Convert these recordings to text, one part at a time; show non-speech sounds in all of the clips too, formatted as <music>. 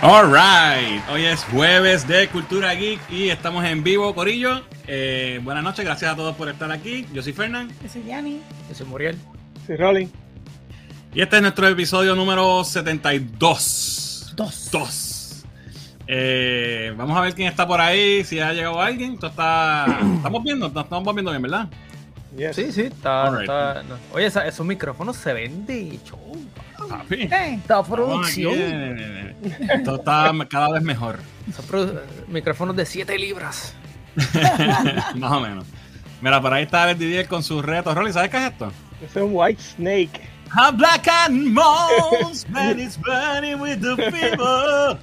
Alright, hoy es jueves de Cultura Geek y estamos en vivo, Corillo. Eh, buenas noches, gracias a todos por estar aquí. Yo soy Fernán. Yo soy Yanni. Yo soy Muriel. Soy Rolling. Y este es nuestro episodio número 72. Dos. Dos. Eh, vamos a ver quién está por ahí, si ha llegado alguien. Esto está, <clears throat> estamos viendo, nos estamos viendo bien, ¿verdad? Yes. Sí, sí, está. Está- no. Oye, esa- esos micrófonos se ven de show. Papi. Eh, producción. Esto está cada vez mejor. Son micrófonos de 7 libras. <laughs> Más o menos. Mira, por ahí está el Didier con sus retos. Rolly, ¿sabes qué es esto? Es un White Snake. A black and moles, man, it's burning with the fever.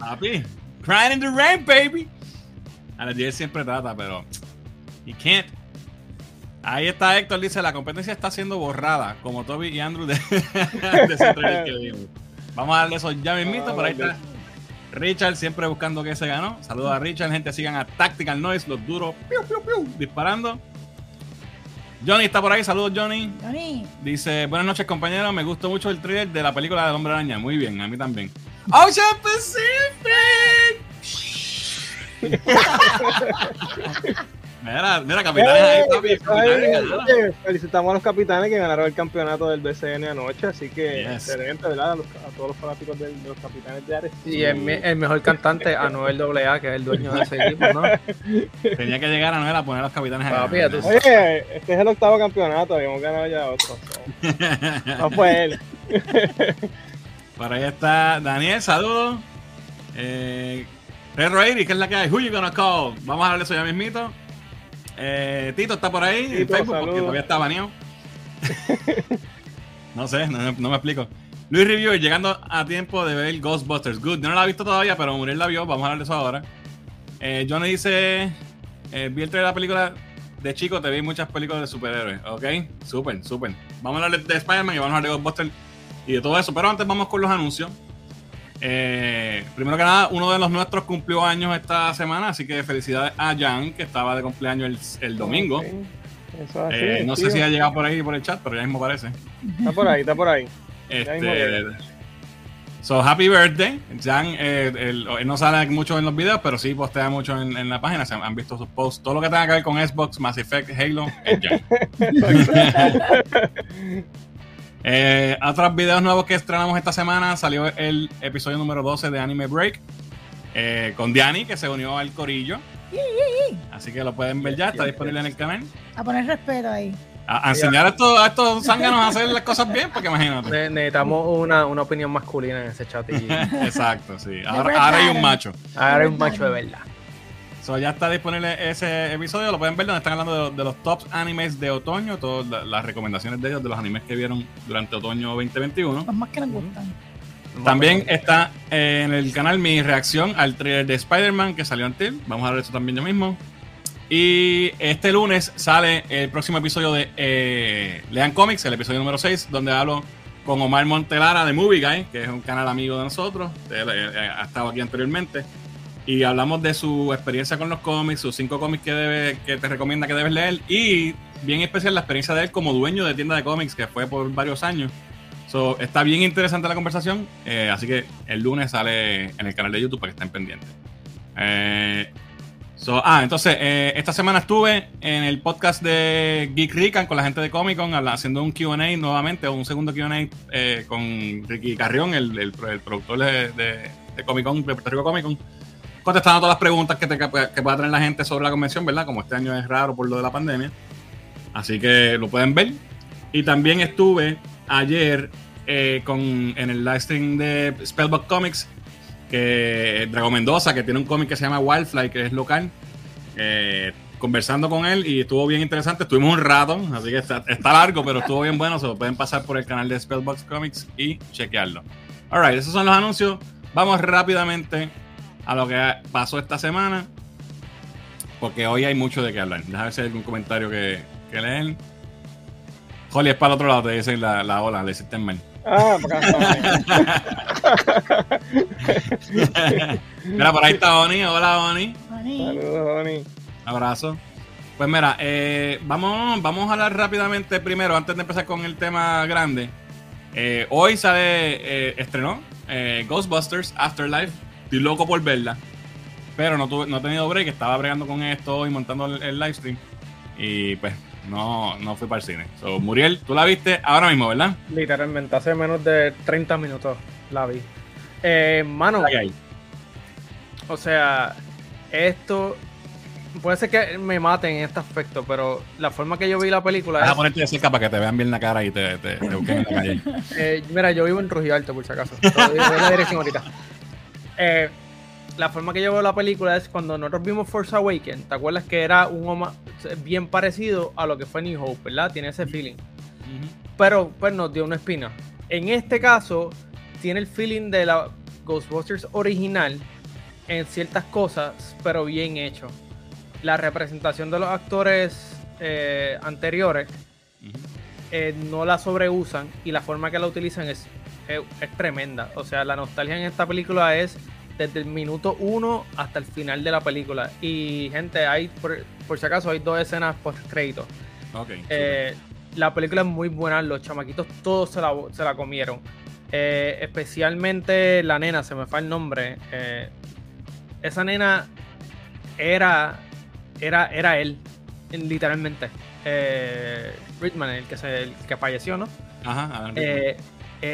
Papi, crying in the rain, baby. A la siempre trata, pero he can't. Ahí está Héctor, dice, la competencia está siendo borrada, como Toby y Andrew de, <laughs> de que vimos. Vamos a darle eso ya mismito, por ahí está Richard, siempre buscando que se ganó. Saludos a Richard, gente, sigan a Tactical Noise, los duros, piu, piu, piu, disparando. Johnny está por ahí, saludos Johnny. Johnny. Dice, buenas noches compañeros, me gustó mucho el trailer de la película del Hombre Araña. Muy bien, a mí también. Ocean Pacific. <laughs> mira, mira, capitanes ahí, papi. Capitanes felicitamos a los capitanes que ganaron el campeonato del BCN anoche, así que Yes. excelente, ¿verdad? A, los- a todos los fanáticos del- de, los capitanes de Ares. Y el, me- el mejor cante, Anuel AA, que es el dueño de ese equipo, ¿no? <laughs> Tenía que llegar a Noel a poner a los capitanes ahí. Papi, tú Oye, este es el octavo campeonato, habíamos ganado ya otro. so. <laughs> No fue él. <laughs> Por ahí está Daniel, saludos. Eh, Pedro Iris, que es la que hay. Who you gonna call? Vamos a darle eso ya mismito. Eh, Tito está por ahí en Tito, Facebook porque todavía está baneado. <laughs> no sé, no, no me explico. Luis Review, llegando a tiempo de ver Ghostbusters. Good, yo no la he visto todavía, pero Muriel la vio. Vamos a hablar de eso ahora. Eh, Johnny dice: eh, Vi el trailer de la película de chico, te vi muchas películas de superhéroes. Ok, súper, súper. Vamos a hablar de Spider-Man y vamos a hablar de Ghostbusters y de todo eso. Pero antes vamos con los anuncios. Eh, primero que nada, uno de los nuestros cumplió años esta semana, así que felicidades a Jan, que estaba de cumpleaños el, el domingo. Eso así, Eh, no sé si ha llegado por ahí por el chat, pero ya mismo parece. Está por ahí, está por ahí. Este, so, happy birthday. Jan, eh, él no sale mucho en los videos, pero sí postea mucho en, en la página. Se han, han visto sus posts. Todo lo que tenga que ver con Xbox, Mass Effect, Halo, es Jan. <laughs> <laughs> Eh, otros videos nuevos que estrenamos esta semana salió el episodio número 12 de Anime Break eh, con Diani que se unió al corillo. Así que lo pueden ver ya, está disponible en el canal. A poner respeto ahí. A, a enseñar a estos, a estos zánganos a hacer las cosas bien, porque imagínate. Ne- necesitamos una, una opinión masculina en ese chat. Y <laughs> Exacto, sí. Ahora, hay un macho. ahora hay un macho de verdad. So, ya está disponible ese episodio, lo pueden ver donde están hablando de, los- de los tops animes de otoño, todas la- las recomendaciones de ellos, de los animes que vieron durante otoño 2021. Los más que nos gustan. También está eh, en el canal mi reacción al trailer de Spider-Man que salió antes. Vamos a ver eso también yo mismo. Y este lunes sale el próximo episodio de eh, Lean Comics, el episodio número 6, donde hablo con Omar Montelara de Movie Guy, que es un canal amigo de nosotros. Él, eh, ha estado aquí anteriormente. Y hablamos de su experiencia con los cómics, sus cinco cómics que, debe, que te recomienda que debes leer. Y bien especial la experiencia de él como dueño de tienda de cómics, que fue por varios años. So, está bien interesante la conversación, eh, así que el lunes sale en el canal de YouTube para que estén pendientes. Eh, ah, entonces, eh, esta semana estuve en el podcast de Geek Rican con la gente de Comic Con haciendo un QA nuevamente, un segundo QA eh, con Ricky Carrión, el, el- productor de- de Comic Con, de Puerto Rico Comic Con, contestando todas las preguntas que, te, que pueda tener la gente sobre la convención, ¿verdad? Como este año es raro por lo de la pandemia. Así que lo pueden ver. Y también estuve ayer eh, con, en el live stream de Spellbook Comics, que Mendoza, que tiene un cómic que se llama Wildfly, que es local, eh, conversando con él y estuvo bien interesante. Estuvimos un rato, así que está, está largo, pero estuvo bien bueno. Se lo pueden pasar por el canal de Spellbox Comics y chequearlo. Alright, esos son los anuncios. Vamos rápidamente a lo que pasó esta semana, porque hoy hay mucho de qué hablar. Déjame ver si hay algún comentario que, que leer. Holly es para el otro lado, te dicen la, la ola, le hiciste mal. Ah. <laughs> Mira, por ahí está Oni. Hola, Oni. Saludos, Oni. Abrazo. Pues mira, eh, vamos, vamos a hablar rápidamente primero, antes de empezar con el tema grande. Eh, hoy sale, eh, estrenó eh, Ghostbusters Afterlife. Estoy loco por verla. Pero no, tuve, no he tenido break. Estaba bregando con esto y montando el, el live stream. Y pues no, no fui para el cine. So, Muriel, tú la viste ahora mismo, ¿verdad? Literalmente, hace menos de 30 minutos la vi. Eh, mano, Ahí, ahí. o sea, esto puede ser que me maten en este aspecto, pero la forma que yo vi la película Vas a es, ponerte de cerca para que te vean bien la cara y te, te, te busquen en la calle. <laughs> eh, mira, yo vivo en Trujillo Alto, por si acaso. Te doy la dirección ahorita. Eh, la forma que yo veo la película es cuando nosotros vimos Force Awakens, ¿te acuerdas que era un homa- bien parecido a lo que fue New Hope, ¿verdad? Tiene ese feeling. pero pues nos dio una espina. En este caso, tiene el feeling de la Ghostbusters original en ciertas cosas, pero bien hecho. La representación de los actores eh, anteriores eh, no la sobreusan y la forma que la utilizan es, es, es tremenda. O sea, la nostalgia en esta película es desde el minuto uno hasta el final de la película. Y gente, hay, por, por si acaso, hay dos escenas post créditos. Ok. Eh, la película es muy buena, los chamaquitos todos se la, se la comieron. Eh, especialmente la nena, se me fue el nombre. eh, esa nena era, era, era él, en- literalmente. Eh, Ritman, el que, se, el que falleció, ¿no? Ajá, eh,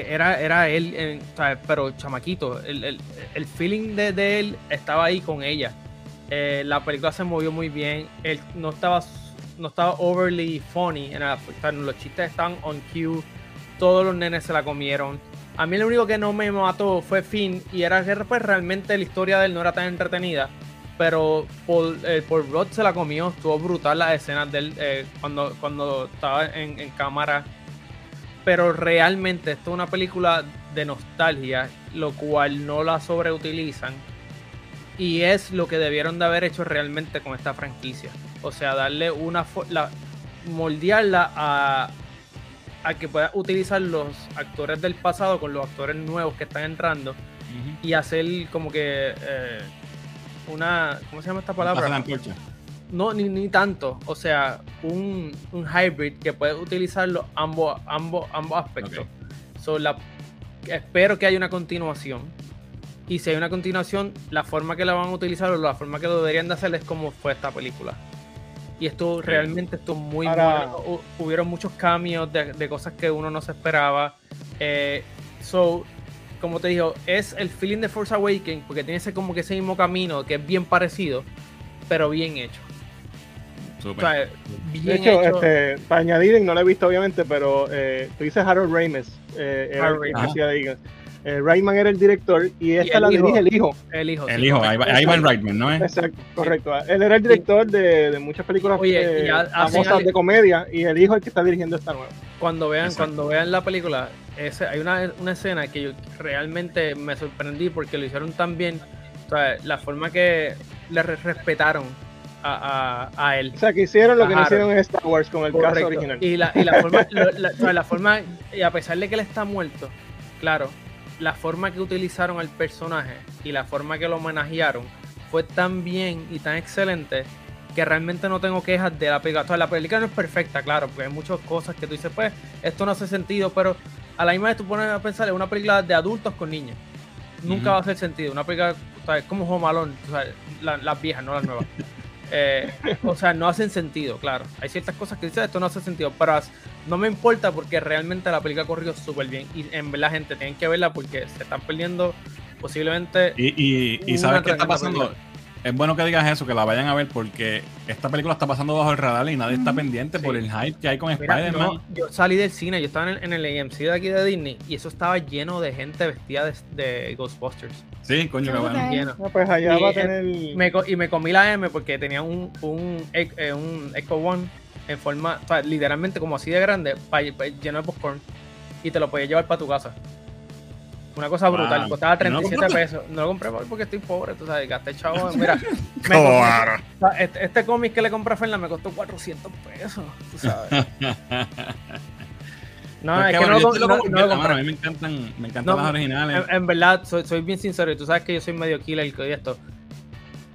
era, era él, eh, pero chamaquito. El, el- el feeling de, de él estaba ahí con ella. Eh, la película se movió muy bien. Él no estaba, no estaba overly funny. En la- los chistes estaban on cue. Todos los nenes se la comieron. A mí lo único que no me mató fue Finn. Y era que pues, realmente la historia de él no era tan entretenida. Pero Paul, eh, Paul Rudd se la comió. Estuvo brutal las escenas de él eh, cuando, cuando estaba en, en cámara pero realmente esto es una película de nostalgia, lo cual no la sobreutilizan. Y es lo que debieron de haber hecho realmente con esta franquicia. O sea, darle una... La, moldearla a, a que pueda utilizar los actores del pasado con los actores nuevos que están entrando y hacer como que eh, una... ¿Cómo se llama esta palabra? Pasa la antorcha. No, ni, ni tanto. O sea, un, un hybrid que puede utilizarlo ambos, ambos, ambos aspectos. So, la, espero que haya una continuación. Y si hay una continuación, la forma que la van a utilizar o la forma que lo deberían de hacer es como fue esta película. Y esto realmente estuvo muy Ahora- bueno. Hu- Hubieron muchos cambios de, de cosas que uno no se esperaba. Eh, so, como te digo, es el feeling de Force Awakens porque tiene ese como que ese mismo camino que es bien parecido, pero bien hecho. O Súper. sea, bien De hecho, hecho. este, para añadir, no lo he visto obviamente, pero eh, tú dices Harold Ramis. Eh, Harold el Ramis. de. Eh, era el director y esta la hijo. dirige el hijo. el hijo. El sí, hijo. Ivan Ivan Reitman, ¿no es? Exacto, correcto. Él era el director de, de muchas películas Oye, eh, famosas de comedia y el hijo es el que está dirigiendo esta nueva. cuando vean Exacto. cuando vean la película ese, hay una, una escena que yo realmente me sorprendí porque lo hicieron tan bien o sea, la forma que le re- respetaron a, a- a él O sea, que hicieron lo que no hicieron en Star Wars con el caso Correcto. original. y la, y la forma <laughs> lo- la, o sea, la forma y a pesar de que él está muerto claro la forma que utilizaron al personaje y la forma que lo homenajearon fue tan bien y tan excelente que realmente no tengo quejas de la película. O sea, la película no es perfecta, claro, porque hay muchas cosas que tú dices, pues, esto no hace sentido, pero a la misma vez tú pones a pensar, es una película de adultos con niños. Nunca va a hacer sentido. Una película, o sea, es como Home Alone, o sea, la- las viejas, no las nuevas. <laughs> Eh, o sea, no hacen sentido, claro. Hay ciertas cosas que dices, esto no hace sentido, pero no me importa porque realmente la película corrió súper bien. Y en verdad, gente, tienen que verla porque se están perdiendo posiblemente. Y, y, y ¿sabes qué está pasando? Es bueno que digas eso, que la vayan a ver, porque esta película está pasando bajo el radar y nadie está pendiente por Sí. el hype que hay con Spider-Man. no, yo salí del cine, yo estaba en el, en el AMC de aquí de Disney y eso estaba lleno de gente vestida de, de Ghostbusters. Sí, coño. Lleno. No, pues allá Y, va a tener. Me co- y me comí la M porque tenía un, un, eh, un Echo One en forma, o sea, literalmente como así de grande, pa- pa- lleno de popcorn y te lo podías llevar para tu casa. Una cosa Wow. brutal, costaba ¿Y no lo 37 compraste? pesos. No lo compré porque estoy pobre, tú sabes, gasté chavo. <laughs> Mira, me Claro. compré- este, este cómic que le compré a Fernan me costó 400 pesos, tú sabes. <laughs> No, es que bueno, no, lo- no- no por mano, A mí me encantan, me encantan No, las originales. En, en verdad, soy, soy bien sincero y tú sabes que yo soy medio killer y esto.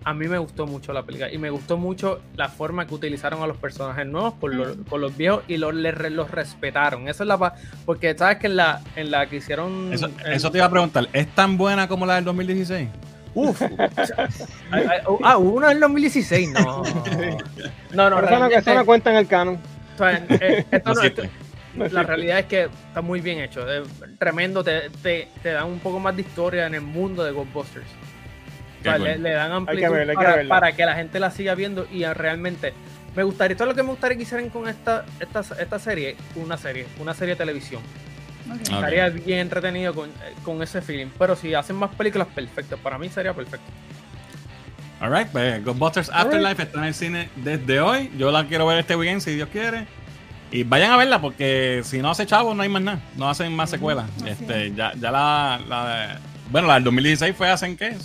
a mí me gustó mucho la película y me gustó mucho la forma que utilizaron a los personajes nuevos con los, con los viejos y los, le- los respetaron. Eso es la pa- porque sabes que en la, en la que hicieron Eso, en- eso te iba a preguntar. ¿Es tan buena como la del 2016? Uf. Ah, hubo una en 2016, no. <laughs> No, no, Pero realmente, eso no cuenta en el canon. o sea, eh, esto No. La realidad es que está muy bien hecho, es tremendo, te, te, te dan un poco más de historia en el mundo de Ghostbusters. O sea, Qué le, dan amplitud verla, hay que para, que la gente la siga viendo y realmente me gustaría, todo lo que me gustaría que hicieran con esta, esta, esta serie, una serie, una serie de televisión. Estaría bien entretenido con, con ese feeling. Pero si hacen más películas, perfecto. Para mí sería perfecto. Alright, pues Ghostbusters Afterlife está en el cine desde hoy. Yo la quiero ver este weekend si Dios quiere. Y vayan a verla porque si no hace chavo no hay más nada. No hacen más secuelas. Este, ya, ya la, la- Bueno, la del 2016 fue hace en qué?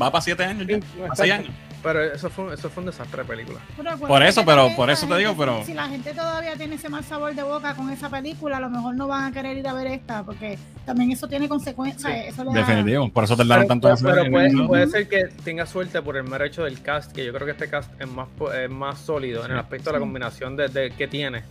Va para 7 años ya. Sí, Para 6 exacto. años. Pero eso fue, eso fue un desastre de película. Pero Por eso, pero- por eso te digo, pero- Si la gente todavía tiene ese mal sabor de boca con esa película, a lo mejor no van a querer ir a ver esta, porque también eso tiene consecuencias. Sí, eso da- Definitivo. Por eso tardaron Pero, tanto pero el- puede, puede ser que tenga suerte por el mero hecho del cast, que yo creo que este cast es más, po- es más sólido en el aspecto de la combinación de, de- que tiene.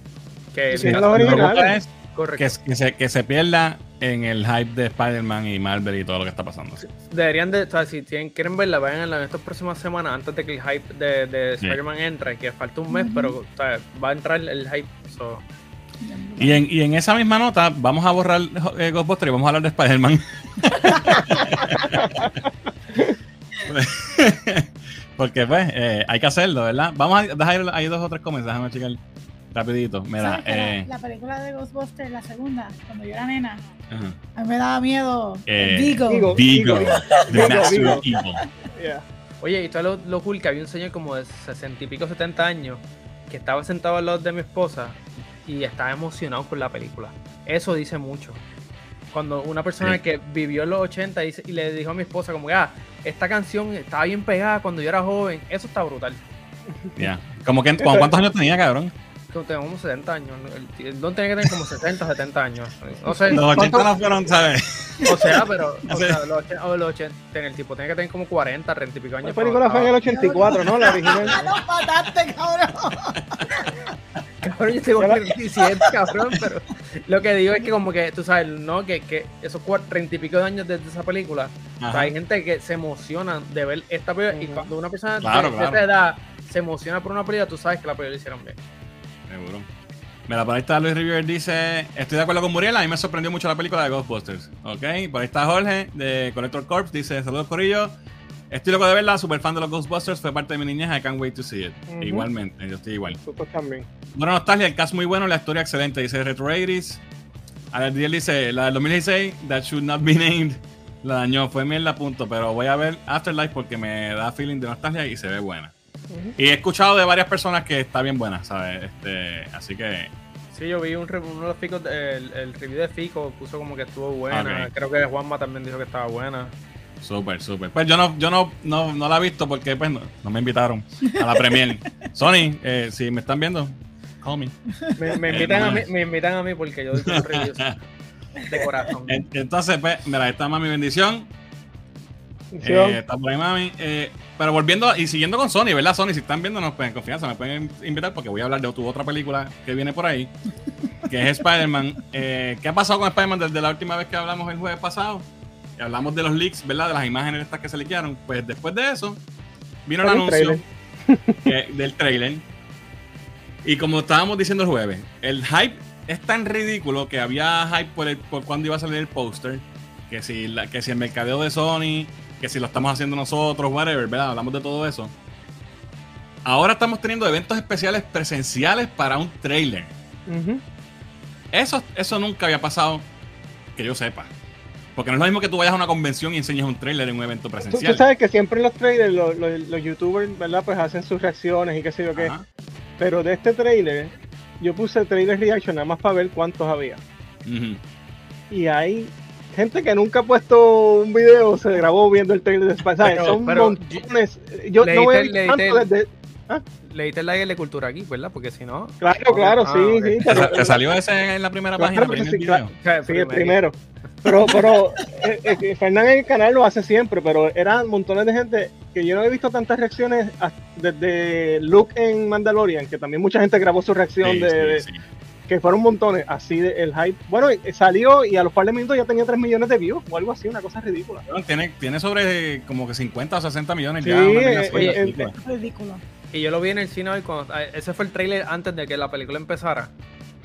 Que Sí, cast- Lo que originales. es correcto. que, que se, que se pierda en el hype de Spider-Man y Marvel y todo lo que está pasando. Deberían de, o sea, si tienen, quieren verla, vayan en, estas próximas semanas antes de que el hype de, de Sí. Spider-Man entre, que falta un mes, pero o sea, va a entrar el hype. so. Y en, y en esa misma nota, vamos a borrar eh, Ghostbusters y vamos a hablar de Spider-Man. <laughs> Porque pues, eh, hay que hacerlo, ¿verdad? Vamos a dejar ahí dos o tres comments, déjame checar rapidito. Mira, ¿Sabes que la- eh, la, película de Ghostbusters, la segunda, cuando yo era nena, ajá. a mí me daba miedo. Eh, Digo. Digo. Vigo, The Vigo, Master Vigo. of Evil. Yeah. Oye, y todo lo, lo cool que había un señor como de 60 y pico, 70 años, que estaba sentado al lado de mi esposa y estaba emocionado con la película. Eso dice mucho. Cuando una persona Sí. que vivió en los 80 y, y le dijo a mi esposa como que, ah, esta canción estaba bien pegada cuando yo era joven, eso está brutal. Ya. Como que, ¿cu- ¿Cuántos años tenía, cabrón? Como tengo como 70 años. El, el don tenía que tener como 60, 70 años. No sé. Los 80 cuánto- no fueron, ¿sabes? O sea, pero <laughs> o sea, los 80, o los 80, el tipo tenía que tener como 40, 30 y pico años. La película fue en el 84, ¿no? La original. <laughs> ¡Nos mataste, cabrón! <laughs> Cabrón, yo tengo 37, cabrón, pero lo que digo es que como que, tú sabes, ¿no? Que, que esos cua- 30 y pico de años desde esa película, o sea, hay gente que se emociona de ver esta película y Ujú. cuando una persona de- Claro, de, claro. esa edad se emociona por una película, tú sabes que la película la hicieron bien. Seguro. Mira, por ahí está Luis River, dice, estoy de acuerdo con Muriel, a mí me sorprendió mucho la película de Ghostbusters. Ok, por ahí está Jorge de Collector Corps, dice, saludos Corillo. Estoy loco de verla, super fan de los Ghostbusters, fue parte de mi niñez, I can't wait to see it. Igualmente, yo estoy igual. Nosotros también. Buena nostalgia, el cast muy bueno, la historia excelente, dice Retro 80s. Adiel dice, la del 2016, that should not be named. La dañó, fue mierda, punto. Pero voy a ver Afterlife porque me da feeling de nostalgia y se ve buena. Y he escuchado de varias personas que está bien buena, ¿sabes? Este, así que Sí, yo vi un, uno de los Ficos, el, el review de Fico puso como que estuvo buena. Creo que Juanma también dijo que estaba buena. Súper, súper. Pues yo no, yo no, no, no la he visto porque pues no, no me invitaron a la premier. <laughs> Sony, eh, si me están viendo, call me. Me, me Eh, invitan a mí, me invitan a mí porque yo doy reviews <laughs> de corazón. En- Entonces, pues, mira, esta mami bendición. Eh, está por ahí, mami. Eh, pero volviendo y siguiendo con Sony, ¿verdad? Sony, si están viéndonos, pues en confianza, me pueden invitar porque voy a hablar de tu otra película que viene por ahí, que es Spider-Man. <laughs> Eh, ¿Qué ha pasado con Spider-Man desde la última vez que hablamos el jueves pasado? Que hablamos de los leaks, ¿verdad? De las imágenes estas que se liquearon. Pues después de eso, vino el anuncio <laughs> del trailer. Y como estábamos diciendo el jueves, el hype es tan ridículo que había hype por, el- por cuando iba a salir el póster. Que si, la- que si el mercadeo de Sony, que si lo estamos haciendo nosotros, whatever, ¿verdad? Hablamos de todo eso. Ahora estamos teniendo eventos especiales presenciales para un trailer. Eso, eso nunca había pasado que yo sepa. Porque no es lo mismo que tú vayas a una convención y enseñes un trailer en un evento Tú, tú presencial. sabes que siempre en los trailers los, los- los youtubers, ¿verdad? Pues hacen sus reacciones y qué sé yo qué. Ajá. Pero de este trailer, yo puse trailer reaction nada más para ver cuántos había. Y hay gente que nunca ha puesto un video, se grabó viendo el trailer de Spider-Man. Son pero montones. Yo no voy a tanto desde... Le diste el like de cultura aquí, ¿verdad? Porque si no. Claro, claro, Ah, sí, sí. ¿Te, te salió ese en la primera Claro, página? el sí, claro. Sí, el primero. Pero, pero <laughs> eh, eh, Fernán en el canal lo hace siempre, pero eran montones de gente que yo no he visto tantas reacciones desde Luke en Mandalorian, que también mucha gente grabó su reacción Sí, de, sí, sí. Que fueron montones, así de, el hype. Bueno, eh, salió y a los par de minutos ya tenía 3 millones de views o algo así, una cosa ridícula. Tiene, tiene sobre como que 50 o 60 millones Sí, ya. eh, eh, ridícula. Ridículo. Y yo lo vi en el cine hoy cuando ah, ese fue el trailer antes de que la película empezara.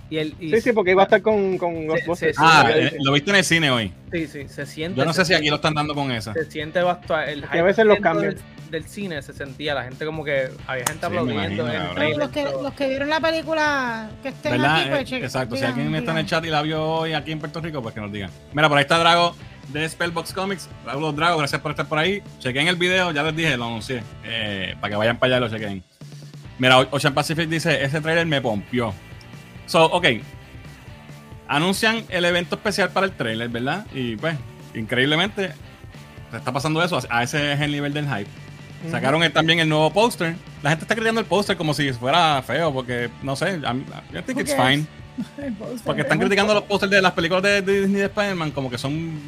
Y el y Sí, sí, porque iba a estar con, con Ghostbusters. ah, eh, lo viste en el cine hoy. sí, sí, se siente Yo no sé si aquí lo están dando con esa. se siente bastante el que a veces los cambian. del, del cine se sentía la gente como que había gente Sí, aplaudiendo imagino, en el cabrón. trailer, Los que, los que vieron la película que estén ¿Verdad? aquí, pues Eh, chequen, Exacto. si digan, alguien está en el digan. chat y la vio hoy aquí en Puerto Rico, pues que nos digan. Mira, por ahí está Drago de Spellbox Comics. Drago Drago, gracias por estar por ahí. Chequen el video, ya les dije, lo anuncié. eh, para que vayan para allá y lo chequen. Mira, Ocean Pacific dice: Ese trailer me pompió. So, ok. Anuncian el evento especial para el trailer, ¿verdad? Y pues, increíblemente, se está pasando eso. A ese es el nivel del hype. Sacaron el- también el nuevo póster. La gente está criticando el póster como si fuera feo, porque no sé, I think it's fine. <laughs> Porque están criticando los pósters de las películas de, de Disney de Spider-Man como que son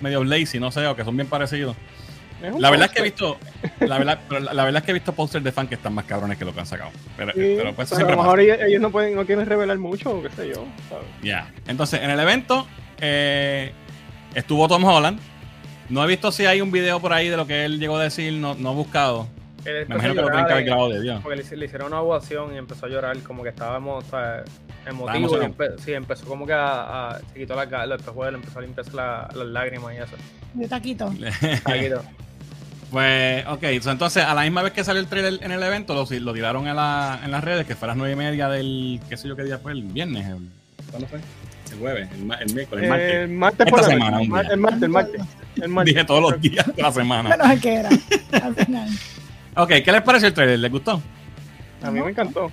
medio lazy, no sé, o que son bien parecidos. La verdad es que he visto, la verdad, pero la, la verdad es que he visto pósters de fan que están más cabrones que lo que han sacado. Pero, Sí, pero pues eso pero a siempre lo mejor ellos, ellos no pueden, no quieren revelar mucho, o qué sé yo. Ya. Entonces, en el evento eh, estuvo Tom Holland. No he visto si hay un video por ahí de lo que él llegó a decir, no, no he buscado. Me imagino que lo tienen que haber grabado de Dios. Porque le, le hicieron una ovación y empezó a llorar, como que estaba emo- o sea, emotivo. y emocionado. empe- sí, empezó como que a, a- se quitó la, los espejuelos, empezó a limpiarse la- las lágrimas y eso. De taquito. Se quitó. Pues, ok, so, entonces a la misma vez que salió el trailer en el evento, lo, lo tiraron en, la, en las redes, que fue a las nueve y media del, qué sé yo qué día fue, el viernes, el- ¿cuándo fue? El jueves, el, el miércoles, el martes. El martes Esta por la semana, día. El martes, el martes. El martes. Dije todos los días de la semana. Menos el que era. Al final. <laughs> Ok, ¿qué les pareció el trailer? ¿Les gustó? A mí me encantó.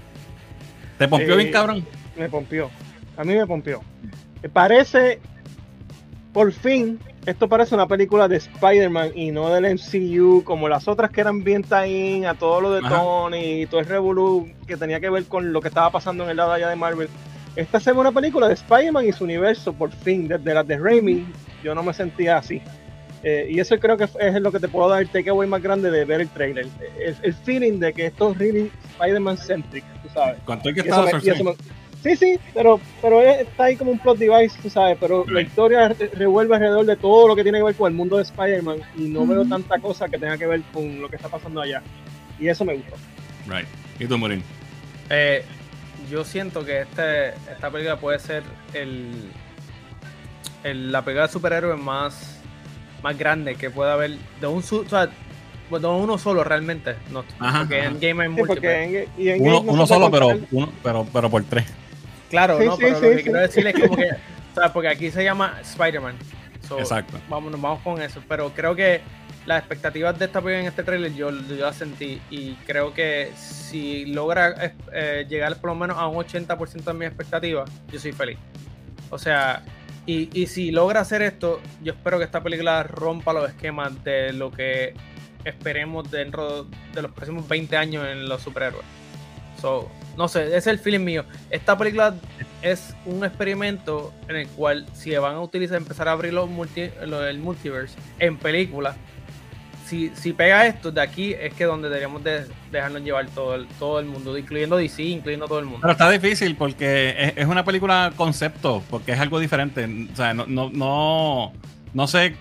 ¿Te pompió Eh, bien, cabrón? Me pompió. A mí me pompió. Me parece, por fin, esto parece una película de Spider-Man y no del MCU, como las otras que eran bien tie a todo lo de Ajá. Tony y todo el revolú que tenía que ver con lo que estaba pasando en el lado allá de Marvel. Esta ve una película de Spider-Man y su universo, por fin, desde las de Raimi, yo no me sentía así. Eh, y eso creo que es lo que te puedo dar el takeaway más grande de ver el trailer. El, el feeling de que esto es really Spider-Man centric, tú sabes. ¿Cuánto hay que Y Sí, sí, pero, pero es- está ahí como un plot device, tú sabes, pero la Right. historia re- revuelve alrededor de todo lo que tiene que ver con el mundo de Spider-Man y no veo tanta cosa que tenga que ver con lo que está pasando allá. Y eso me gustó. Right. ¿Y tú, Murin? Eh, yo siento que este, esta película puede ser el, el- la película de superhéroes más, más grande que pueda haber de un su- o sea, de uno solo realmente. No, Ajá, porque ajá. en Game hay Sí, múltiples. porque en, y en Uno, Game no uno solo, pero, uno, pero, pero por tres. Claro, Sí, no, sí, pero sí, lo que sí. quiero decir es como que, o sea, porque aquí se llama Spider-Man. So, Exacto. Vamos, vamos con eso. Pero creo que las expectativas de esta película en este trailer yo, yo las sentí. Y creo que si logra eh, llegar por lo menos a un 80% de mis expectativas, yo soy feliz. O sea, y, y si logra hacer esto, yo espero que esta película rompa los esquemas de lo que esperemos dentro de los próximos 20 años en los superhéroes. So, no sé, es el feeling mío. Esta película es un experimento en el cual si van a utilizar, empezar a abrir los multi, del multiverse en películas, si, si pega esto, de aquí es que donde deberíamos de dejarnos llevar todo el, todo el mundo, incluyendo DC, incluyendo todo el mundo. Pero está difícil porque es, es una película concepto, porque es algo diferente. O sea, no, no, no, no sé.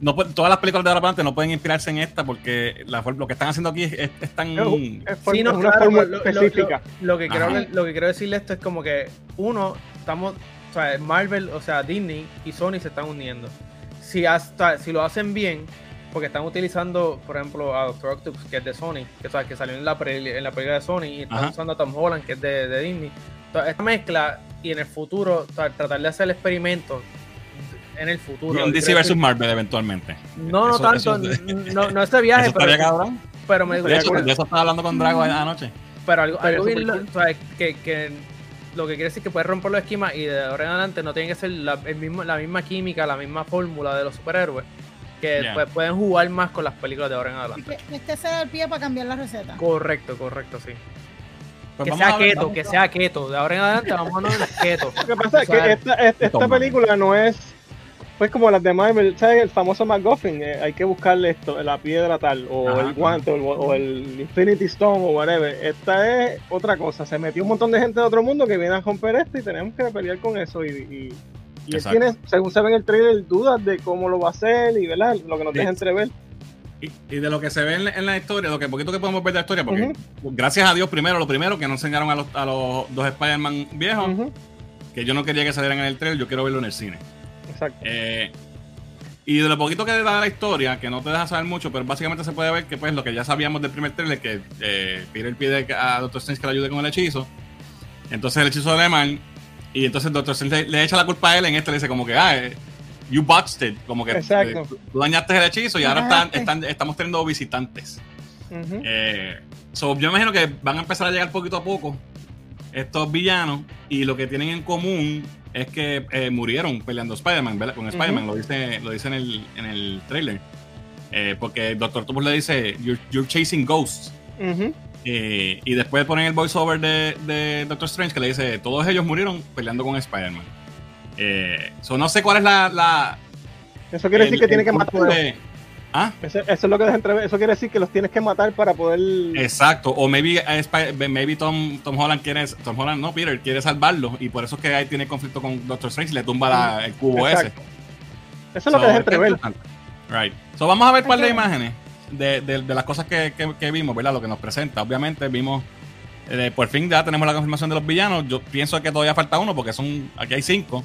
No, todas las películas de ahora para adelante no pueden inspirarse en esta porque la, lo que están haciendo aquí es, es- es tan. Es, es for- Sí, no, es una claro, fórmula lo- específica. Lo que, quiero, lo que quiero decirle esto es como que, uno, estamos, o sea, Marvel, o sea, Disney y Sony se están uniendo. Si, hasta, si lo hacen bien, porque están utilizando, por ejemplo, a Doctor Octopus, que es de Sony, que, o sea, que salió en la, en la película de Sony, y están Ajá. usando a Tom Holland, que es de, de Disney. Entonces, esta mezcla, y en el futuro, o sea, tratar de hacer experimentos en el futuro. y un DC que- versus Marvel eventualmente. No, no Eso- tanto, eso- no, no este <laughs> viaje, Eso estaría pero, cabrón. pero me De hecho, eso estaba hablando con Drago anoche. Pero algo, algo bien, lo- o sea, que, que lo que quiere decir que puede romper los esquemas y de ahora en adelante no tiene que ser la, el mismo, la misma química, la misma fórmula de los superhéroes. Que pues, pueden jugar más con las películas de ahora en adelante. Que Este será el pie para cambiar la receta. Correcto, correcto, sí. Pues que sea keto, que sea keto. De ahora en adelante vamos a de keto. Lo que pasa es que esta, esta- película no es pues como las de Marvel, ¿sabes? El famoso McGuffin, eh, hay que buscarle esto, la piedra tal, o Ajá, el guante, o el, o el Infinity Stone, o whatever. Esta es otra cosa, se metió un montón de gente de otro mundo que viene a romper esto y tenemos que pelear con eso. Y, y, y él tiene, según se ve en el trailer, dudas de cómo lo va a hacer y ¿verdad? lo que nos deja entrever. Y, y de lo que se ve en, la- en la historia, lo que poquito que podemos ver de la historia, porque gracias a Dios, primero, lo primero, que nos enseñaron a los, a los dos Spider-Man viejos, que yo no quería que salieran en el trailer, yo quiero verlo en el cine. Exacto. Eh, y de lo poquito que da la historia, que no te deja saber mucho, pero básicamente se puede ver que pues lo que ya sabíamos del primer trailer, que eh, Peter pide a Doctor Strange que le ayude con el hechizo. Entonces el hechizo de mal y entonces Doctor Strange le, le echa la culpa a él en este, le dice como que, ah, eh, you botched it, como que eh, tú- dañaste el hechizo y ahora están, estamos teniendo visitantes. Ujú. Eh, so, yo imagino que van a empezar a llegar poquito a poco estos villanos y lo que tienen en común es que eh, murieron peleando Spider-Man, ¿verdad? Con Spider-Man, lo dice, lo dice en el, en el trailer. Eh, porque Doctor Octopus le dice, you're, you're chasing ghosts. Eh, y después ponen el voiceover de, de Doctor Strange que le dice, todos ellos murieron peleando con Spider-Man. So, no sé cuál es la... la Eso quiere decir que tiene que de- ¿Ah? Eso, eso es lo que deja entrever. Eso quiere decir que los tienes que matar para poder. Exacto, o maybe, eh, Spi- maybe Tom, Tom Holland quiere, Tom Holland no, Peter quiere salvarlo y por eso es que ahí tiene conflicto con Doctor Strange y le tumba la- el cubo Exacto. ese. Eso es lo que interesante. Right. So, vamos a ver un par de imágenes de, de- de las cosas que, que- que vimos, ¿verdad? Lo que nos presenta. Obviamente vimos, eh, por fin ya tenemos la confirmación de los villanos. Yo pienso que todavía falta uno porque son, aquí hay cinco.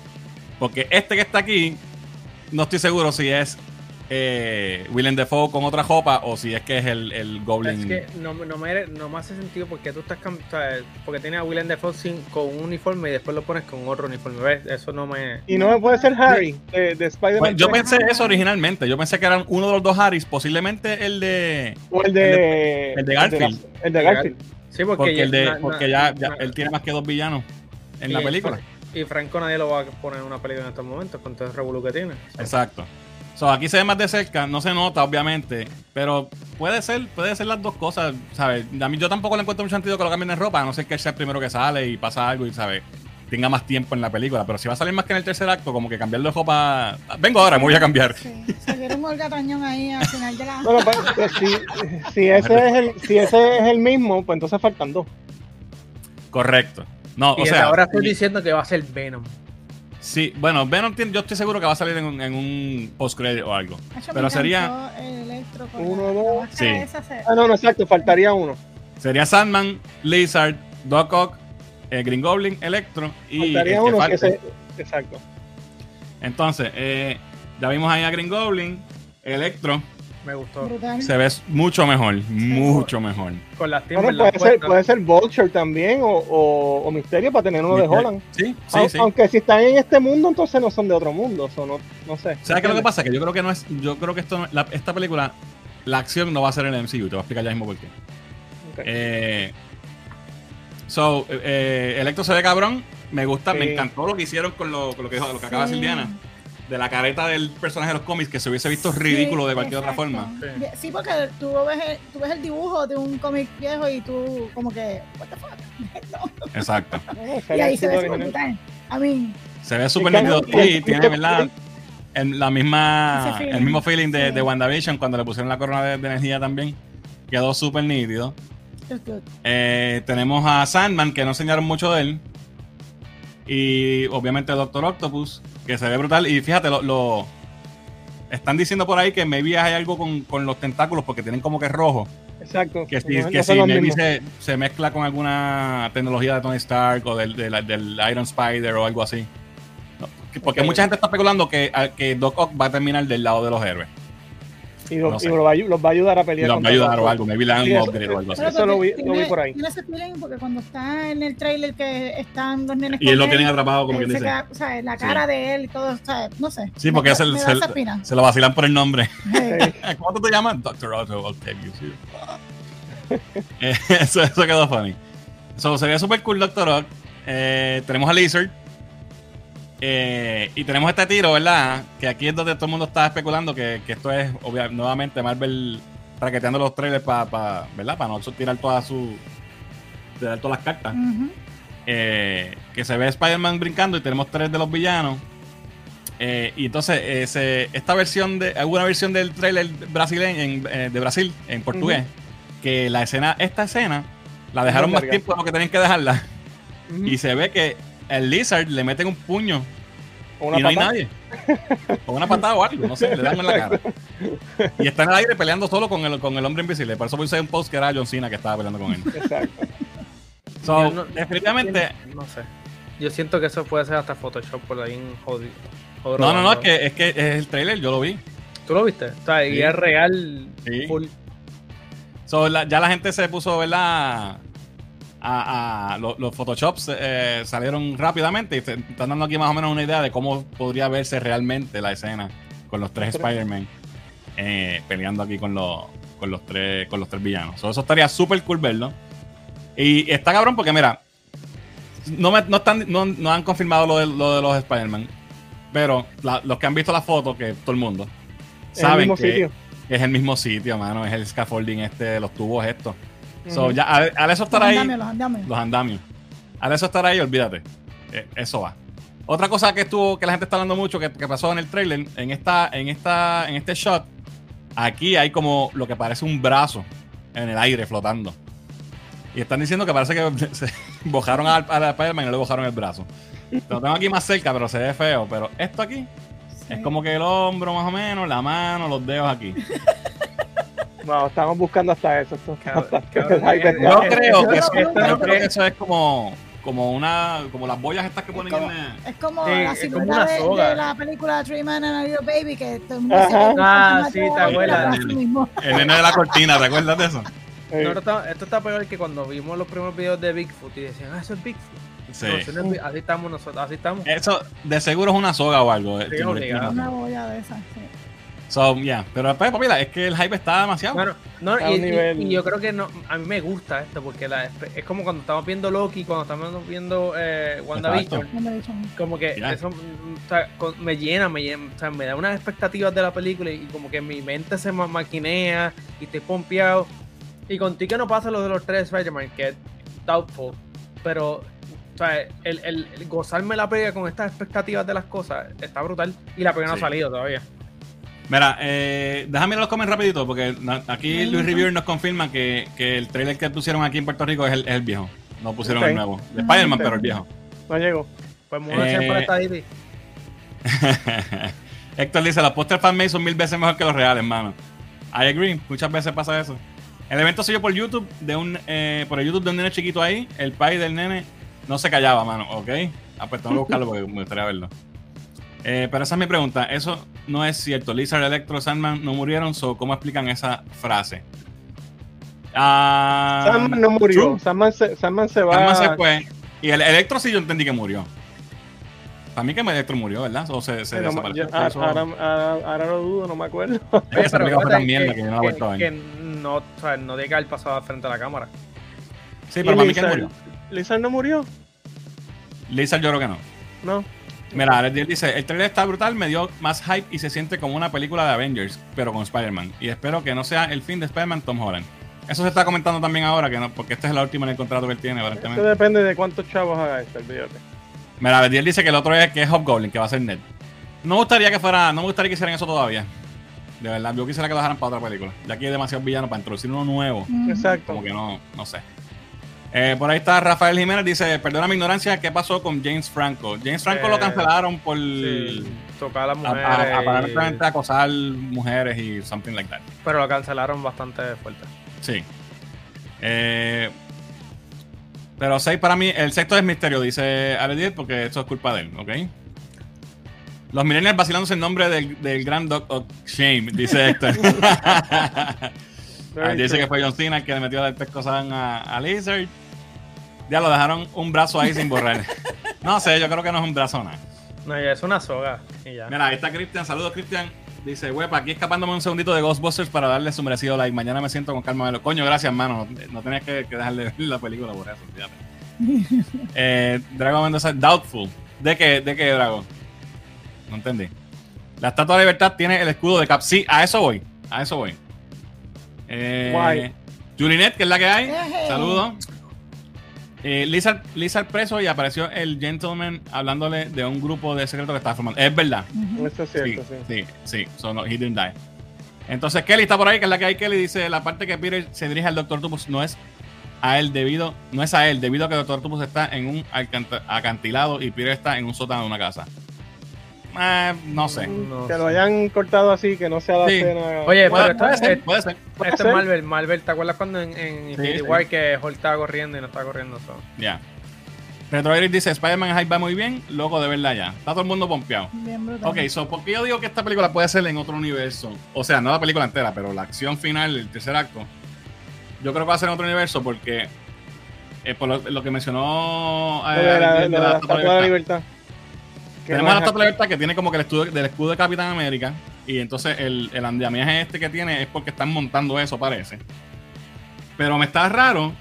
Porque este que está aquí, no estoy seguro si es eh, Willem Dafoe con otra jopa o si es que es el, el Goblin. Es que no, no, me, no me hace sentido porque tú estás porque tienes a Willem Dafoe sin, con un uniforme y después lo pones con otro uniforme. ¿Ves? Eso no me. Y no puede ser Harry de, de Spider-Man. Bueno, yo 3, pensé eso originalmente. Yo pensé que eran uno de los dos Harrys, posiblemente el de. O el de. el de Garfield. El de Garfield. Sí, porque, Porque, el de, na- porque na- ya, ya na- él tiene más que dos villanos en la película. Y Franco nadie lo va a poner en una película en estos momentos con todo el revolú que tiene. Exacto. So, aquí se ve más de cerca, no se nota, obviamente. Pero puede ser, puede ser las dos cosas, ¿sabes? A mí yo tampoco le encuentro mucho sentido que lo cambien de ropa, a no ser que él sea el primero que sale y pasa algo y, ¿sabes? Tenga más tiempo en la película. Pero si va a salir más que en el tercer acto, como que cambiarlo de ropa. Vengo ahora, me voy a cambiar. Sí, se vieron un gatañón ahí al final de la. <laughs> Bueno, pues, pues, si, si, ese es el, si ese es el mismo, pues entonces faltan dos. Correcto. No, Y o desde sea. ahora estoy diciendo que va a ser Venom. Sí, bueno, Venom tiene- yo estoy seguro que va a salir en un, en un post-credit o algo. Pero sería, Electro con Uno, dos. Sí. Ah, no, no, exacto, faltaría uno. sería Sandman, Lizard, Doc Ock, eh, Green Goblin, Electro y Faltaría uno que se. Exacto. Entonces, eh, ya vimos ahí a Green Goblin, Electro, Me gustó. brutal. se ve mucho mejor, mucho mejor. Con las Bueno, puede, ser, puede ser Vulture también o, o, o Misterio para tener uno de Holland. Sí, sí, sí. Aunque si están en este mundo, entonces no son de otro mundo. Son, no, no sé. ¿Sabes qué es lo que pasa? Que yo creo que no es, yo creo que esto no- la- esta película, la acción no va a ser en el MCU, te voy a explicar ya mismo por qué. Ok. Eh, so, eh, Electro se ve cabrón. Me gusta, me encantó lo que hicieron con lo, con lo que, dijo- lo que acaba de decir. Diana. De la careta del personaje de los cómics que se hubiese visto ridículo Sí, de cualquier otra forma. Sí. Sí, porque tú ves, el, tú ves el dibujo de un cómic viejo y tú, como que, what the fuck. <laughs> No. Exacto. <laughs> Y ahí se ve súper. A mí, Se ve súper nítido. y el- tiene, ¿verdad? En la misma, feeling. el mismo feeling de, Sí. de WandaVision cuando le pusieron la corona de, de energía también. Quedó súper nítido. Eh, tenemos a Sandman, que no enseñaron mucho de él. Y obviamente Doctor Octopus, que se ve brutal. Y fíjate, lo, lo- están diciendo por ahí que maybe hay algo con, con los tentáculos porque tienen como que rojo. Exacto. Que si, No- que no si maybe se, se mezcla con alguna tecnología de Tony Stark o del, del, del Iron Spider o algo así. Porque- mucha gente está especulando que, que Doc Ock va a terminar del lado de los héroes. Y, lo- no sé. y los, va, los va a ayudar a Y pelear. los va a ayudar o algo. Sí, un eso- upgrade o algo así. Eso lo vi- lo vi tiene- por ahí. Tiene ese feeling porque cuando está en el trailer que están los nenes Y él lo tienen atrapado, como se dice. queda- o sea, la cara de él y todo, o sea, no sé. Sí, Me- porque es el- me se- espina. Se lo vacilan por el nombre. Hey. <laughs> ¿Cómo tú te llamas? Doctor Otto Octavius. <laughs> sí. Eh, eso, eso quedó funny. So, se ve super cool Doctor Ock. Eh, tenemos a Lizard. Eh, y tenemos este tiro, ¿verdad? Que aquí es donde todo el mundo está especulando que, que esto es, obvia- nuevamente, Marvel traqueteando los trailers para, ¿verdad? Para no tirar todas sus tirar todas las cartas. Eh, que se ve Spider-Man brincando y tenemos tres de los villanos. Eh, y entonces, ese- esta versión de. Alguna versión del trailer brasileño en- de Brasil, en portugués, que la escena, esta escena, la dejaron más tiempo de lo que tenían que dejarla. Y se ve que el Lizard le meten un puño una y no hay nadie. O una patada o algo, no sé, le dan en la cara. Y está en el aire peleando solo con el, con el hombre invisible. Por eso puse un post que era John Cena que estaba peleando con él. Exacto. So, no- definitivamente. No sé. Yo siento que eso puede ser hasta Photoshop por ahí en jodido. No, no, no, es que, es que es el trailer, yo lo vi. ¿Tú lo viste? O sea, y es real. Sí. Full. So, la- ya la gente se puso, ¿verdad? A, a- lo- los Photoshops eh, salieron rápidamente y te están dando aquí más o menos una idea de cómo podría verse realmente la escena con los tres Los. Spider-Man eh, peleando aquí con los, con los tres con los tres villanos. So, eso estaría súper cool verlo. Y está cabrón porque, mira, no, me- no, están, no, no han confirmado lo de, lo de los Spider-Man, pero la- los que han visto la foto, que todo el mundo, el saben que sitio. es el mismo sitio, mano. Es el scaffolding este, los tubos estos. So, ya, al, al eso estar Los ahí, andamios, los andamios. los andamios. Al eso estar ahí, olvídate. Eh, eso va. Otra cosa que estuvo, que la gente está hablando mucho, que, que pasó en el trailer, en esta, en esta, en este shot, aquí hay como lo que parece un brazo en el aire flotando. Y están diciendo que parece que <laughs> se bojaron al, al Spider-Man y no le bojaron el brazo. Lo tengo aquí más cerca, pero se ve feo. Pero esto aquí Sí. es como que el hombro más o menos, la mano, los dedos aquí. <laughs> No, estamos buscando hasta eso. Cabrón, hasta- cabrón, creo que eso, esto yo no creo que es- eso es como, como una, como las boyas estas que ponen como- en Es como Sí, la es como silueta una de, soga. de la película Three Men and a Little Baby, que todo el mundo que Ah, es sí, te acuerdas. el nene de la cortina, ¿te acuerdas de eso? No, esto, está, esto está peor que cuando vimos los primeros videos de Bigfoot y decían, ah, eso es Bigfoot. Sí. No, eso no es Big- así estamos nosotros, así estamos. Eso de seguro es una soga o algo. eh, Sí. Una boya de esas. sí. So, yeah. Pero después, pues, mira, es que el hype está demasiado. Bueno, no, y, nivel- y yo creo que no, a mí me gusta esto porque la, es como cuando estamos viendo Loki, cuando estamos viendo eh, WandaVision. Como que eso o sea, con- me llena, me llena, o sea, me da unas expectativas de la película y como que mi mente se ma- maquinea y estoy pompeado. Y contigo que no pasa lo de los tres Spider-Man, que es doubtful, pero o sea, el, el- el gozarme la película con estas expectativas de las cosas está brutal y la Sí. no ha salido todavía. Mira, eh, déjame ir a los comments rapidito, porque aquí Luis. Reviewer nos confirma que, que el trailer que pusieron aquí en Puerto Rico es el, es el viejo. No pusieron el nuevo. De Spider-Man, pero el viejo. No llegó. Pues muévanse Eh, por esta ID. Héctor dice, los póster fanmade son mil veces mejor que los reales, hermano. I agree, muchas veces pasa eso. El evento se dio por YouTube, de un, eh, por el YouTube de un nene chiquito ahí, el pai del nene no se callaba, mano, ¿ok? Ah, pues tengo que buscarlo porque me gustaría verlo. Eh, pero esa es mi pregunta, eso no es cierto. Lizard, Electro, Sandman no murieron, so, ¿cómo explican esa frase? Ah, Sandman no murió. Sandman se, Sandman se va. Sandman se fue. Y el Electro sí yo entendí que murió. Para mí que el Electro murió, ¿verdad? O se, se Pero no, desapareció. yo- ahora, Eso- ahora, ahora- ahora lo dudo, no me acuerdo. Esa película fue fíjate tan mierda que yo no que- a que no, o sea, no que haber pasado al frente de la cámara. Sí, pero para mí que murió. Lizard no murió. Lizard yo creo que no. No. Mira, Díaz dice, el trailer está brutal, me dio más hype y se siente como una película de Avengers, pero con Spider-Man. Y espero que no sea el fin de Spider-Man Tom Holland. Eso se está comentando también ahora, que no, porque esta es la última en el contrato que él tiene, Eso aparentemente. depende de cuántos chavos haga esto, olvídate. Mira, Díaz dice que el otro es que es Hobgoblin, que va a ser Ned. No me gustaría que fuera, no me gustaría que hicieran eso todavía. De verdad, yo quisiera que lo dejaran para otra película. Ya que hay demasiados villanos para introducir uno nuevo. Exacto. Como que no, no sé. Eh, por ahí está Rafael Jiménez, dice, perdona mi ignorancia, ¿qué pasó con James Franco? James Franco Eh, lo cancelaron por Sí, tocar a las a- mujeres. a- y- aparentemente acosar mujeres y something like that. pero lo cancelaron bastante fuerte. Sí. Eh, pero 6 para mí, el sexto es misterio, dice Alediet, porque esto es culpa de él, ¿ok? Los millennials vacilándose el nombre del, del gran Doc of Shame, dice <laughs> Héctor. Ah, dice que fue John Cena que le metió el pescozán a, a Lizard. Ya lo dejaron un brazo ahí sin borrar. No sé, yo creo que no es un brazo nada. No, ya es una soga. Y ya. Mira, ahí está Cristian. Saludos, Cristian. Dice, huepa, aquí escapándome un segundito de Ghostbusters para darle su merecido like. Mañana me siento con calma. a verlo. Coño, gracias, mano. No, no tenías que, que dejarle ver la película por eso, fíjate. <laughs> eh, Dragon Mendoza, Doubtful. ¿De qué, ¿De qué, Dragon? No entendí. La Estatua de Libertad tiene el escudo de Cap. Sí, a eso voy. A eso voy. Eh, Guay. Julinet, que es la que hay. Saludos. Eh, Lizard, Lizard preso y apareció el gentleman hablándole de un grupo de secretos que estaba formando. Es verdad. Eso es Sí, cierto, sí. sí, sí. So, no, he didn't die. Entonces Kelly está por ahí, que es la que hay Kelly, dice la parte que Peter se dirige al Doctor Octopus no es a él debido, no es a él, debido a que el Doctor Octopus está en un acantilado y Peter está en un sótano de una casa. Eh, no sé. No que sé. lo hayan cortado así, que no sea la Sí. escena. Oye, pero puede ser, es- puede ser. puede esto ser. es Marvel. Marvel, ¿te acuerdas cuando en, en Infinity sí. War que Hulk estaba corriendo y no estaba corriendo? So? Ya. Retro Iris dice, Spider-Man Hype va muy bien, loco de verla ya. Está todo el mundo pompeado. Bien. Ok, so, ¿por qué yo digo que esta película puede ser en otro universo? O sea, no la película entera, pero la acción final, el tercer acto. Yo creo que va a ser en otro universo porque, eh, por lo, lo que mencionó eh, Lo de la, de lo de la la Estatua de Estatua de la Libertad. Tenemos la Estatua de la Libertad que tiene como que el escudo, del escudo de Capitán América. Y entonces el, el andamiaje este que tiene es porque están montando eso, parece. Pero me está raro.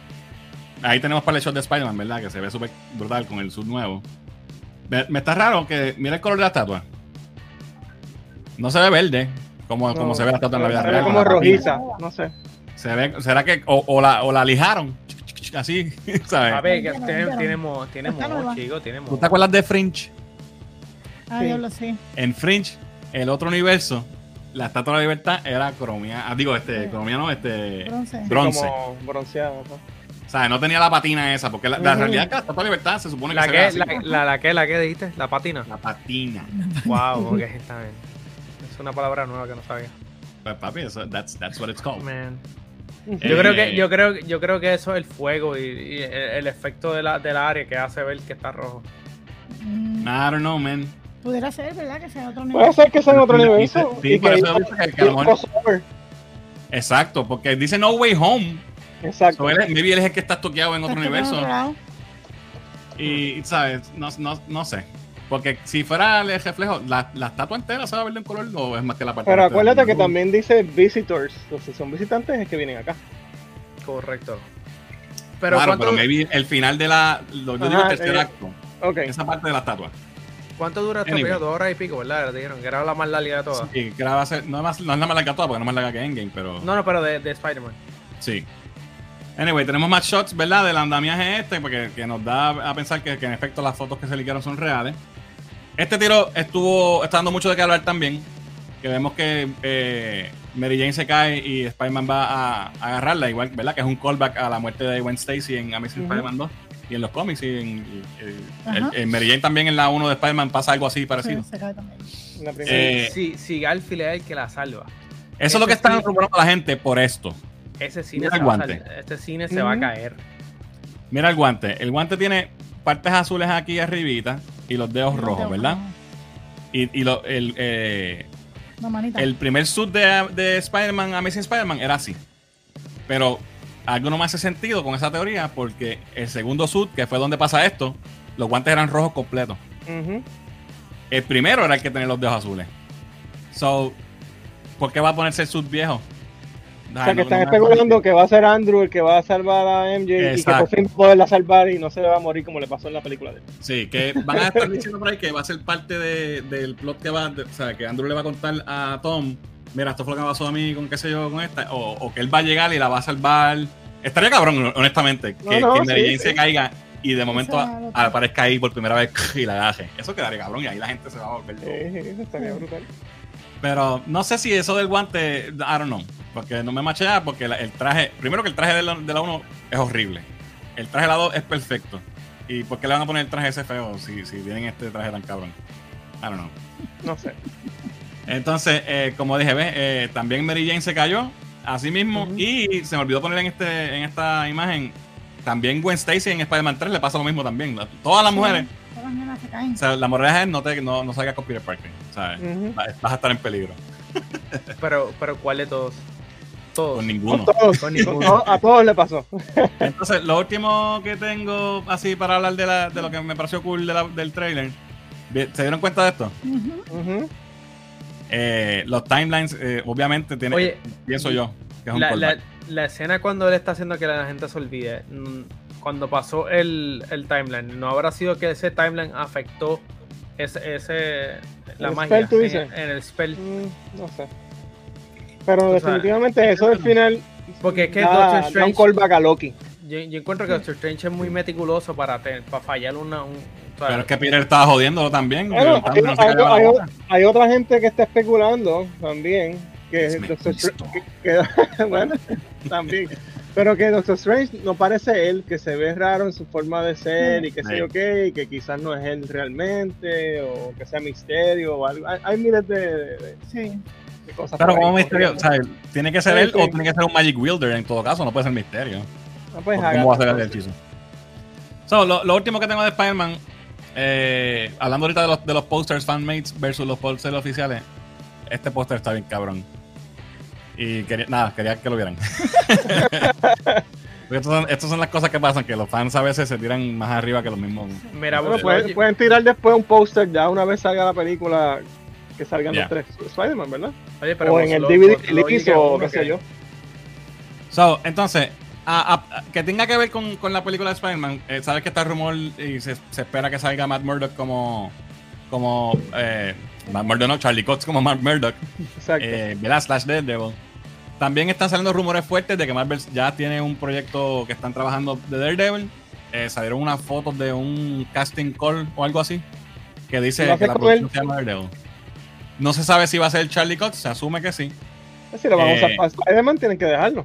Ahí tenemos para el shot de Spider-Man, ¿verdad? Que se ve súper brutal con el sub nuevo. Me, me está raro que. Mira el color de la estatua. No se ve verde, como, No, como se ve la estatua en la vida se ve real. como rojiza, no sé. Se ve, ¿Será que o, o la, o la lijaron? <laughs> Así, <laughs> ¿sabes? A ver, que Vieron, tiene, vieron. tiene mo, tiene Está mo, nueva. chico, tiene ¿Tú te acuerdas de Fringe? Ah, Sí. yo lo sé. En Fringe, el otro universo, la estatua de la libertad era cromía. Ah, digo, este, Sí. cromía no, este. Bronce. Bronce. Como bronceado. ¿no? O sea, no tenía la patina esa, porque la, realidad es que la estatua de la libertad se supone que ¿La que, así. la, la, la que, la que dijiste? ¿La patina? La patina. Wow, ok, está bien. Es una palabra nueva que no sabía. Pues papi, eso, that's, that's what it's called. Man. Eh, Yo creo que, yo creo, yo creo que eso es el fuego y, y el, el efecto de la, del área que hace ver que está rojo. I don't know, man. Pudiera ser, ¿verdad? Que sea otro Puede nivel. ser que sea en otro Sí, universo. sí, y por que eso dice que- que a lo mejor-. Exacto, porque dice No Way Home. Exacto. So, él maybe él es el que está toqueado en otro Está en universo. otro. Y, ¿sabes? No, no, no sé. Porque si fuera el reflejo, la, la estatua entera se va a ver de un color o es más que la parte Pero acuérdate que también dice visitors. Entonces son visitantes es que vienen acá. Correcto. Pero, claro, ¿cuánto, pero maybe el final de la. Lo, yo digo el tercer eh, acto. Ok. Esa parte de la estatua. ¿Cuánto dura esta Anyway. Dos horas y pico, ¿verdad? Dijeron que era la más larga de todas. Sí, que no, es más, no es la más larga toda, porque no es más larga que Endgame, pero. No, no, pero de, de Spider-Man. Sí. Anyway, tenemos más shots, ¿verdad? Del andamiaje este, porque que nos da a pensar que, que en efecto las fotos que se liquearon son reales. Este tiro estuvo, está dando mucho de qué hablar también. Que vemos que eh, Mary Jane se cae y Spider-Man va a, a agarrarla, igual, ¿verdad? Que es un callback a la muerte de Gwen Stacy en Amazing Ujú. Spider-Man 2 y en los cómics. Y en, y- el- en Mary Jane también en la 1 de Spider-Man pasa algo así Sí, parecido. se cae también. La primera. Eh, Si, si Garfield es el que la salva. Eso es lo que ese están sí. rumorando la gente por esto. Ese cine, Mira se el va, a este cine se va a caer. Mira el guante. El guante tiene partes azules aquí arribita y los dedos rojos, ¿verdad? Y, y lo- el, eh, el primer suit de, de Spider-Man, Amazing Spider-Man, era así. Pero algo no me hace sentido con esa teoría porque el segundo suit, que fue donde pasa esto, los guantes eran rojos completos. El primero era el que tenía los dedos azules. So, ¿por qué va a ponerse el suit viejo? O sea, que están especulando que va a ser Andrew el que va a salvar a MJ y que por fin poderla salvar y no se le va a morir como le pasó en la película de él. Sí, que van a estar diciendo por ahí que va a ser parte de- del plot que va, de- o sea, que Andrew le va a contar a Tom, mira, esto fue lo que me pasó a mí con qué sé yo, con esta, o, o que él va a llegar y la va a salvar. Estaría cabrón, honestamente, que, No, no, que Mary sí, Jane se sí. caiga y de momento aparezca ahí por primera vez <laughs> y la agaje. Eso quedaría cabrón y ahí la gente se va a volver. Eh, eso estaría brutal. Pero no sé si eso del guante, I don't know. Porque no me machea, porque la- el traje, primero que el traje de la, de la 1 es horrible. El traje de la 2 es perfecto. ¿Y por qué le van a poner el traje ese feo si, si tienen este traje tan cabrón? I don't know. No sé. Entonces, eh, como dije, ¿ves? Eh, también Mary Jane se cayó, así mismo. Y se me olvidó poner en, este, en esta imagen, también Gwen Stacy en Spider-Man 3 le pasa lo mismo también. Todas las Sí, mujeres. Todas las nenas se caen. O sea, la moraleja es no, te, no, no salgas con Peter Parker. ¿sabes? Vas vas a estar en peligro. Pero, pero ¿cuál de todos? Todos. Con Con ninguno. todos, Con ninguno. a todos le pasó. Entonces, lo último que tengo así para hablar de, la, de lo que me pareció cool de la- del trailer. ¿Se dieron cuenta de esto? Ujú. Eh, los timelines, eh, obviamente, tiene, Oye, pienso yo que es un La, la, la escena cuando él está haciendo que la gente se olvide, mm, cuando pasó el, el timeline, ¿no habrá sido que ese timeline afectó ese, ese la ¿El magia spell, tú en, dices? en el spell? Mm, no sé. Pero O sea, definitivamente eso del final Porque es que da, Doctor da un callback a Loki. yo, yo encuentro que Doctor Strange es muy meticuloso para, tener- para fallar una. Un, Pero es que Peter estaba jodiéndolo también. Bueno, hay, no otra gente que está especulando también que Es Doctor Mephisto. Strange, que- <laughs> bueno, también, pero que Doctor Strange no parece él, que se ve raro en su forma de ser y que Sí. sé yo qué, y que quizás no es él realmente, o que sea misterio o algo. Hay, hay miles de, de- Sí. de cosas. Pero como misterio, o sea, tiene que ser Sí, él sí. o tiene que ser un Magic Wielder en todo caso, no puede ser misterio. Ah, pues, ¿Cómo haga- va a ser el hechizo? So, lo, lo último que tengo de Spider-Man, eh, hablando ahorita de los, de los posters fanmates versus los posters oficiales, este póster está bien cabrón. Y quería, nada, quería que lo vieran. <laughs> Estas son, estas son las cosas que pasan, que los fans a veces se tiran más arriba que los mismos. mira, Bueno, pueden, tirar después un póster ya una vez salga la película que salgan los tres Spider-Man, ¿verdad? oye, pero o en el lo- DVD lo- lo uno qué sé que- yo. So, entonces, a- a- a- que tenga que ver con, con la película de Spider-Man, eh, sabes que está el rumor y se, se espera que salga Matt Murdock como. como. Eh, Matt Murdock, no, Charlie Cox como Matt Murdock. Exacto. eh, ¿verdad? Slash Daredevil. También están saliendo rumores fuertes de que Marvel ya tiene un proyecto que están trabajando de Daredevil. Eh, salieron unas fotos de un casting call o algo así que dice ¿Y va a que la producción se llama Daredevil. No se sabe si va a ser Charlie Cox, se asume que sí. si lo vamos a usar para Spider-Man, tienen que dejarlo.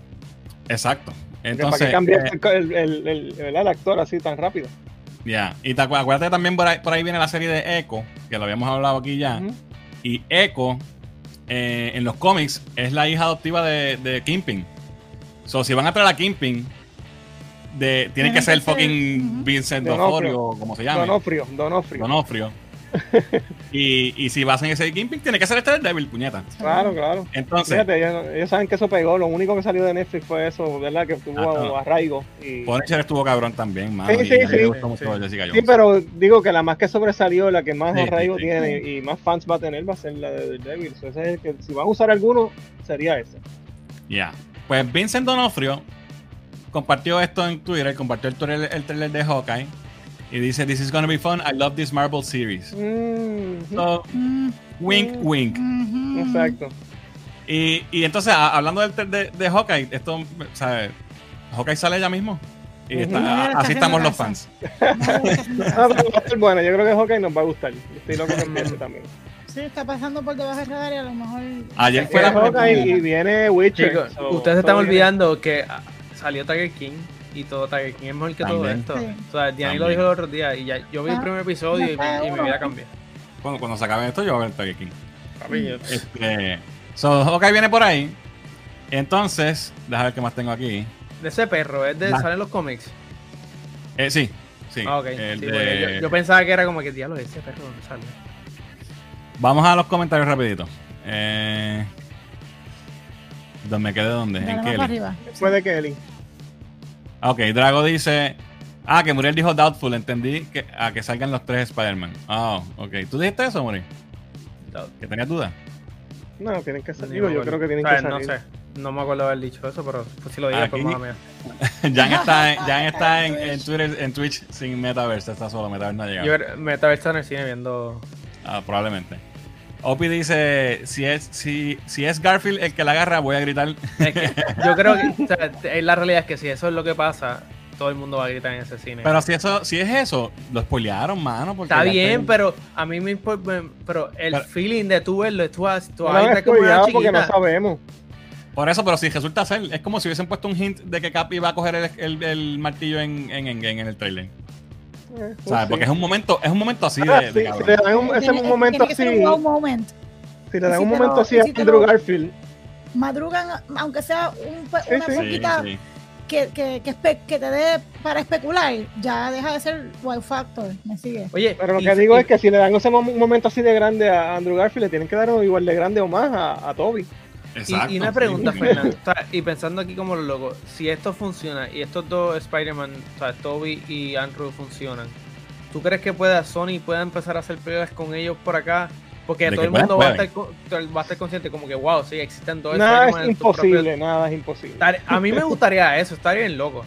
Exacto. Entonces, ¿Para qué cambiar eh, el, el, el- el actor así tan rápido? ya. Y te acu- acuérdate que también por ahí, por ahí viene la serie de Echo, que lo habíamos hablado aquí ya. Y Echo, eh, en los cómics, es la hija adoptiva de, de Kingpin. So, si van a traer a Kingpin, de, tiene que ser ser, fucking. Vincent Donofrio. D'Onofrio, como se llama. Donofrio, Donofrio. Donofrio. <laughs> y, y si vas en ese Kingpin, tiene que ser este Devil, puñeta. Claro, claro. Entonces, Fíjate, ellos, ellos saben que eso pegó. Lo único que salió de Netflix fue eso, ¿verdad? Que tuvo Ah, no. arraigo. Y... Punisher estuvo cabrón también, mano. Sí, sí, sí. Sí. Pero digo que la más que sobresalió, la que más Sí, arraigo tiene y más fans va a tener, va a ser la de Devil. Es el que, si van a usar alguno, sería ese. Ya. Pues Vincent Donofrio compartió esto en Twitter, compartió el, trailer- el trailer de Hawkeye y dice, This is gonna be fun, I love this Marvel series. Mm, So, Mm, wink, wink. ujú. exacto. Y, y entonces, a- hablando tra- de, de Hawkeye, esto, ¿sabes? Hawkeye sale ya mismo. Y está- No, está así estamos los fans. <laughs> Ah, caso. <laughs> pero va a ser bueno, yo creo que Hawkeye nos va a gustar. Estoy loco que empiece también. Sí, está pasando por debajo del radar y a lo mejor. Ayer fue la Hawkeye y viene Witcher. Chicos, so, ustedes se están olvidando que ah, salió Tiger King y todo Tiger King es mejor que todo esto. Sí. O sea, Diani lo dijo el otro día y ya yo vi el Ah, primer episodio y, mi- y mi vida cambió. Cuando, cuando se acabe esto, yo voy a ver Tiger King. Papi, yo- Este, so, Hawkeye viene por ahí. Entonces, déjame ver qué más tengo aquí. De ese perro, es de Va. sale en los cómics. Eh, sí, sí. Ah, ok. el Sí, de- porque yo, yo pensaba que era como que diablo, ese perro no sale. Vamos a los comentarios rapidito. Eh, ¿Dónde me quedé? ¿Dónde? En Kelly. arriba. Después de Kelly. Ok, Drago dice. Ah, que Muriel dijo Doubtful. Entendí que, a que salgan los tres Spider-Man. Ah, ok. ¿Tú dijiste eso, Muriel? ¿Que tenías dudas? No, tienen que salir. Digo, yo creo que tienen O que salir. No sé, no me acuerdo haber dicho eso, pero pues, si lo dije, pues Aquí- mala mía. <laughs> Jan está, en- Jan está en, en Twitter, en Twitch sin Metaverse. Está solo, Metaverse no ha llegado. Yo me estaba en el cine viendo. Ah, probablemente. Opi dice: si es, si, si es Garfield el que la agarra, voy a gritar. Es que yo creo que o sea, te- la realidad es que si eso es lo que pasa, todo el mundo va a gritar en ese cine. Pero si eso, si es eso, lo spoilearon, mano. porque Está bien, te- pero a mí me importa. Pero el Pero- feeling de tú verlo, tú, has- tú No estás como una spoileado porque no chiquita. sabemos. Por eso, pero si resulta ser, es como si hubiesen puesto un hint de que Cap iba a coger el, el- el martillo en, en, en, en el trailer. Eh, ¿Sabes? sí. Porque es un momento, es un momento así Ah, de, sí, de si le dan un, ese Tiene- momento así, un wow moment. si le dan un momento así a Andrew Garfield, Madrugan, aunque sea un, una sí. Sí, poquita sí. Que, que, que, espe- que te dé para especular, ya deja de ser wow factor. ¿Me sigue? Oye, pero lo y- que digo y- es que si le dan ese mom- un momento así de grande a Andrew Garfield, le tienen que dar igual de grande o más a, a Toby. Y, Exacto, y una pregunta, Fernando. o sea, y pensando aquí como los locos, si esto funciona y estos dos Spider-Man, o sea, Toby y Andrew funcionan, ¿tú crees que pueda Sony pueda empezar a hacer peleas con ellos por acá? Porque todo el mundo pueden, va a, estar, va a estar consciente como que, wow, sí, existen dos Nada Spider-Man es propios- imposible, nada es imposible. A mí me gustaría eso, estaría bien loco.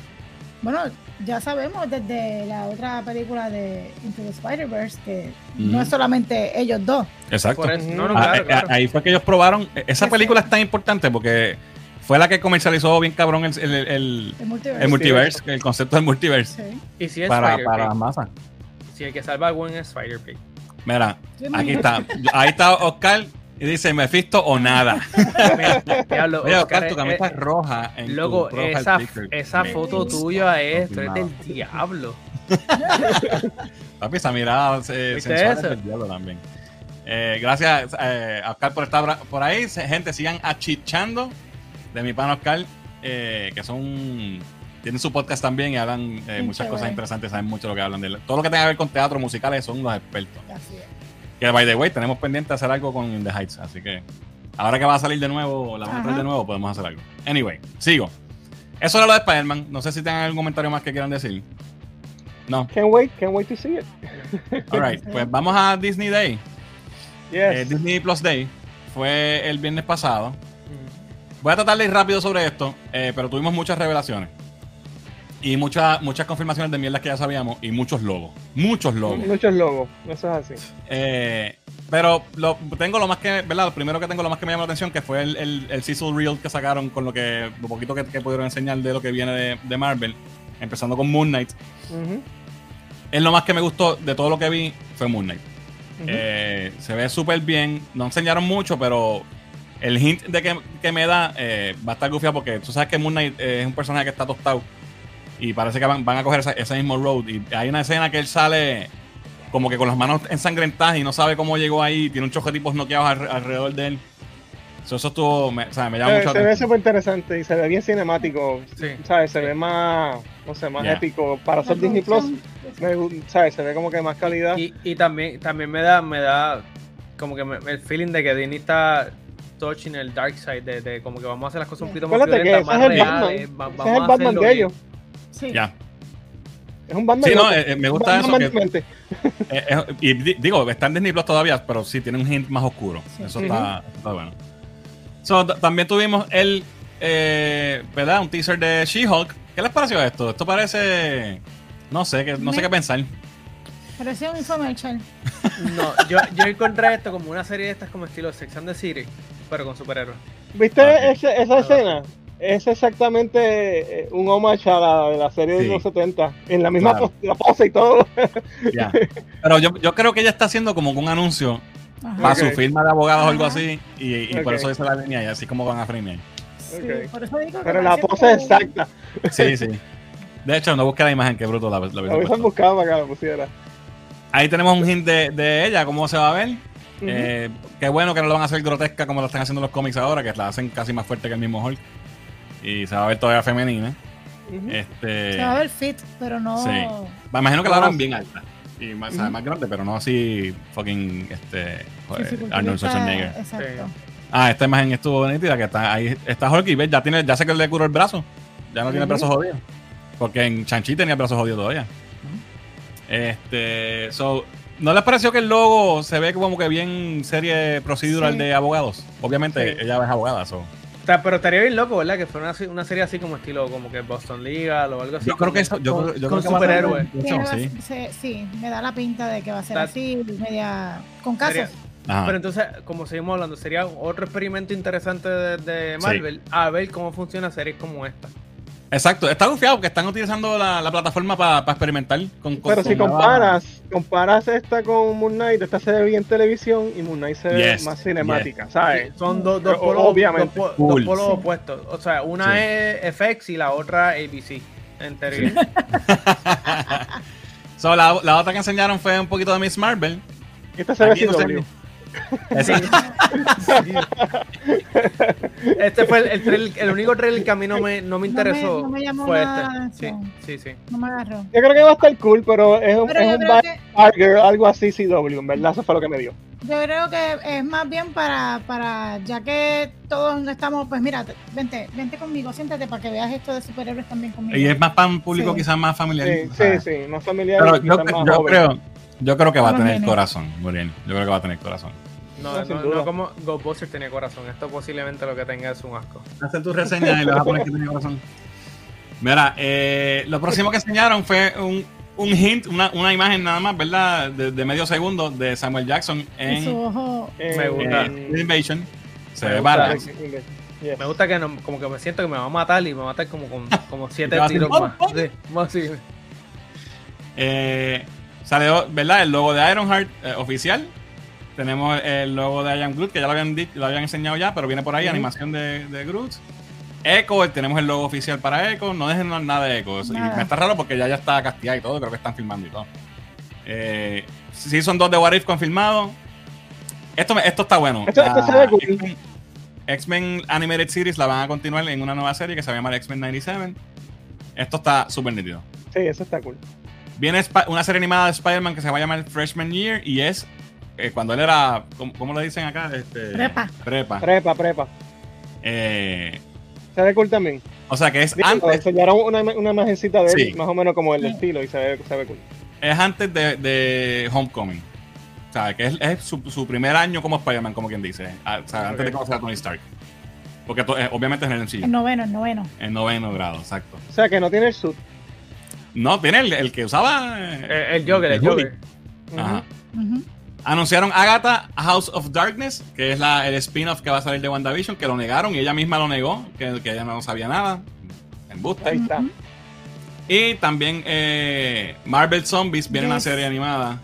Bueno, ya sabemos desde la otra película de Into the Spider-Verse que no es solamente ellos dos. Exacto. Por eso, no, no, Ah, claro, eh, claro. Ahí fue que ellos probaron. Esa Sí, película es tan importante porque fue la que comercializó bien cabrón el, el, el, El multiverso. el multiverse, el concepto del multiverse Sí. Y si es para, para las Pig. masas. Si el que salva a Gwen es Spider Pig. Mira, aquí está. Ahí está Oscar y dice Mephisto o nada. <laughs> Mira, diablo, Mira, Oscar, Oscar, tu eh, camisa eh, es roja. En Loco, tu esa, esa foto tuya es, tú eres del diablo. <laughs> Papi, esa mirada eh, ¿Viste sensual eso? es del diablo también. Eh, gracias, eh, a Oscar, por estar por ahí. Gente, sigan achichando de mi pan Oscar, eh, que son. Tienen su podcast también y hablan eh, muchas cosas interesantes, saben mucho lo que hablan de él. Todo lo que tenga que ver con teatro musicales son los expertos. Así es. Que, by the way, tenemos pendiente hacer algo con In The Heights, así que ahora que va a salir de nuevo, la vamos a traer de nuevo, podemos hacer algo. Anyway, sigo. Eso era lo de Spider-Man. No sé si tengan algún comentario más que quieran decir. No. Can't wait, can't wait to see it. Alright, pues vamos a Disney Day. Yes. Eh, Disney Plus Day fue el viernes pasado. Voy a tratar de ir rápido sobre esto, eh, pero tuvimos muchas revelaciones. Y muchas muchas confirmaciones de mierdas que ya sabíamos y muchos logos. Muchos logos. Muchos logos, eso es así. Eh, pero lo, tengo lo más que, ¿verdad? Lo primero que tengo, lo más que me llamó la atención, que fue el, el, el Sizzle Reel que sacaron con lo que, lo poquito que, que pudieron enseñar de lo que viene de, de Marvel, empezando con Moon Knight. Ujú, Es lo más que me gustó de todo lo que vi, fue Moon Knight. Eh, se ve súper bien, no enseñaron mucho, pero el hint de que, que me da eh, va a estar gufiado porque tú sabes que Moon Knight es un personaje que está tostado y parece que van, van a coger esa- ese mismo road. Y hay una escena que él sale como que con las manos ensangrentadas y no sabe cómo llegó ahí, tiene un choque de tipos noqueados alre- alrededor de él. So, eso estuvo, me, o sea, me llama mucho la se ve atención. súper interesante y se ve bien cinemático. Sí. ¿Sabes? Se ve más, no sé, más Ya. épico. Para ser Disney Plus, me ¿sabes? Se ve como que más calidad. Y, y también, también me da, me da como que me- el feeling de que Disney está touching el dark side, de, de como que vamos a hacer las cosas un poquito más violentas, más es el Batman. reales. va- vamos es el a Batman de ellos. Sí. Ya. Es un Batman. Sí, no, eh, eh, me gusta eso. Que-. <laughs> Eh, eh, y di- digo, está en Disney Plus todavía, pero sí tiene un hint más oscuro. Sí. Eso está, está bueno. So, también tuvimos el, eh, ¿verdad? Un teaser de She-Hulk. ¿Qué les pareció esto? Esto parece, no sé, que, no sé qué pensar. Parecía un infomercial. <laughs> No, yo, yo encontré esto como una serie de estas como estilo Sex and the City, pero con superhéroes. ¿Viste Ah, ese- esa escena? Es exactamente eh, un homage a la de la serie Sí. de los 70. En la misma Claro. pos- la pose y todo. <laughs> Ya. <laughs> Pero yo, yo creo que ella está haciendo como un anuncio Ajá. para su firma de abogados o algo así. Y, y por eso dice la línea y así como van a framear. Sí, Ok. por eso digo que Pero la pose es exacta. Sí, sí. <laughs> De hecho, no busqué la imagen, qué bruto la, la La hubiese hubiesen buscado para que la pusiera. Ahí tenemos un hint de, de ella, cómo se va a ver. Eh, qué bueno que no lo van a hacer grotesca como lo están haciendo los cómics ahora, que la hacen casi más fuerte que el mismo Hulk. Y se va a ver todavía femenina. Este, Se va a ver fit, pero no. Sí. Me imagino que la harán bien alta. Y más, sea, Ujú. más grande, pero no así fucking este, joder, Arnold Schwarzenegger. Exacto. Ah, esta imagen estuvo nítida, que está ahí está Hulk y ves, ya tiene, ya sé que le curó el brazo. Ya no tiene el brazo jodido. Porque en Chanchi tenía el brazo jodido todavía. Este, so, ¿no les pareció que el logo se ve como que bien serie procedural Sí. de abogados? Obviamente ella es abogada, so. O sea, pero estaría bien loco, ¿verdad? Que fuera una, una serie así como estilo, como que Boston Legal o algo así. Yo creo con- que eso, yo, con, creo- yo con creo que va a ser- superhéroes. sí. sí, me da la pinta de que va a ser así, media. con casos. Sería- Ajá. Pero entonces, como seguimos hablando, sería otro experimento interesante de, de Marvel a ver cómo funciona series como esta. Exacto, está confiado porque están utilizando la, la plataforma para experimentar con con- Pero si con comparas, comparas esta con Moon Knight, esta se ve bien televisión y Moon Knight se ve Yes, más cinemática, ¿sabes? Son dos, polos, obviamente. dos po- dos Cool. polos Sí. opuestos. O sea, una Sí. es FX y la otra ABC. En teoría. <laughs> So, la, la otra que enseñaron fue un poquito de Miss Marvel. Esta se ve CW. <laughs> Este fue el, el, el único trailer que a mí no me, no me No me- interesó. no me llamó fue este. Sí, sí, sí. No me agarró. Yo creo que va a estar cool, pero es un, Pero es un Bad que algo así CW, en verdad, eso fue lo que me dio. Yo creo que es más bien para, para, ya que todos estamos, pues mira, te- vente, vente conmigo, siéntate para que veas esto de superhéroes también conmigo. Y es más para un público Sí. quizás más familiar. Sí, o sea, sí, sí, más familiar. Pero yo, más yo creo, yo creo que va a tener corazón, Muriel. Yo creo que va a tener corazón. No, No, no, como Ghostbusters tenía corazón. Esto posiblemente lo que tenga es un asco. Hacer tu reseña y le vas a poner que tiene corazón. Mira, eh, lo próximo que enseñaron fue un, un hint, una, una imagen nada más, ¿verdad? De, de medio segundo de Samuel Jackson en. Eh, Me gusta. eh, Invasion. Se Me ve. Yes. Me gusta que no- como que me siento que me va a matar y me va a matar como con como <laughs> siete tiros ¡pum, más. pum! Sí, más así. Eh, salió, ¿verdad? El logo de Ironheart eh, oficial. Tenemos el logo de I Am Groot, que ya lo habían, lo habían enseñado ya, pero viene por ahí, animación de, de Groot. Echo, tenemos el logo oficial para Echo. No dejen nada de Echo. Y me está raro porque ya, ya está castigado y todo. Creo que están filmando y todo. Eh, Season 2 de What If confirmado. Esto, esto está bueno. Esto- esto ve cool. X-Men- Animated Series la van a continuar en una nueva serie que se va a llamar X-Men 97. Esto está súper nítido. Sí, eso está cool. Viene una serie animada de Spider-Man que se va a llamar Freshman Year y es eh, cuando él era, ¿cómo, cómo le dicen acá? Este, Prepa. Prepa. Prepa, prepa. Eh, Se ve cool también. o sea que es Digo, antes, enseñaron una, una imagencita de él, más o menos como el Sí. estilo, y se ve, se ve cool. es antes de, de Homecoming. O sea, que es, es su, su primer año como Spider-Man, como quien dice. Ah, O sea, antes de conocer a Tony Stark. Porque to- eh, obviamente es en el El MCU. noveno, el noveno. En noveno grado, exacto. O sea, que no tiene el suit. No, tiene el, el que usaba. eh, Eh, El Joker, el. Joker. Ajá. Ujú. Anunciaron Agatha House of Darkness, que es la, el spin-off que va a salir de WandaVision, que lo negaron y ella misma lo negó, que, que ella no sabía nada. Embuste. Ahí está. Y también eh, Marvel Zombies, viene una serie animada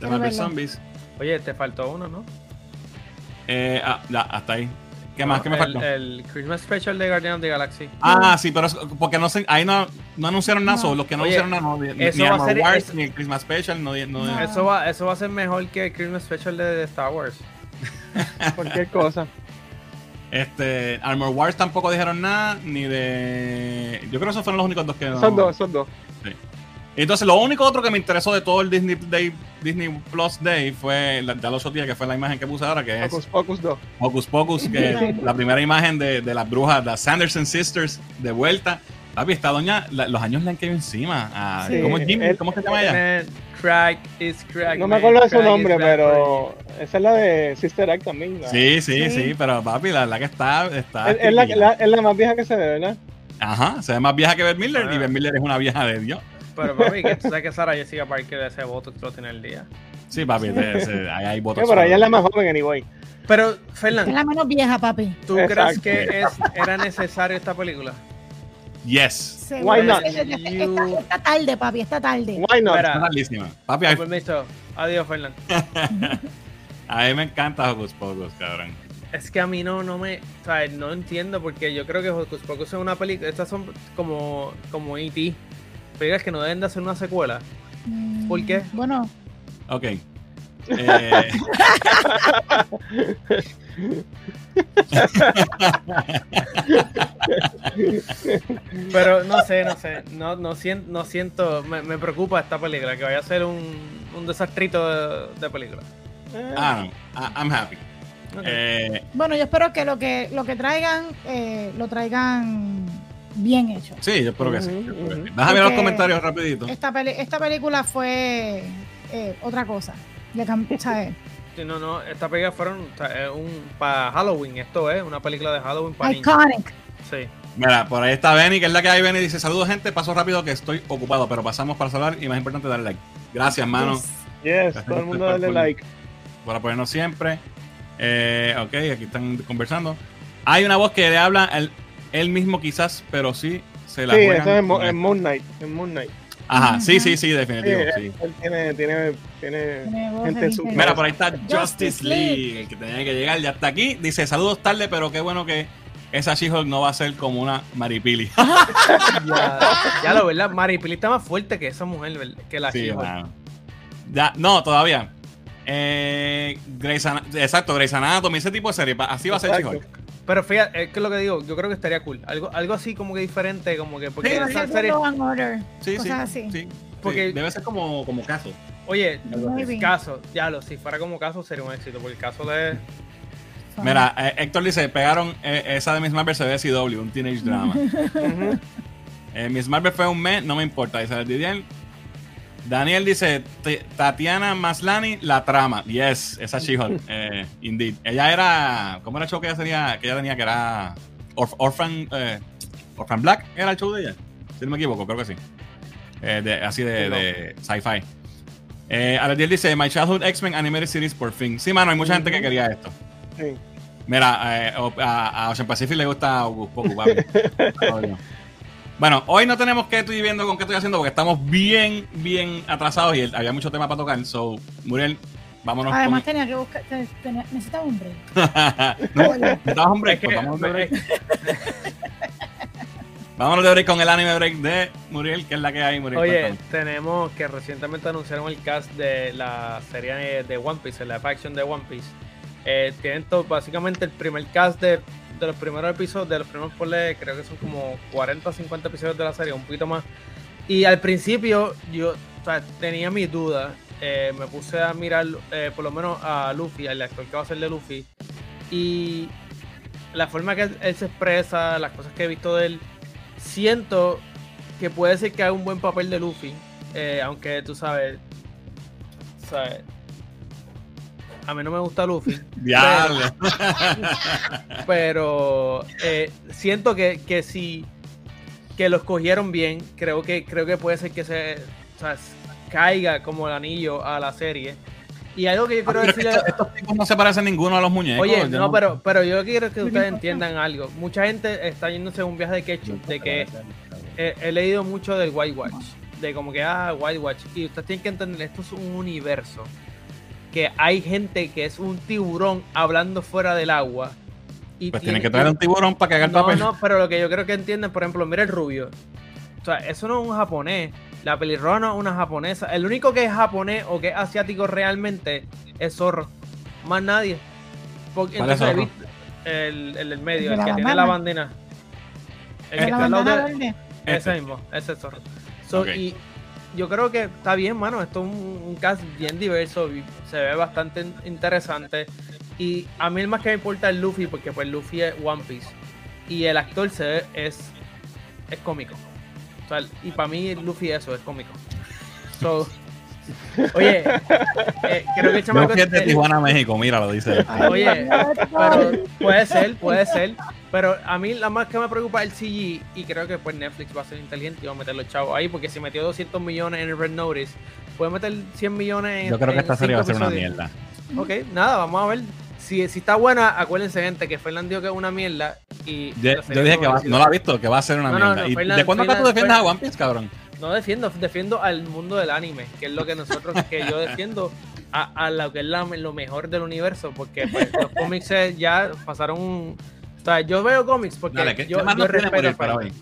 de Marvel. Zombies. Oye, te faltó uno, ¿no? Eh, ah, ya, hasta ahí. ¿Qué más? ¿Qué me el, faltó? El Christmas Special de Guardian of the Galaxy. Ah, sí, pero es- porque no sé, ahí no, no anunciaron nada, No. los que no Oye, anunciaron nada, no, ni, eso ni va a Armor ser- Wars, es- ni el Christmas Special, no, no, No. Eso va, eso va a ser mejor que el Christmas Special de, de Star Wars. <laughs> Cualquier cosa. Este, Armor Wars tampoco dijeron nada, ni de... Yo creo que esos fueron los únicos dos que no... Son dos, son dos. Entonces, lo único otro que me interesó de todo el Disney Day, Disney Plus Day fue, la- ya los otros días, que fue la imagen que puse ahora, que es Focus, Focus 2. Hocus Pocus, que <laughs> es la primera imagen de, de las brujas, las Sanderson Sisters, de vuelta. Papi, esta doña, la- los años le han caído encima. a- Sí, ¿Cómo es Jimmy? él- ¿Cómo es se llama ella? Crack is crack. No me acuerdo de su nombre, crack pero esa es la de Sister Act también. la- Sí, sí, sí, Sí. pero papi, la verdad que está. está Es, es la, la- es la más vieja que se ve, ¿verdad? Ajá, se ve más vieja que Beth Miller Ah. y Beth Miller es una vieja de Dios. Pero papi, que tú sabes que Sara Jessica Parker ese voto lo tiene el día. Sí, papi, ahí hay Sí, votos. <laughs> pero ella es la más joven, anyway. Pero, Es Fernán, la menos vieja, papi. ¿tú crees Exacto. que es, era necesario esta película? Yes. Why not? Está, está- tarde, papi, está tarde. Why not? Mira. Está malísima. Papi, Con permiso. Adiós, Fernán. <laughs> a mí me encanta Hocus Pocus, cabrón. Es que a mí no, no me, o sea, no entiendo porque yo creo que Hocus Pocus es una película, estas son como, como E.T. Películas que no deben de hacer una secuela. Mm, ¿Por qué? Bueno, Ok. <laughs> Eh, <laughs> Pero no sé, no sé, no, no, siento, no siento, me, me preocupa esta película, que vaya a ser un, un desastrito de, de película. Ah, no. I'm happy. Eh, bueno, yo espero que lo que lo que traigan eh, lo traigan bien hecho. sí, yo espero que sí. Yo espero que sí. ujú. Déjame ver los comentarios rapidito. Esta peli- esta película fue eh, otra cosa. Le. <laughs> Sí, no, no, esta película fueron un para Halloween, esto es una película de Halloween para niños. Iconic. Sí. Mira, por ahí está Benny, que es la que hay. Benny dice: Saludos, gente. Paso rápido que estoy ocupado, pero pasamos para saludar y más importante, darle like. Gracias, mano, Yes. Yes, todo el mundo dale like. por apoyarnos siempre. Eh, ok, aquí están conversando. Hay una voz que le habla él, él mismo, quizás, pero sí se la Sí, juegan eso es en, en. Moon Knight. En Moon Knight. Ajá, sí, sí, sí, Sí, definitivo. él, Sí. él tiene, tiene, tiene gente de súper. Mira, por ahí está Justice League, el que tenía que llegar, ya está aquí. Dice, saludos tarde, pero qué bueno que esa She-Hulk no va a ser como una Maripili. <laughs> Ya, ya lo verdad, Maripili está más fuerte que esa mujer, ¿verdad? que la Sí, She-Hulk. mano. Ya, no, todavía. Eh, Grey's Ana- exacto, Grey's Anatomy, ese tipo de serie, así va a ser. She-Hulk. Pero fíjate, es que lo que digo, yo creo que estaría cool. Algo, algo así como que diferente, como que porque Sí, Sí, sí, cosas así. sí. Porque- Sí, debe ser como, como caso. oye, caso, ya lo, si fuera como caso sería un éxito, porque el caso de Mira, eh, Héctor dice, pegaron eh, esa de Miss Marvel se ve CW, un teenage drama. <laughs> Eh, Miss Marvel fue un mes, no me importa, dice Didier. Daniel dice, "T- Tatiana Maslani, la trama. Yes, esa She-Hulk. <laughs> eh, indeed. Ella era, ¿cómo era el show que ella, tenía, que ella tenía? Que era Orf- Orphan, eh, Orphan Black, ¿era el show de ella? Si no me equivoco, creo que sí. Eh, de- así de, de sci-fi. Eh, dice, My Childhood X-Men Animated Series por fin. Sí, mano, hay mucha gente que quería esto. Sí. Mira, eh, a, a Ocean Pacific le gusta Pocus, papi. <laughs> Bueno, hoy no tenemos que estoy viendo con qué estoy haciendo porque estamos bien, bien atrasados y había mucho tema para tocar. So, Muriel, vámonos. Además tenía que buscar, te- tenía- necesitaba un break. <laughs> no, necesitabas un break, pues vámonos de break. Vámonos de break con el anime break de Muriel, que es la que hay, Muriel. Oye, cuéntame. tenemos que recientemente anunciaron el cast de la serie de One Piece, el live action de One Piece. Eh, tienen todo, básicamente el primer cast de, de los primeros episodios, de los primeros ponle, creo que son como 40 o 50 episodios de la serie, un poquito más. Y al principio yo tenía mis dudas. eh, me puse a mirar eh, por lo menos a Luffy, al actor que va a ser de Luffy. Y la forma que él se expresa, las cosas que he visto de él, siento que puede ser que haga un buen papel de Luffy. eh, aunque tú sabes, sabes, a mí no me gusta Luffy. <laughs> Diablo. pero eh, siento que, que si que los cogieron bien, creo que creo que puede ser que se o sea, caiga como el anillo a la serie. Y algo que yo quiero Pero es que decirle, estos, tipos no se parecen ninguno a los muñecos. oye, no, pero pero yo quiero que ustedes entiendan algo. Mucha gente está yéndose a un viaje de ketchup, de que he, he leído mucho del White Watch, de como que ah White Watch y ustedes tienen que entender esto es un universo que hay gente que es un tiburón hablando fuera del agua y Pues tiene- tienen que traer un tiburón para que haga el no, papel. no, pero lo que yo creo que entienden, por ejemplo, mira el rubio. O sea, eso no es un japonés. La pelirroja no es una japonesa. El único que es japonés o que es asiático realmente es Zorro. Más nadie. Porque ¿Cuál el, el del medio, ¿El que tiene la bandina. El ¿De que está al lado de- verde? ese Este. mismo, ese es Zorro. So. Y yo creo que está bien, mano. Esto es un, cast bien diverso. Se ve bastante in- interesante. Y a mí el más que me importa es Luffy, porque pues Luffy es One Piece. Y el actor se ve, es, es cómico. O y para mí Luffy eso es cómico. So, oye, eh, creo que el chamaco... Es de eh, Tijuana, México, mira, lo dice. Oye, pero puede ser, puede ser. Pero a mí la más que me preocupa es el CG y creo que pues Netflix va a ser inteligente y va a meter los chavos ahí porque si metió 200 millones en el Red Notice, puede meter 100 millones en Yo creo que esta serie va a ser una mierda. Ok, nada, vamos a ver. Si, si está buena, acuérdense gente que Fernan dijo que es una mierda y Yo, yo dije que va, no la he visto, que va a ser una No, mierda. no, ¿Y Fernan- ¿De cuándo acá tú Fernan- defiendes a One Piece, cabrón? No defiendo, defiendo al mundo del anime, que es lo que nosotros, que yo defiendo a, a lo que es la- lo mejor del universo, porque pues, los <laughs> cómics eh, ya pasaron un... O sea, yo veo cómics porque Dale, ¿qué, yo, más yo respeto para hoy?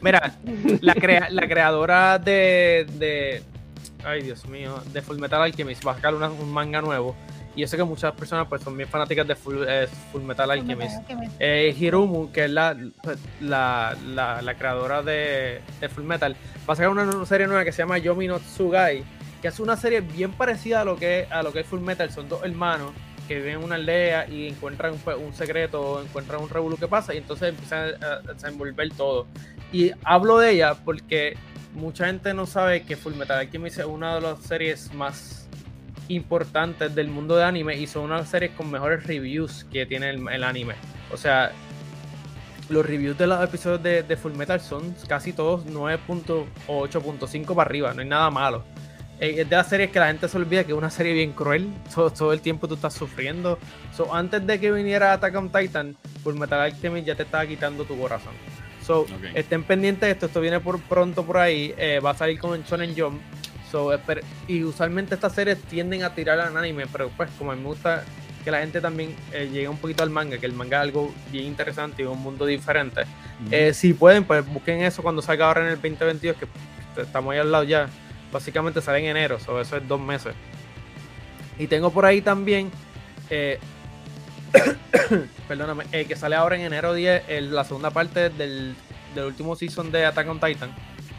Mira, la, crea- la creadora de, de. Ay, Dios mío. De Full Metal Alchemist va a sacar una- un manga nuevo. Y yo sé que muchas personas pues son bien fanáticas de Full, eh, Full Metal Alchemist. Eh, Hiromu, que es la, pues, la, la, la creadora de, de Full Metal, va a sacar una serie nueva que se llama Yomi no Tsugai, que es una serie bien parecida a lo que, a lo que es Full Metal. Son dos hermanos que viven en una aldea y encuentran pues, un secreto, encuentran un revolú que pasa y entonces empiezan a, a desenvolver todo. Y hablo de ella porque mucha gente no sabe que Full Metal Alchemist es una de las series más importantes del mundo de anime y son unas series con mejores reviews que tiene el, el anime. O sea, los reviews de los episodios de, de Full Metal son casi todos 9.8 o 8.5 para arriba, no hay nada malo. Eh, Es de las series que la gente se olvida que es una serie bien cruel, <laughs> todo, todo el tiempo tú estás sufriendo. So, antes de que viniera Attack on Titan, Full Metal Alchemist ya te estaba quitando tu corazón. So, estén pendientes de esto, esto viene por pronto por ahí, eh, va a salir con Shonen Jump. So, y usualmente estas series tienden a tirar al anime, pero pues como a mí me gusta que la gente también eh, llegue un poquito al manga, que el manga es algo bien interesante y un mundo diferente. Eh, si pueden, pues busquen eso cuando salga ahora en el 2022, que estamos ahí al lado ya. Básicamente sale en enero, so eso es dos meses. Y tengo por ahí también, eh, <coughs> perdóname, eh, que sale ahora en enero 10 el- la segunda parte del, del último season de Attack on Titan.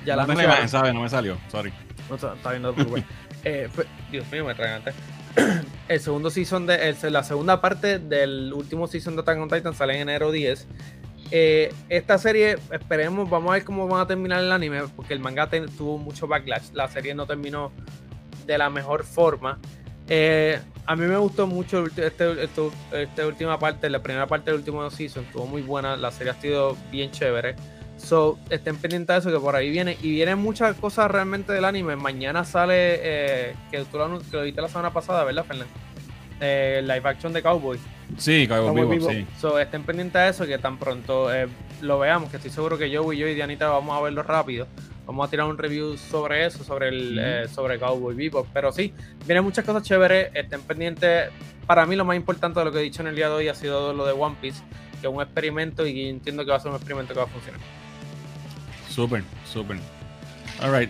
Ya no la imagen, ¿sabes? No me salió, sorry. No, está, está viendo Whale. <laughs> Eh, fue- Dios mío, me atraganté. <clears throat> El segundo season de. el- la segunda parte del último season de Attack on Titan sale en enero 10. Eh, esta serie, esperemos, vamos a ver cómo van a terminar el anime, porque el manga tuvo mucho backlash. La serie no terminó de la mejor forma. Eh, a mí me gustó mucho este, este- esta última parte, la primera parte del último season, estuvo muy buena. La serie ha sido bien chévere. So, estén pendientes de eso que por ahí viene. Y vienen muchas cosas realmente del anime. Mañana sale, eh, que tú lo, que lo viste la semana pasada, ¿verdad, Fernando? eh, live action de Cowboy. Sí, Cowboy Cowboy Bebop, sí. So, estén pendientes de eso, que tan pronto eh, lo veamos, que estoy seguro que yo y yo y Dianita vamos a verlo rápido. Vamos a tirar un review sobre eso, sobre el eh, sobre Cowboy Bebop. Pero sí, vienen muchas cosas chéveres, estén pendientes. Para mí lo más importante de lo que he dicho en el día de hoy ha sido lo de One Piece, que es un experimento y entiendo que va a ser un experimento que va a funcionar. Súper, súper. Alright.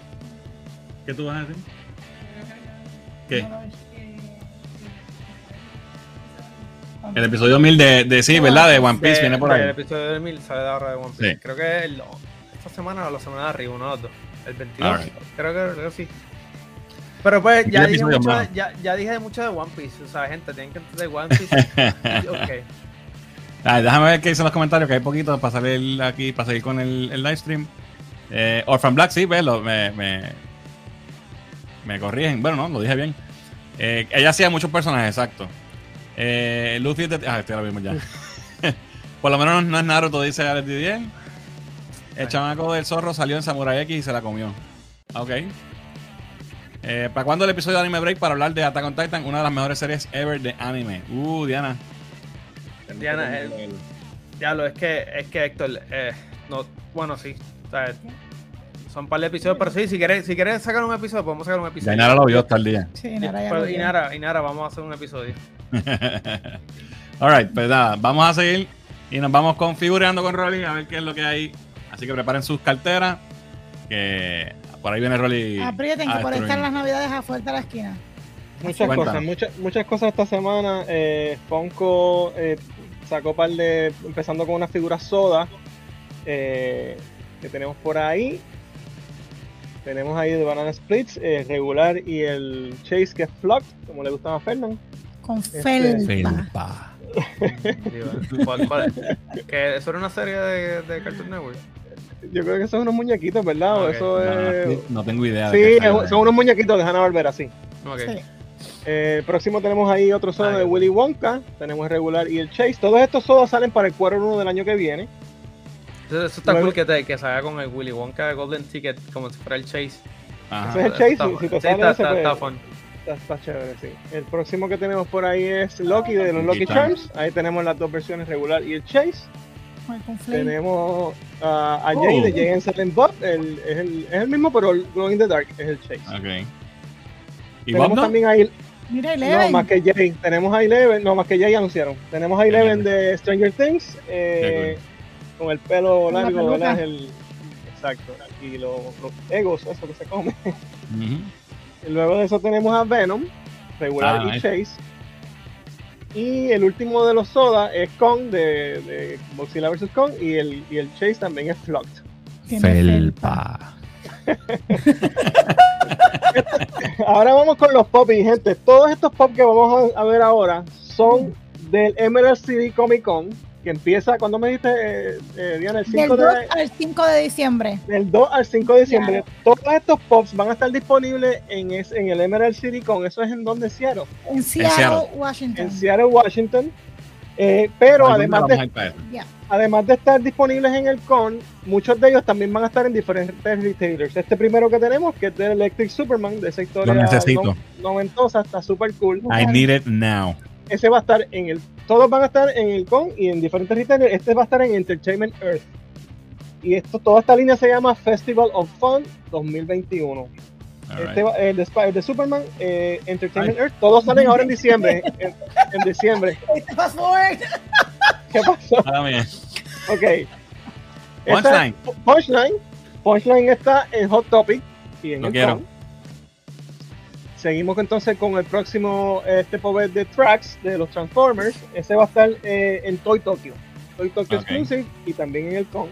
¿Qué tú vas a decir? ¿Qué? El episodio 1000 de, de sí, ¿verdad? De One Piece De- viene por ahí. episodio de 1000 sale de ahora de One Piece. Sí. Creo que el- esta semana o la semana de arriba, uno de los dos. El 22. Alright. Creo, que, creo que sí. Pero pues ya ¿Qué dije, episodio mucho de, ya, ya dije mucho de One Piece. O sea, gente, tienen que entender One Piece. <laughs> ok. Déjame ver qué dicen los comentarios, que hay poquito para salir aquí, para seguir con el, el live stream. Eh, Orphan Black, sí, ves, lo- me, me, me corrigen. Bueno, no, lo dije bien. Eh, ella hacía muchos personajes, exacto. Eh, Luffy, de- ah, ya lo vimos ya. Por lo menos no es Naruto, dice Alex Didier. El chamaco del zorro salió en Samurai X y se la comió. Ok. Eh, ¿Para cuándo el episodio de Anime Break para hablar de Attack on Titan? Una de las mejores series ever de anime. Uh, Diana. Diana, eh, Ya lo es que, es que Héctor, eh, no, bueno, sí. O sea, son un par de episodios, pero sí, si quieres, si quieres sacar un episodio, podemos sacar un Ya episodio. Inara lo vio hasta el día. Sí, Nara, ya Pero- lo y vi. Nara, y Nara, vamos a hacer un episodio. <laughs> Alright, pues nada, vamos a seguir y nos vamos configurando con Rolly a ver qué es lo que hay. Así que preparen sus carteras, que por ahí viene Rolly. Aprieten a que por ahí destruir. están las navidades afuera de la esquina. Muchas Cuéntanos. cosas, muchas, muchas cosas esta semana. Eh, Funko eh, sacó par de. empezando con unas figuras soda eh, que tenemos por ahí. Tenemos ahí de Banana Splits, eh, regular y el Chase que es Flocked, como le gustaba a Fernand. Con Este- felpa. Felpa. Digo, ¿cuál- cuál es? que eso era una serie de, de Cartoon Network. Yo creo que son unos muñequitos, ¿verdad? O Ok. Eso No, es. no, no tengo idea. de Sí, es- son unos muñequitos de Hanna Barbera, sí. Sí. Eh, próximo tenemos ahí otro soda de. Willy Wonka, tenemos el regular y el Chase. Todos estos sodas salen para el quarter 1 del año que viene. Entonces, eso está Luego- cool que, te, que salga con el Willy Wonka Golden Ticket como si fuera el Chase. Ajá. Ese es el Chase, Está- si- si te sí, sale está, ese, está- pues- está fun. Está, está chévere, sí. El próximo que tenemos por ahí es Loki de los Lucky Charms. Ahí tenemos las dos versiones regular y el Chase. Tenemos a Jay Oh. de Jay and Silent Bob. El, es, el, es el mismo, pero el Glow in the Dark es el Chase. Ok. ¿Y tenemos Bob no? también ahí, Mira, no, más que Jay. Tenemos a Eleven, no, más que Jay anunciaron. Tenemos a Eleven de Stranger Things. eh, con el pelo largo. ¿verdad? El, exacto. Y los, los egos, eso que se come. Y Luego de eso tenemos a Venom, regular Ah, y nice. Chase. Y el último de los Soda es Kong de, de Godzilla vs. Kong y el, y el Chase también es Flocked. Felpa. <laughs> Ahora vamos con los pop y gente. Todos estos pop que vamos a, a ver ahora son del Emerald City Comic Con que empieza, cuando me dijiste, eh, eh, Diana? El Del 5 2 de, al 5 de diciembre. del 2 al 5 de diciembre. Todos estos pops van a estar disponibles en, es- en el Emerald City Con. Eso es en donde Seattle. En Seattle, Seattle. Washington. En Seattle, Washington. Eh, pero además de, además de estar disponibles en el con, muchos de ellos también van a estar en diferentes retailers. Este primero que tenemos, que es de Electric Superman, de esa historia Lo necesito. no- noventosa, está súper cool. I need it now. Ese va a estar en el, todos van a estar en el con y en diferentes retailers. Este va a estar en Entertainment Earth. Y esto, toda esta línea se llama Festival of Fun 2021. Alright. Este va- el, de, Sp- el de Superman, eh, Entertainment Earth, todos salen ahora en diciembre. en, en diciembre. <laughs> ¿Qué pasó? Ah, bien. Ok. Punchline. Esta- Punchline. Punchline está en Hot Topic y en Lo quiero. con. Seguimos entonces con el próximo este power de tracks de los Transformers. Ese va a estar eh, en Toy Tokyo. Toy Tokyo Ok. Exclusive y también en el con.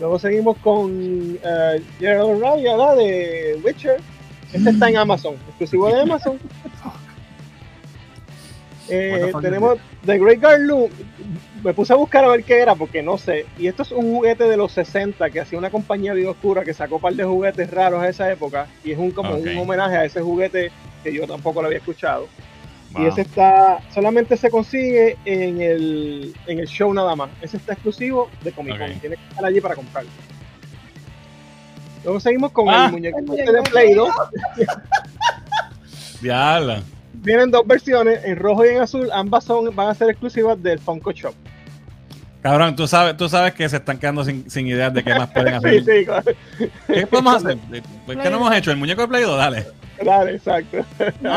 Luego seguimos con eh, Gerald Raya de Witcher. Este está en Amazon, exclusivo de Amazon. <laughs> Eh, tenemos The Great Guard Loom. Me puse a buscar a ver qué era porque no sé. Y esto es un juguete de los 60 que hacía una compañía vida oscura que sacó un par de juguetes raros a esa época. Y es un como un homenaje a ese juguete que yo tampoco lo había escuchado. Wow. Y ese está, solamente se consigue en el, en el show nada más. Ese está exclusivo de Comic Con. Ok. Tiene que estar allí para comprarlo. Luego seguimos con Ah. el muñeco El este de muñeco Play 2. <laughs> Diablo. Vienen dos versiones, en rojo y en azul. Ambas son, van a ser exclusivas del Funko Shop. Cabrón, tú sabes, tú sabes que se están quedando sin, sin ideas de qué más pueden <laughs> hacer. Sí, sí, claro. ¿Qué podemos hacer? <laughs> Pues, ¿Qué no hemos hecho? ¿El muñeco de Play 2? Dale. Dale, exacto.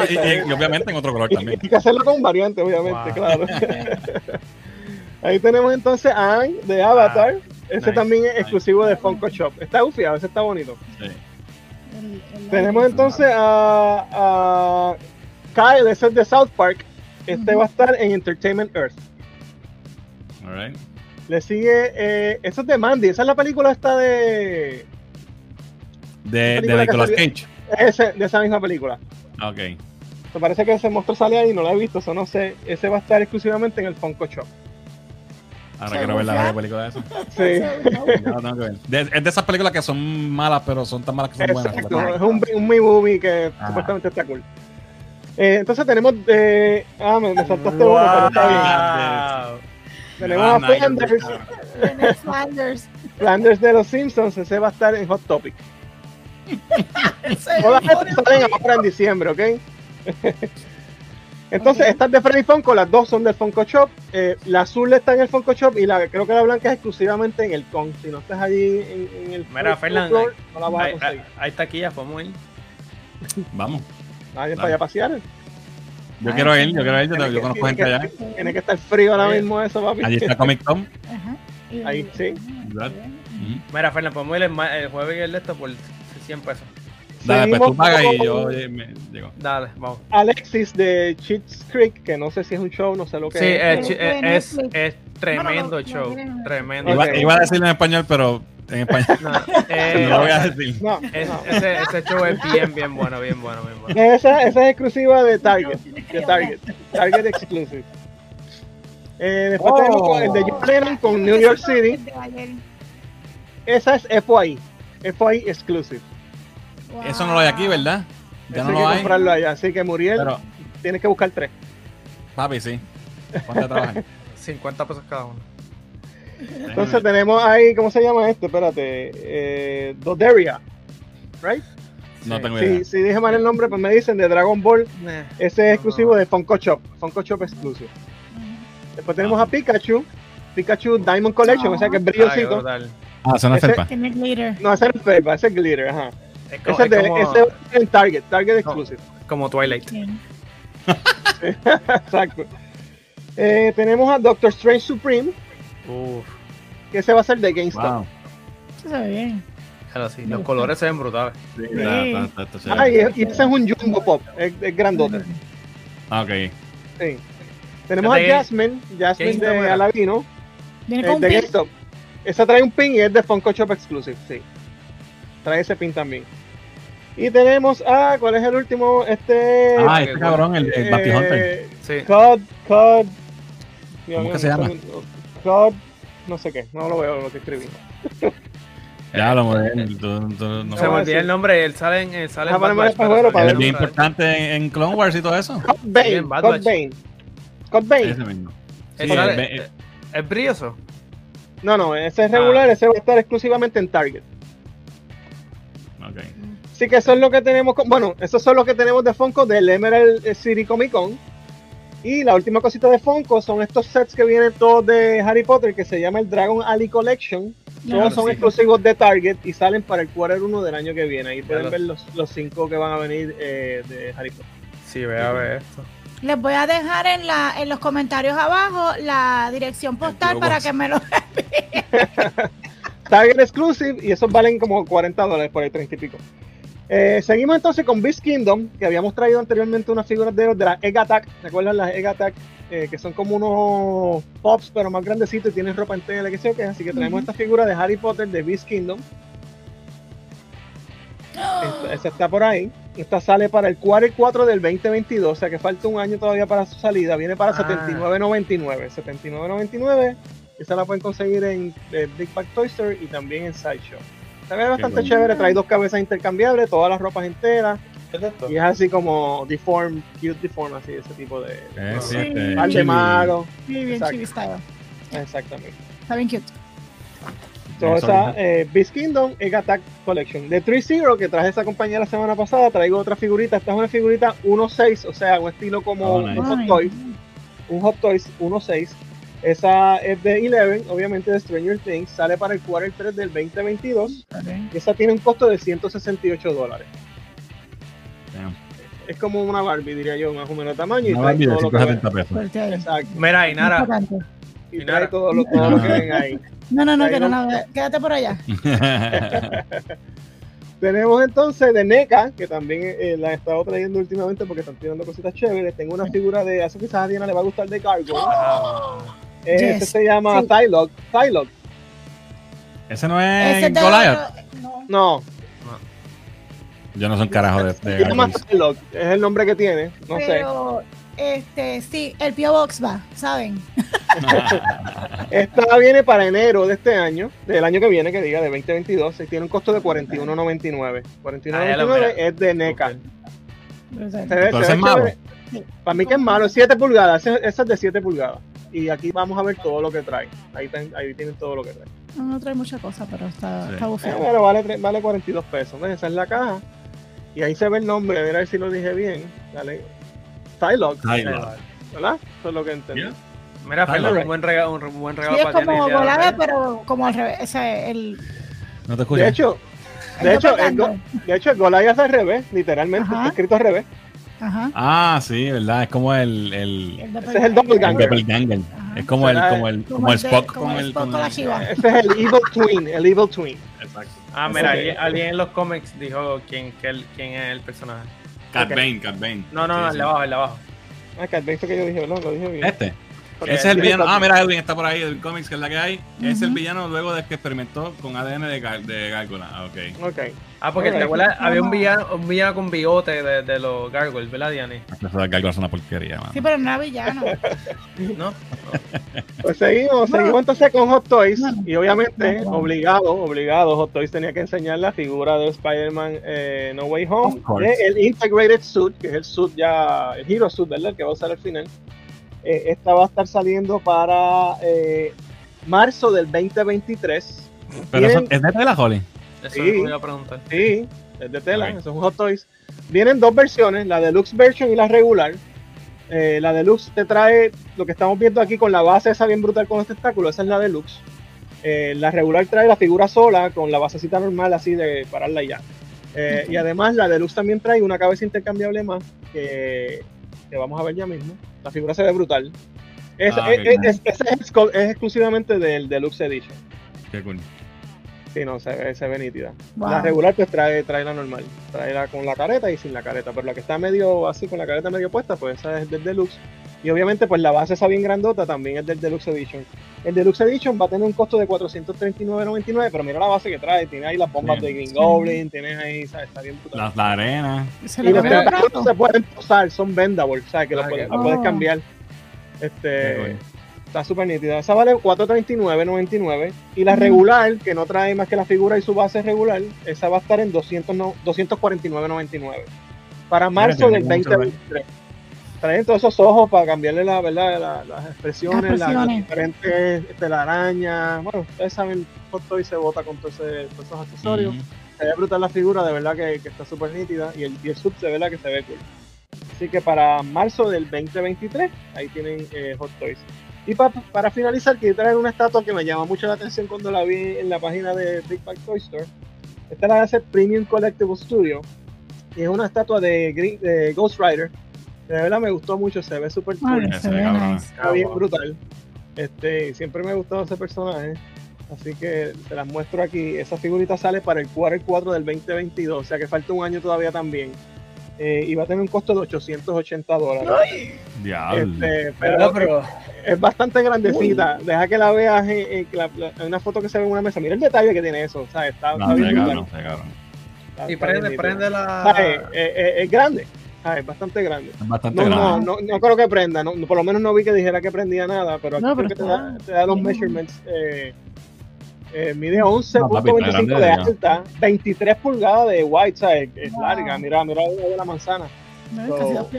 Y, y- y obviamente en otro color también. y que hacerlo con variante, obviamente, Wow. claro. <laughs> Ahí tenemos entonces a Aang de Avatar. Ese nice, también es nice. exclusivo de Funko Shop. Está gufiado, ese está bonito. Sí. Tenemos entonces a, a Kyle, ese es de South Park. Este va a estar en Entertainment Earth. All right. Le sigue, eh, eso es de Mandy. Esa es la película esta de, De, de Nicolas salió- Cage. ese, de esa misma película. Ok. Me parece que ese monstruo sale ahí, no lo he visto, eso no sé. Ese va a estar exclusivamente en el Funko Shop. Ahora quiero ver la la película de eso. Sí. Que ver. De- es de esas películas que son malas, pero son tan malas que son buenas. Exacto, es un, un mi movie que Ajá. supuestamente está cool. Eh, entonces tenemos eh, ah me, me saltaste uno, pero está bien. Wow. Tenemos Ah, a. Flanders, Flanders. Flanders de los Simpsons, ese va a estar en Hot Topic. Todas estas salen ahora en diciembre, ¿ok? Entonces, estas de Freddy Funko, las dos son del Funko Shop. Eh, la azul está en el Funko Shop y la creo que la blanca es exclusivamente en el con. Si no estás allí en, en el Mira, no la vas a Hay, hay, conseguir. hay taquillas, podemos ir. Vamos. Nadie para allá a pasear. Yo Ay, quiero ir, sí. yo quiero ir. Yo, que- conozco gente que- allá. Tiene que estar frío ahora mismo eso, papi. Allí está Comic Con. Ajá. Y- Ahí, sí. Mira, Fernan, podemos ir el, jueves y el de esto por 100 pesos. Dale, pues tú pagas y yo eh, me llego. Dale, vamos. Alexis de Cheats Creek, que no sé si es un show, no sé lo que Sí, es. eh, es de eh, es, es tremendo show. Tremendo. Iba, iba a decirlo en español, pero en español No, eh, <laughs> no lo voy a decir. No, es- no. ese, ese show es bien, bien bueno, bien bueno, bien bueno. Esa, esa es exclusiva de Target. De. Target. Target Exclusive. Eh, después Oh. tenemos con el de John Lennon con New York City. Esa es FYI. FYI Exclusive. Eso no lo hay aquí, ¿verdad? Ya Eso no hay lo hay. comprarlo allá. Así que Muriel, Pero, tienes que buscar tres. papi, sí. ¿Cuánto trabajan? <laughs> 50 pesos cada uno. Entonces tenemos ahí, ¿cómo se llama este? Espérate. Eh, Doderia. ¿Right? No tengo idea. Si, si dije mal el nombre, pues me dicen de Dragon Ball. Nah. Ese es exclusivo de Funko Shop. Funko Shop Exclusive. Después tenemos Ah. a Pikachu. Pikachu Diamond Collection, o sea que es brillosito. Ah, es Ese- glitter. No, ese es el Felpa, ese es Glitter, ajá. Es como, Ese es, es de, como, ese es en Target, Target Exclusive. como Twilight. Sí. <laughs> Exacto. Eh, tenemos a Doctor Strange Supreme, Uf, que ese va a ser de GameStop. Wow. Eso se ve bien. claro, sí, los colores se ven brutales. Sí, está- está- está- está chévere. Ah, y, y ese es un Jumbo Pop, es, es grandote. Ah, ok. Sí. Tenemos a Fíjate, Jasmine, Jasmine GameStop de era. Aladino, Viene eh, con un de pin. GameStop. Esa trae un pin y es de Funko Shop Exclusive, sí. Trae ese pin también. Y tenemos a, ¿cuál es el último? Este. Ah, este cabrón, el, el Bounty Hunter. eh, Sí. Cod, Cod. Dios ¿Cómo mío, que se no llama? sé, Cod, no sé qué, no lo veo lo que escribí. <laughs> Ya lo no Se me olvidó el nombre, él sale en, él sale Ah, en poneme Bad Batch, pero es bien importante en, en Clone Wars y todo eso. Cod Bane, Cod. Bane. Cod Bane. Ese mismo. Él Sí, sale- el be- eh, ¿Es brilloso? No, no, ese es regular, Ah. ese va a estar exclusivamente en Target. Ok. Así que eso es lo que tenemos. con- bueno, eso son lo que tenemos de Funko del Emerald City Comic Con. Y la última cosita de Funko son estos sets que vienen todos de Harry Potter que se llama el Dragon Alley Collection. Claro, Todos son sí. exclusivos de Target y salen para el quarter 1 del año que viene. Ahí pueden Claro. ver los, los cinco que van a venir eh, de Harry Potter. Sí, ve a ver esto. Les voy a dejar en, la, en los comentarios abajo la dirección postal para que me lo <laughs> Target Exclusive y esos valen como 40 dólares por ahí, 30 y pico. Eh, seguimos entonces con Beast Kingdom, que habíamos traído anteriormente unas figuras de, de la Egg Attack. ¿Recuerdan las Egg Attack? Eh, que son como unos pops, pero más grandecitos y tienen ropa en tela, que sé yo qué. Así que traemos esta figura de Harry Potter de Beast Kingdom. Esta, esa está por ahí. Esta sale para el quarter 4 del 2022, o sea que falta un año todavía para su salida. Viene para Ah. 79.99. 79.99. Esa la pueden conseguir en eh, Big Bag Toy Store y también en Sideshow. Se ve bastante chévere, trae dos cabezas intercambiables, todas las ropas enteras. Y es así como deform, cute deform, así, ese tipo de. Eh, sí, este, Par de. Sí, bien style. Exactamente. Está bien cute. So, Eso esa eh, Beast Kingdom Egg Attack Collection. De 3-0, que traje esa compañía la semana pasada, traigo otra figurita. Esta es una figurita 1-6, o sea, un estilo como Oh, un. Hot Toys. Un Hot Toys 1-6. Esa es de 11, obviamente de Stranger Things. Sale para el quarter 3 del 2022. ok. Y esa tiene un costo de 168 dólares. Damn. Es como una Barbie, diría yo, más o menos tamaño. Una Barbie de todo lo que 170 pesos. Exacto. Mira, y nada. Y Y nada. todo lo, todo lo que ven ahí. No, no, no, que no, no, quédate por allá. <laughs> Tenemos entonces de NECA, que también eh, la he estado trayendo últimamente porque están tirando cositas chéveres. Tengo una figura de, eso quizás a Diana le va a gustar de Cargo. ah, Yes. Este se llama Sí. Tylog. Ese no Ese es es de Goliath. otro- no. No, Yo no soy un carajo de, se de. Tylog. Es el nombre que tiene. No sé. Pero, este, sí, el Pio Box va, ¿saben? <laughs> Esta viene para enero de este año, del año que viene, que diga, de 2022. y Tiene un costo de 41.99. 41.99 es de NECA. Se ve, se Pero ve ese es malo. Para mí que es malo, es 7 pulgadas. Ese- Esa es de 7 pulgadas. Y aquí vamos a ver todo lo que trae. Ahí, ten- ahí tienen todo lo que trae. No, no trae mucha cosa, pero está, Sí. está Eh, bufeado. Pero vale, vale 42 pesos. ¿ves? Esa es la caja. Y ahí se ve el nombre. A ver si lo dije bien. Dale. Tyler. ¿verdad? Eso es lo que entendí. Yeah. Mira, un buen regalo, un buen Sí, regalo es para ti. como de volada, pero como al revés. Ese, el, No te De escuchas. hecho, de hecho, el, de hecho, el Goliath es al revés, literalmente. Ajá. Escrito al revés. Ajá. Ah, sí, ¿verdad? Es como el. el, El Ese es el doppelganger. el doppelganger. Ajá. Es como el, como el, como el Spock. Como el con la. Ese es el Evil Twin. El Evil Twin. Exacto. Ah, mira, alguien, alguien en los cómics dijo quién, que el- quién es el personaje. Cat Ok. Bane, Cat Bane. No, no, no, Sí, el sí. de abajo, el de abajo. Ah, que el beso que yo dije, ¿verdad? Lo dije bien. Este. Porque Ese es el villano. Ah, mira, Edwin está por ahí, Edwin Comics, que es la que hay. Es el villano luego de que experimentó con ADN de, de Gárgola. Ah, ok. Ok. Ah, porque te acuerdas, había un No. villano, un villano con bigote de, de los Gargoyles, ¿verdad, Diane? Eso de Gárgola es una porquería, mano. Sí, pero no era villano. <laughs> ¿No? Pues seguimos, No. seguimos entonces con Hot Toys. No. Y obviamente, No, no. obligado, obligado, Hot Toys tenía que enseñar la figura de Spider-Man eh, No Way Home. De el Integrated Suit, que es el suit ya, el Hero Suit, ¿verdad? El que va a usar al final. Eh, esta va a estar saliendo para eh, marzo del 2023. Pero eso, es de tela, Holly. Eso Sí. iba a preguntar. Sí, es de tela, Ok. eso es un Hot Toys. Vienen dos versiones, la deluxe version y la regular. Eh, la deluxe te trae lo que estamos viendo aquí con la base esa bien brutal con este tentáculo, esa es la deluxe. Eh, la regular trae la figura sola con la basecita normal así de pararla y ya. Eh, Y además la deluxe también trae una cabeza intercambiable más que, que vamos a ver ya mismo. La figura se ve brutal. Es, Ah, es- exclusivamente del Deluxe Edition. Qué cool. Sí, no, se ve, se ve nítida. Wow. La regular pues trae, trae la normal, trae la con la careta y sin la careta, pero la que está medio así con la careta medio puesta, pues esa es del Deluxe. Y obviamente pues la base esa bien grandota también es del Deluxe Edition. El Deluxe Edition va a tener un costo de 439.99, pero mira la base que trae, tiene ahí las bombas Bien. de Green. Goblin, tienes ahí, ¿sabes? está bien brutal. La, la arena. Y los tentáculos rato. se pueden posar, son vendables, ¿sabes? Que los Ah, puedes, que- la puedes cambiar. Este. Está súper nítida. Esa vale 439.99. Y la regular, que no trae más que la figura y su base regular, esa va a estar en 200 no- 249.99. Para marzo del mucho 2023. Traen todos esos ojos para cambiarle la, ¿verdad? La- las expresiones, Las diferentes telarañas. Bueno, ustedes saben, Hot Toys se bota con todos esos accesorios. Mm. Se ve brutal la figura, de verdad que, que está súper nítida. Y el, y el sub de verdad que se ve cool. Así que para marzo del 2023, ahí tienen eh, Hot Toys. Y pa- para finalizar, quiero traer una estatua que me llama mucho la atención cuando la vi en la página de Big Bang Toy Store. Esta la hace Premium Collectible Studio. Y es una estatua de, Green- de Ghost Rider. De verdad me gustó mucho, se ve súper cool. Cabrón. nice. Está bien brutal. Este, y siempre me ha gustado ese personaje. Así que se las muestro aquí. Esa figurita sale para el quarter 4 del 2022. O sea que falta un año todavía también. Eh, y va a tener un costo de 880 dólares. Diablo. Este, Pero, pero pero, es bastante grandecita. Deja que la veas en, en la- una foto que se ve en una mesa. Mira el detalle que tiene eso. O sea, está, No, está bien se brutal. cabrón, se cabrón. Está- y prende, prende la. Eh, eh, es grande. Es bastante grande. Es bastante No, no, grande. no, no creo que prenda, por lo menos no vi que dijera que prendía nada, pero aquí No, creo pero que te da, te da los measurements. Eh, eh, mide 11.25 No, de de alta, 23 pulgadas de white, ¿sabes? Es Wow. larga, mira, mira la de la manzana. ¿No? So-.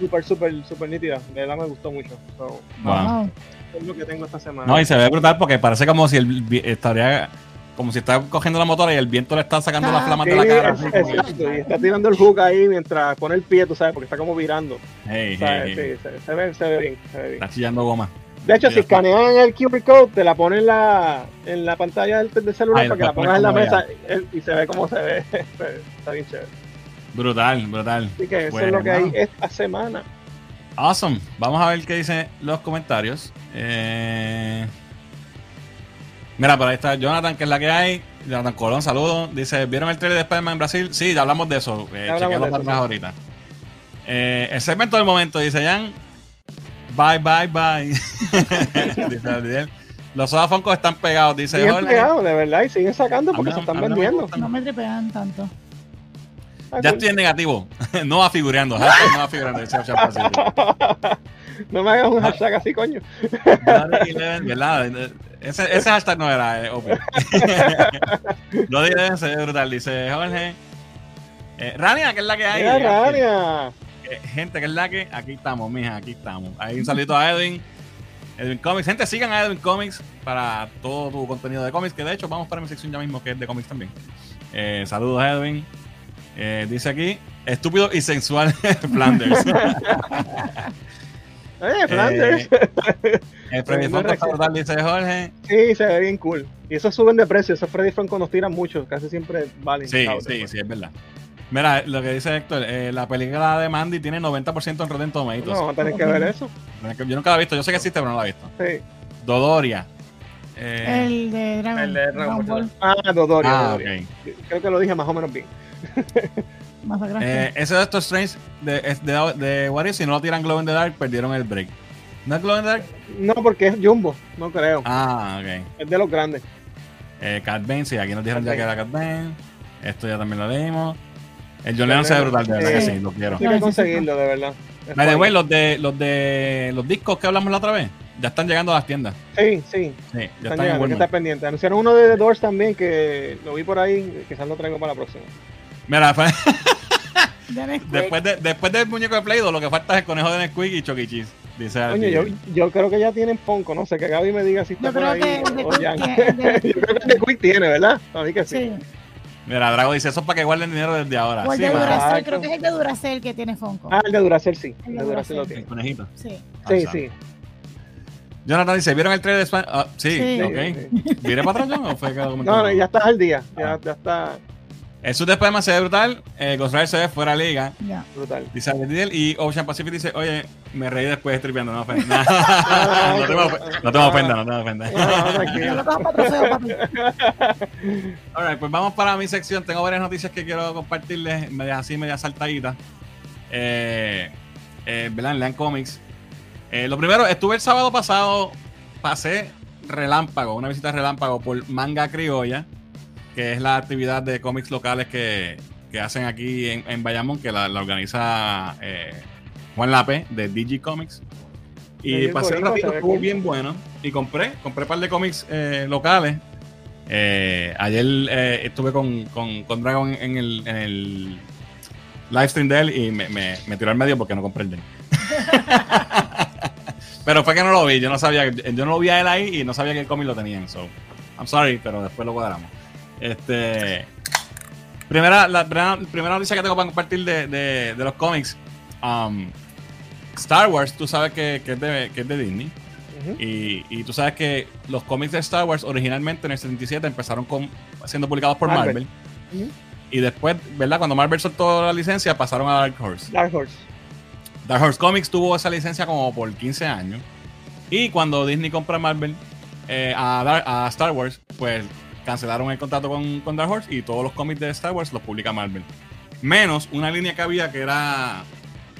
Súper, súper, súper nítida. De verdad me gustó mucho. So, Wow. Wow. es lo que tengo esta semana. No, y se ve brutal porque parece como si el estaría como si está cogiendo la motora y el viento le está sacando las Ah, flamas Sí, de la cara. es- exacto, y está tirando el hook ahí mientras pone el pie, tú sabes, porque está como virando. Hey, O sea, hey, hey. sí, se, se ve, se ve bien, se ve bien. Está chillando goma. De hecho, si escanean el QR code, te la ponen en la, en la pantalla del, del celular para que la pongas en la mesa y se ve cómo se ve. <laughs> Está bien chévere. Brutal, brutal. Así que eso es lo que hay esta semana. Awesome. Vamos a ver qué dicen los comentarios. Eh... Mira, por ahí está Jonathan, que es la que hay. Jonathan Colón, saludos. Dice, ¿vieron el trailer de Spider-Man en Brasil? Sí, ya hablamos de eso. Eh, hablamos de eso, ahorita. Eh, el segmento del momento, dice Jan. Bye, bye, bye. <laughs> dice. Los Funkos están pegados, dice Jorge. pegados, de verdad, y siguen sacando porque se están vendiendo. No me tripean tanto. Ah, Ya estoy en negativo. <laughs> no va figurando. hashtag no va figurando. <laughs> no me hagas un hashtag así, coño. Ese, ese hashtag no era eh, obvio. Bloody Eleven se ve brutal, dice Jorge. Eh, Rania, que es la que hay. Mira, Rania. Eh, gente, que es la que. Aquí estamos, mija, aquí estamos. Ahí un saludito a Edwin. Edwin Comics. Gente, sigan a Edwin Comics para todo tu contenido de cómics. Que de hecho, vamos para mi sección ya mismo, que es de cómics también. Eh, saludos, Edwin. Eh, dice aquí: estúpido y sensual <laughs> <laughs> Flanders. Eh, Flanders. El Freddy Fonco está brutal, dice Jorge. Sí, se ve bien cool. Y esos suben de precio. Esos Freddy Franco nos tiran mucho. Casi siempre valen. Sí, sí, sí, es verdad. Mira, lo que dice Héctor, eh, la película de Mandy tiene 90% en Rotten Tomatoes. No, vamos a tener que ver eso. Yo nunca la he visto, yo sé que existe, pero no la he visto. Sí. Dodoria. Eh, El de Dragon, El de Dragon Ball. Ah, Dodoria. ah, Dodoria. ok. Creo que lo dije más o menos bien. Masacraste. Eh, ese de estos Strange de, de, de What If, si no lo tiran Glow in the Dark, perdieron el break. ¿No es Glow in the Dark? No, porque es Jumbo. No creo. Ah, ok. Es de los grandes. Eh, Cat Bane, sí, aquí nos dijeron ya que era Cat Bane. Esto ya también lo leímos. El John Lennon se ve brutal, de verdad que Sí. lo quiero. Hay No, que conseguirlo, de verdad. Fine. way, los de, los de los discos que hablamos la otra vez, ya están llegando a las tiendas. Sí, sí. Sí, ya Están están llegando, hay que estar pendiente. Anunciaron uno de The Doors también que lo vi por ahí. Quizás lo traigo para la próxima. Mira, fue- <laughs> De Nesquik. después, de, después del muñeco de Play-Doh, lo que falta es el conejo de Nesquik y Chucky Cheese. Dice Coño, aquí. yo, yo creo que ya tienen Funko. No sé, que Gaby me diga si está Yo por creo ahí. que de o de- <laughs> yo creo que de Quick tiene, ¿verdad? A mí que sí. Sí. Mira, Drago dice eso es para que guarden dinero desde ahora. O el Sí, de. Duracell, creo que es el de Duracell que tiene Funko. Ah, el de Duracell sí. El de Duracell lo tiene. El conejito. Sí. Ah, Sí, sí. Jonathan dice, ¿vieron el trailer de Spider- ah, sí, Sí. ok. Sí, ¿Viré para atrás, John, o fue que? No, no, ya estás al día. Ya, Ah. ya está El suit de Spider-Man se ve brutal. Eh, Ghost Rider se ve fuera de liga. Ya. brutal. Dice y Ocean Pacific dice, oye, me reí después tripeando, no ofenda. <laughs> no, te me ofe- no te me ofenda, no te me ofenda. No, no, Yo tranquilo. lo cojo para trofeo, papi. <laughs> Alright, pues vamos para mi sección. Tengo varias noticias que quiero compartirles, medias así, medias saltaditas. Eh, eh, ¿Verdad? En Lean Comics. Eh, lo primero, estuve el sábado pasado, pasé relámpago, una visita relámpago por Manga Criolla, que es la actividad de cómics locales que, que hacen aquí en, en Bayamón, que la, la organiza eh, Juan Lape de DG Comics. Y el pasé un ratito, estuvo bien bueno. Y compré, compré un par de cómics eh, locales. Eh, ayer estuve con, con, con Dragon en el, en el live stream de él y me, me, me tiró al medio porque no compré el de él. <laughs> pero fue que no lo vi, yo no sabía, yo no lo vi a él ahí y no sabía que el cómic lo tenían. So, I'm sorry, pero después lo cuadramos. Este. Primera, la primera, primera noticia que tengo para compartir de, de, de los cómics. Um, Star Wars, tú sabes que, que es, de, que es de Disney. Y, y tú sabes que los cómics de Star Wars originalmente en el 77 empezaron con, siendo publicados por Marvel. Y después, ¿verdad? Cuando Marvel soltó la licencia, pasaron a Dark Horse. Dark Horse. Dark Horse Comics tuvo esa licencia como por 15 años. Y cuando Disney compra Marvel eh, a, Dar- a Star Wars, pues cancelaron el contrato con, con Dark Horse y todos los cómics de Star Wars los publica Marvel. Menos una línea que había que era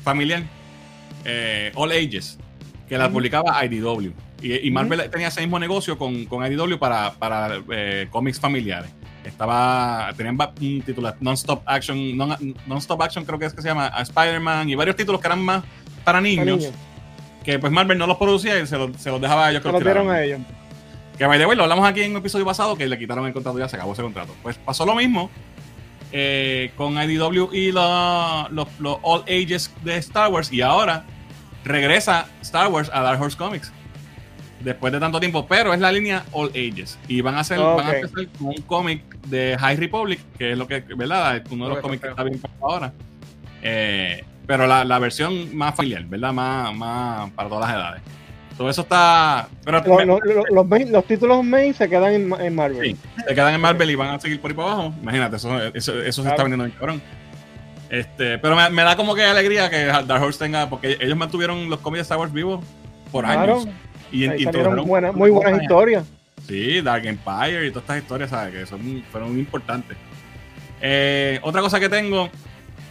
familiar, eh, All Ages, que la publicaba IDW. Y, y Marvel tenía ese mismo negocio con, con IDW para, para eh, cómics familiares. Estaba, tenían un título, Non-Stop Action, non- Non-Stop Action creo que es que se llama, Spider-Man y varios títulos que eran más para niños, Para niños. que pues Marvel no los producía y se los, se los dejaba a ellos que Se los lo dieron a ellos. Que by the way, lo hablamos aquí en un episodio pasado que le quitaron el contrato y ya se acabó ese contrato. Pues pasó lo mismo eh, con IDW y la- los, los All Ages de Star Wars y ahora regresa Star Wars a Dark Horse Comics. después de tanto tiempo, pero es la línea All Ages. Y van a hacer, Ok. van a empezar con un cómic de High Republic, que es lo que, ¿verdad? Uno de los cómics que está bien pegado ahora. Eh, pero la, la versión más familiar, ¿verdad? Más, más para todas las edades. Todo eso está. Pero Lo- me- lo- lo- los, los títulos main se quedan en, en Marvel. Sí, se quedan en Marvel y van a seguir por ahí para abajo. Imagínate, eso, eso, eso se está vendiendo bien cabrón. Este, pero me, me da como que alegría que Dark Horse tenga, porque ellos mantuvieron los cómics de Star Wars vivos por Claro. años. Y, y muy buenas historias. Sí, Dark Empire y todas estas historias, ¿sabes? Que son, fueron importantes. Eh, otra cosa que tengo,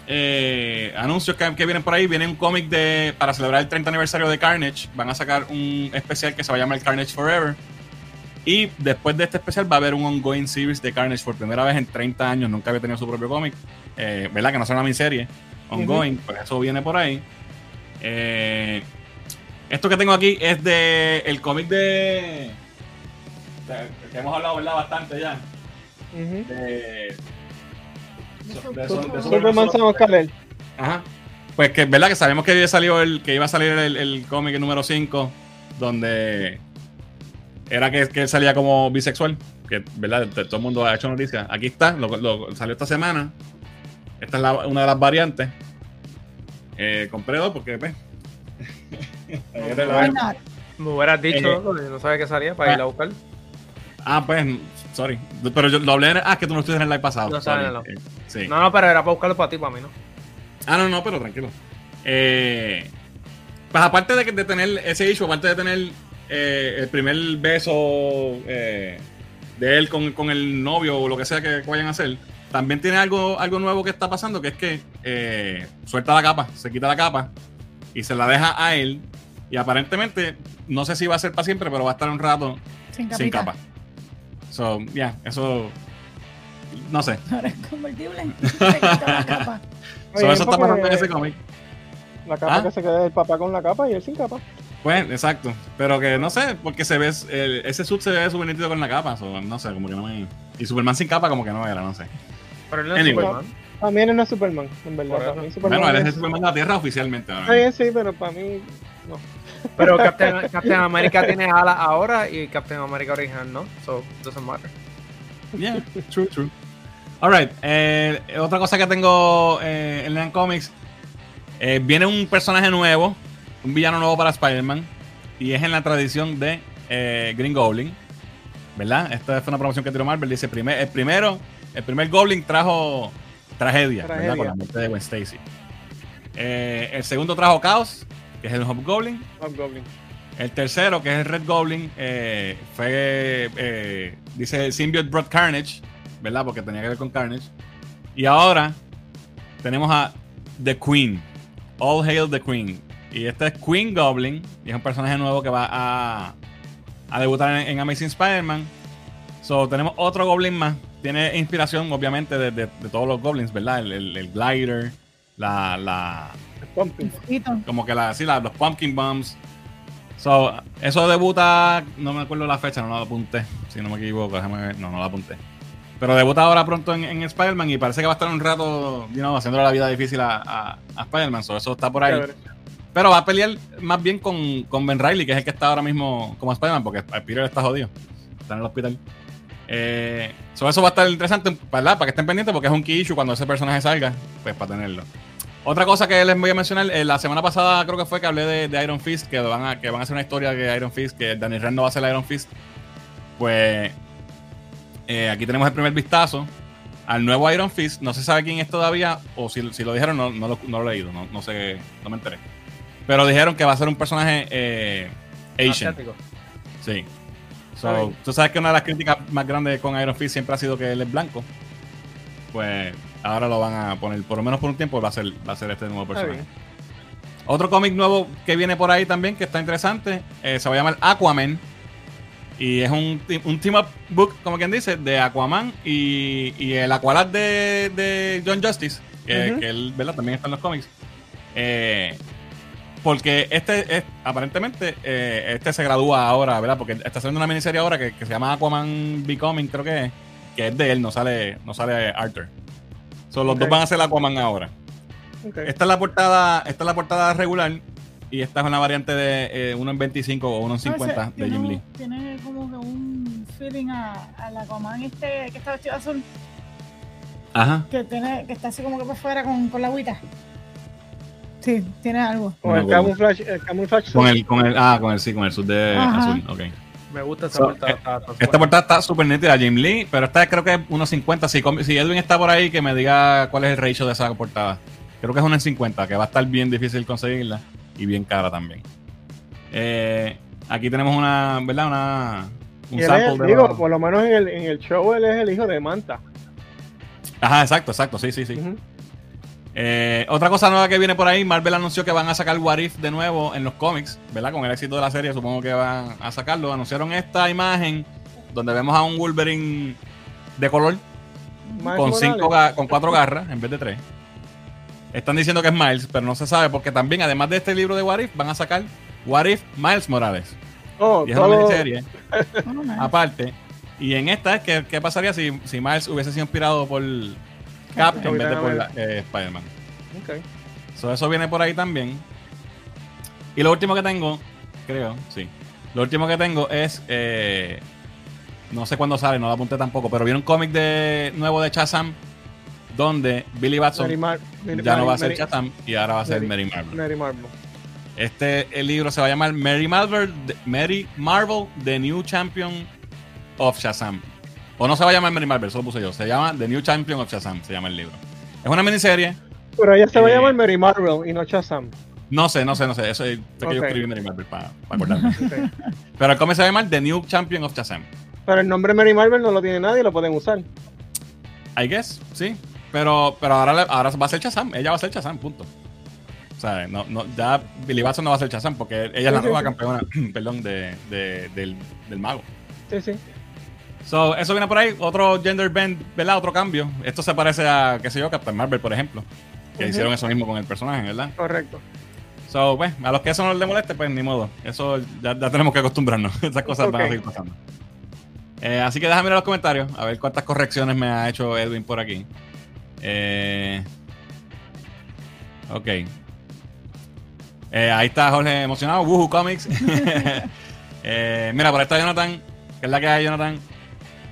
eh, anuncios que, que vienen por ahí, viene un cómic de para celebrar el 30 aniversario de Carnage. Van a sacar un especial que se va a llamar Carnage Forever. Y después de este especial va a haber un ongoing series de Carnage por primera vez en 30 años. Nunca había tenido su propio cómic. Eh, ¿Verdad? Que no sea una miniserie. Ongoing, pues eso viene por ahí. Eh, esto que tengo aquí es de el cómic de, de- que hemos hablado ¿verdad? bastante ya. De, Superman of Kal-El. Ajá. Pues que verdad que sabemos que había salido el, que iba a salir el, el cómic número 5, donde era que, que él salía como bisexual. Que verdad, todo el mundo ha hecho noticias. Aquí está, lo, lo- salió esta semana. Esta es la- una de las variantes. Eh, compré dos porque pues? <laughs> Me hubieras dicho, Eh, no sabes qué salía para ir a buscar. Ah, pues, sorry. Pero yo lo hablé en, Ah, que tú no estuviste en el live pasado. No, sorry. no. Eh, sí. No, no, pero era para buscarlo para ti, para mí, ¿no? Ah, no, no, pero tranquilo. Eh, pues aparte de, que- de tener ese issue, aparte de tener eh, el primer beso eh, de él con, con el novio o lo que sea que vayan a hacer, también tiene algo, algo nuevo que está pasando, que es que eh, suelta la capa, se quita la capa y se la deja a él. Y aparentemente, no sé si va a ser para siempre, pero va a estar un rato Sin capa. So, ya, eso. No sé. Ahora es convertible. Se quita la capa. <laughs> So, eso está pasando en ese cómic. La capa Ah. que se queda el papá con la capa y él sin capa. Pues, exacto. Pero que no sé, porque se ve. el- ese suit se ve súper nítido con la capa. so, no sé, como que no me. Y Superman sin capa, como que no era, no sé. Pero él no es Anyway. Superman. También él no es Superman, en verdad. Para mí Superman Bueno, él es el Superman de la Tierra oficialmente. ahora bien, sí, pero para mí no. Pero Captain, Captain America tiene alas ahora y Captain America original no. So, doesn't matter. Yeah, true, true. Alright, eh, otra cosa que tengo eh, en Leon Comics. eh, viene un personaje nuevo, un villano nuevo para Spider-Man. Y es en la tradición de eh, Green Goblin. ¿Verdad? Esta fue una promoción que tiró Marvel. Dice: primer, el primero, el primer Goblin trajo tragedia, ¿verdad? Tragedia. Con la muerte de Gwen Stacy. Eh, el segundo trajo Caos, que es el Hobgoblin. Hobgoblin. El tercero, que es el Red Goblin, eh, fue, eh, dice Symbiote Brought Carnage, ¿verdad? Porque tenía que ver con Carnage. Y ahora tenemos a The Queen. All Hail the Queen. Y este es Queen Goblin, y es un personaje nuevo que va a, a debutar en, en Amazing Spider-Man. So, tenemos otro Goblin más. Tiene inspiración, obviamente, de, de- de todos los Goblins, ¿verdad? El, el- el glider, la, la, Pumpkin. Como que la, sí, la- los pumpkin bombs. So, eso debuta, no me acuerdo la fecha, no la apunté, si no me equivoco, déjame ver, no, no la apunté. Pero debuta ahora pronto en, en Spider-Man y parece que va a estar un rato, you know, haciéndole la vida difícil a, a, a Spider-Man, so, eso está por ahí. Pero va a pelear más bien con, con Ben Riley, que es el que está ahora mismo como Spider-Man, porque Peter está jodido, está en el hospital. Eh, so, eso va a estar interesante, ¿verdad? Para que estén pendientes, porque es un key issue cuando ese personaje salga, pues para tenerlo. Otra cosa que les voy a mencionar, eh, la semana pasada creo que fue que hablé de, de Iron Fist, que van, a, que van a hacer una historia de Iron Fist, que Danny Rand no va a ser Iron Fist. Pues eh, aquí tenemos el primer vistazo al nuevo Iron Fist. No se sabe quién es todavía, o si, si lo dijeron, no, no lo, no lo he leído, no, no sé, no me enteré. Pero dijeron que va a ser un personaje eh, Asian. Asiático. Sí. So, tú sabes que una de las críticas más grandes con Iron Fist siempre ha sido que él es blanco. Pues ahora lo van a poner, por lo menos por un tiempo, va a ser, va a ser este nuevo personaje. Otro cómic nuevo que viene por ahí también, que está interesante, eh, se va a llamar Aquaman. Y es un, un team up book, como quien dice, de Aquaman y, y el Aqualad de, de John Justice, que, Ujú. que él ¿verdad? también está en los cómics. Eh, porque este es, aparentemente, eh, este se gradúa ahora, ¿verdad? Porque está haciendo una miniserie ahora que, que se llama Aquaman Becoming, creo que es, que es de él, no sale, no sale Arthur. So, los dos van a ser Aquaman ahora. Ok. Esta es la portada, esta es la portada regular. y esta es una variante de eh, uno en 25 o uno en 50 No sé, de Jim Lee. Tiene como que un feeling a, a la Aquaman este que está vestido azul, Ajá. que tiene, que está así como que por fuera con, con la agüita. Sí, tiene algo. Con No, el camuflaje, el camuflaje Con el, con el, ah, con el, sí, con el sud de Ajá. azul. Ok. Me gusta esa So, portada. eh, está- está Esta portada está súper nítida, Jim Lee, pero esta creo que es 1.50. Si, si Edwin está por ahí, que me diga cuál es el ratio de esa portada. Creo que es 1.50, que va a estar bien difícil conseguirla y bien cara también. Eh, aquí tenemos una, ¿verdad? Una, un es, sample de. digo, por lo menos en el, en el show él es el hijo de Manta. Ajá, exacto, exacto, sí, sí, sí. Eh, otra cosa nueva que viene por ahí, Marvel anunció que van a sacar What If de nuevo en los cómics, ¿verdad? Con el éxito de la serie, supongo que van a sacarlo. Anunciaron esta imagen donde vemos a un Wolverine de color Miles con, cinco con cuatro garras en vez de tres. Están diciendo que es Miles, pero no se sabe porque también, además de este libro de What If, van a sacar What If Miles Morales. Oh, Y es una miniserie Oh, <laughs> nice. aparte. Y en esta es que, ¿qué pasaría si, si Miles hubiese sido inspirado por Cap en vez de por la- eh, Spider-Man? Ok. So, eso viene por ahí también. Y lo último que tengo, creo, sí. Lo último que tengo es. eh, no sé cuándo sale, no lo apunté tampoco, pero viene un cómic de, nuevo de Shazam donde Billy Batson Mary Mar- Mary- ya no va a Mary- ser Shazam y ahora va a ser Mary- Mary Marvel. Mary Marvel. Este el libro se va a llamar Mary Marvel, Mary Marvel, The New Champion of Shazam. O no se va a llamar Mary Marvel, eso lo puse yo. Se llama The New Champion of Shazam, se llama el libro. Es una miniserie. Pero ella se va a Eh, llamar Mary Marvel y no Shazam. No sé, no sé, no sé. Eso es fue que yo escribí Mary Marvel para acordarme. <laughs> Ok. Pero el cómic se va a llamar The New Champion of Shazam. Pero el nombre Mary Marvel no lo tiene nadie, lo pueden usar. I guess, sí. Pero, pero ahora, ahora va a ser Shazam. Ella va a ser Shazam, punto. O sea, no, no, ya Billy Batson no va a ser Shazam porque ella es la nueva campeona <clears throat> perdón, de, de- del, del mago. Sí, sí. So, eso viene por ahí. Otro gender bend, ¿verdad? Otro cambio. Esto se parece a, qué sé yo, Captain Marvel, por ejemplo. Que hicieron eso mismo con el personaje, ¿verdad? Correcto. So, pues, a los que eso no les moleste, pues ni modo. Eso ya, ya tenemos que acostumbrarnos. <laughs> Esas cosas van a seguir pasando. Eh, así que déjame mirar los comentarios, a ver cuántas correcciones me ha hecho Edwin por aquí. Eh, ok. Eh, ahí está Jorge emocionado. Woohoo Comics. <laughs> Eh, mira, por ahí está Jonathan. Que es la que hay, Jonathan.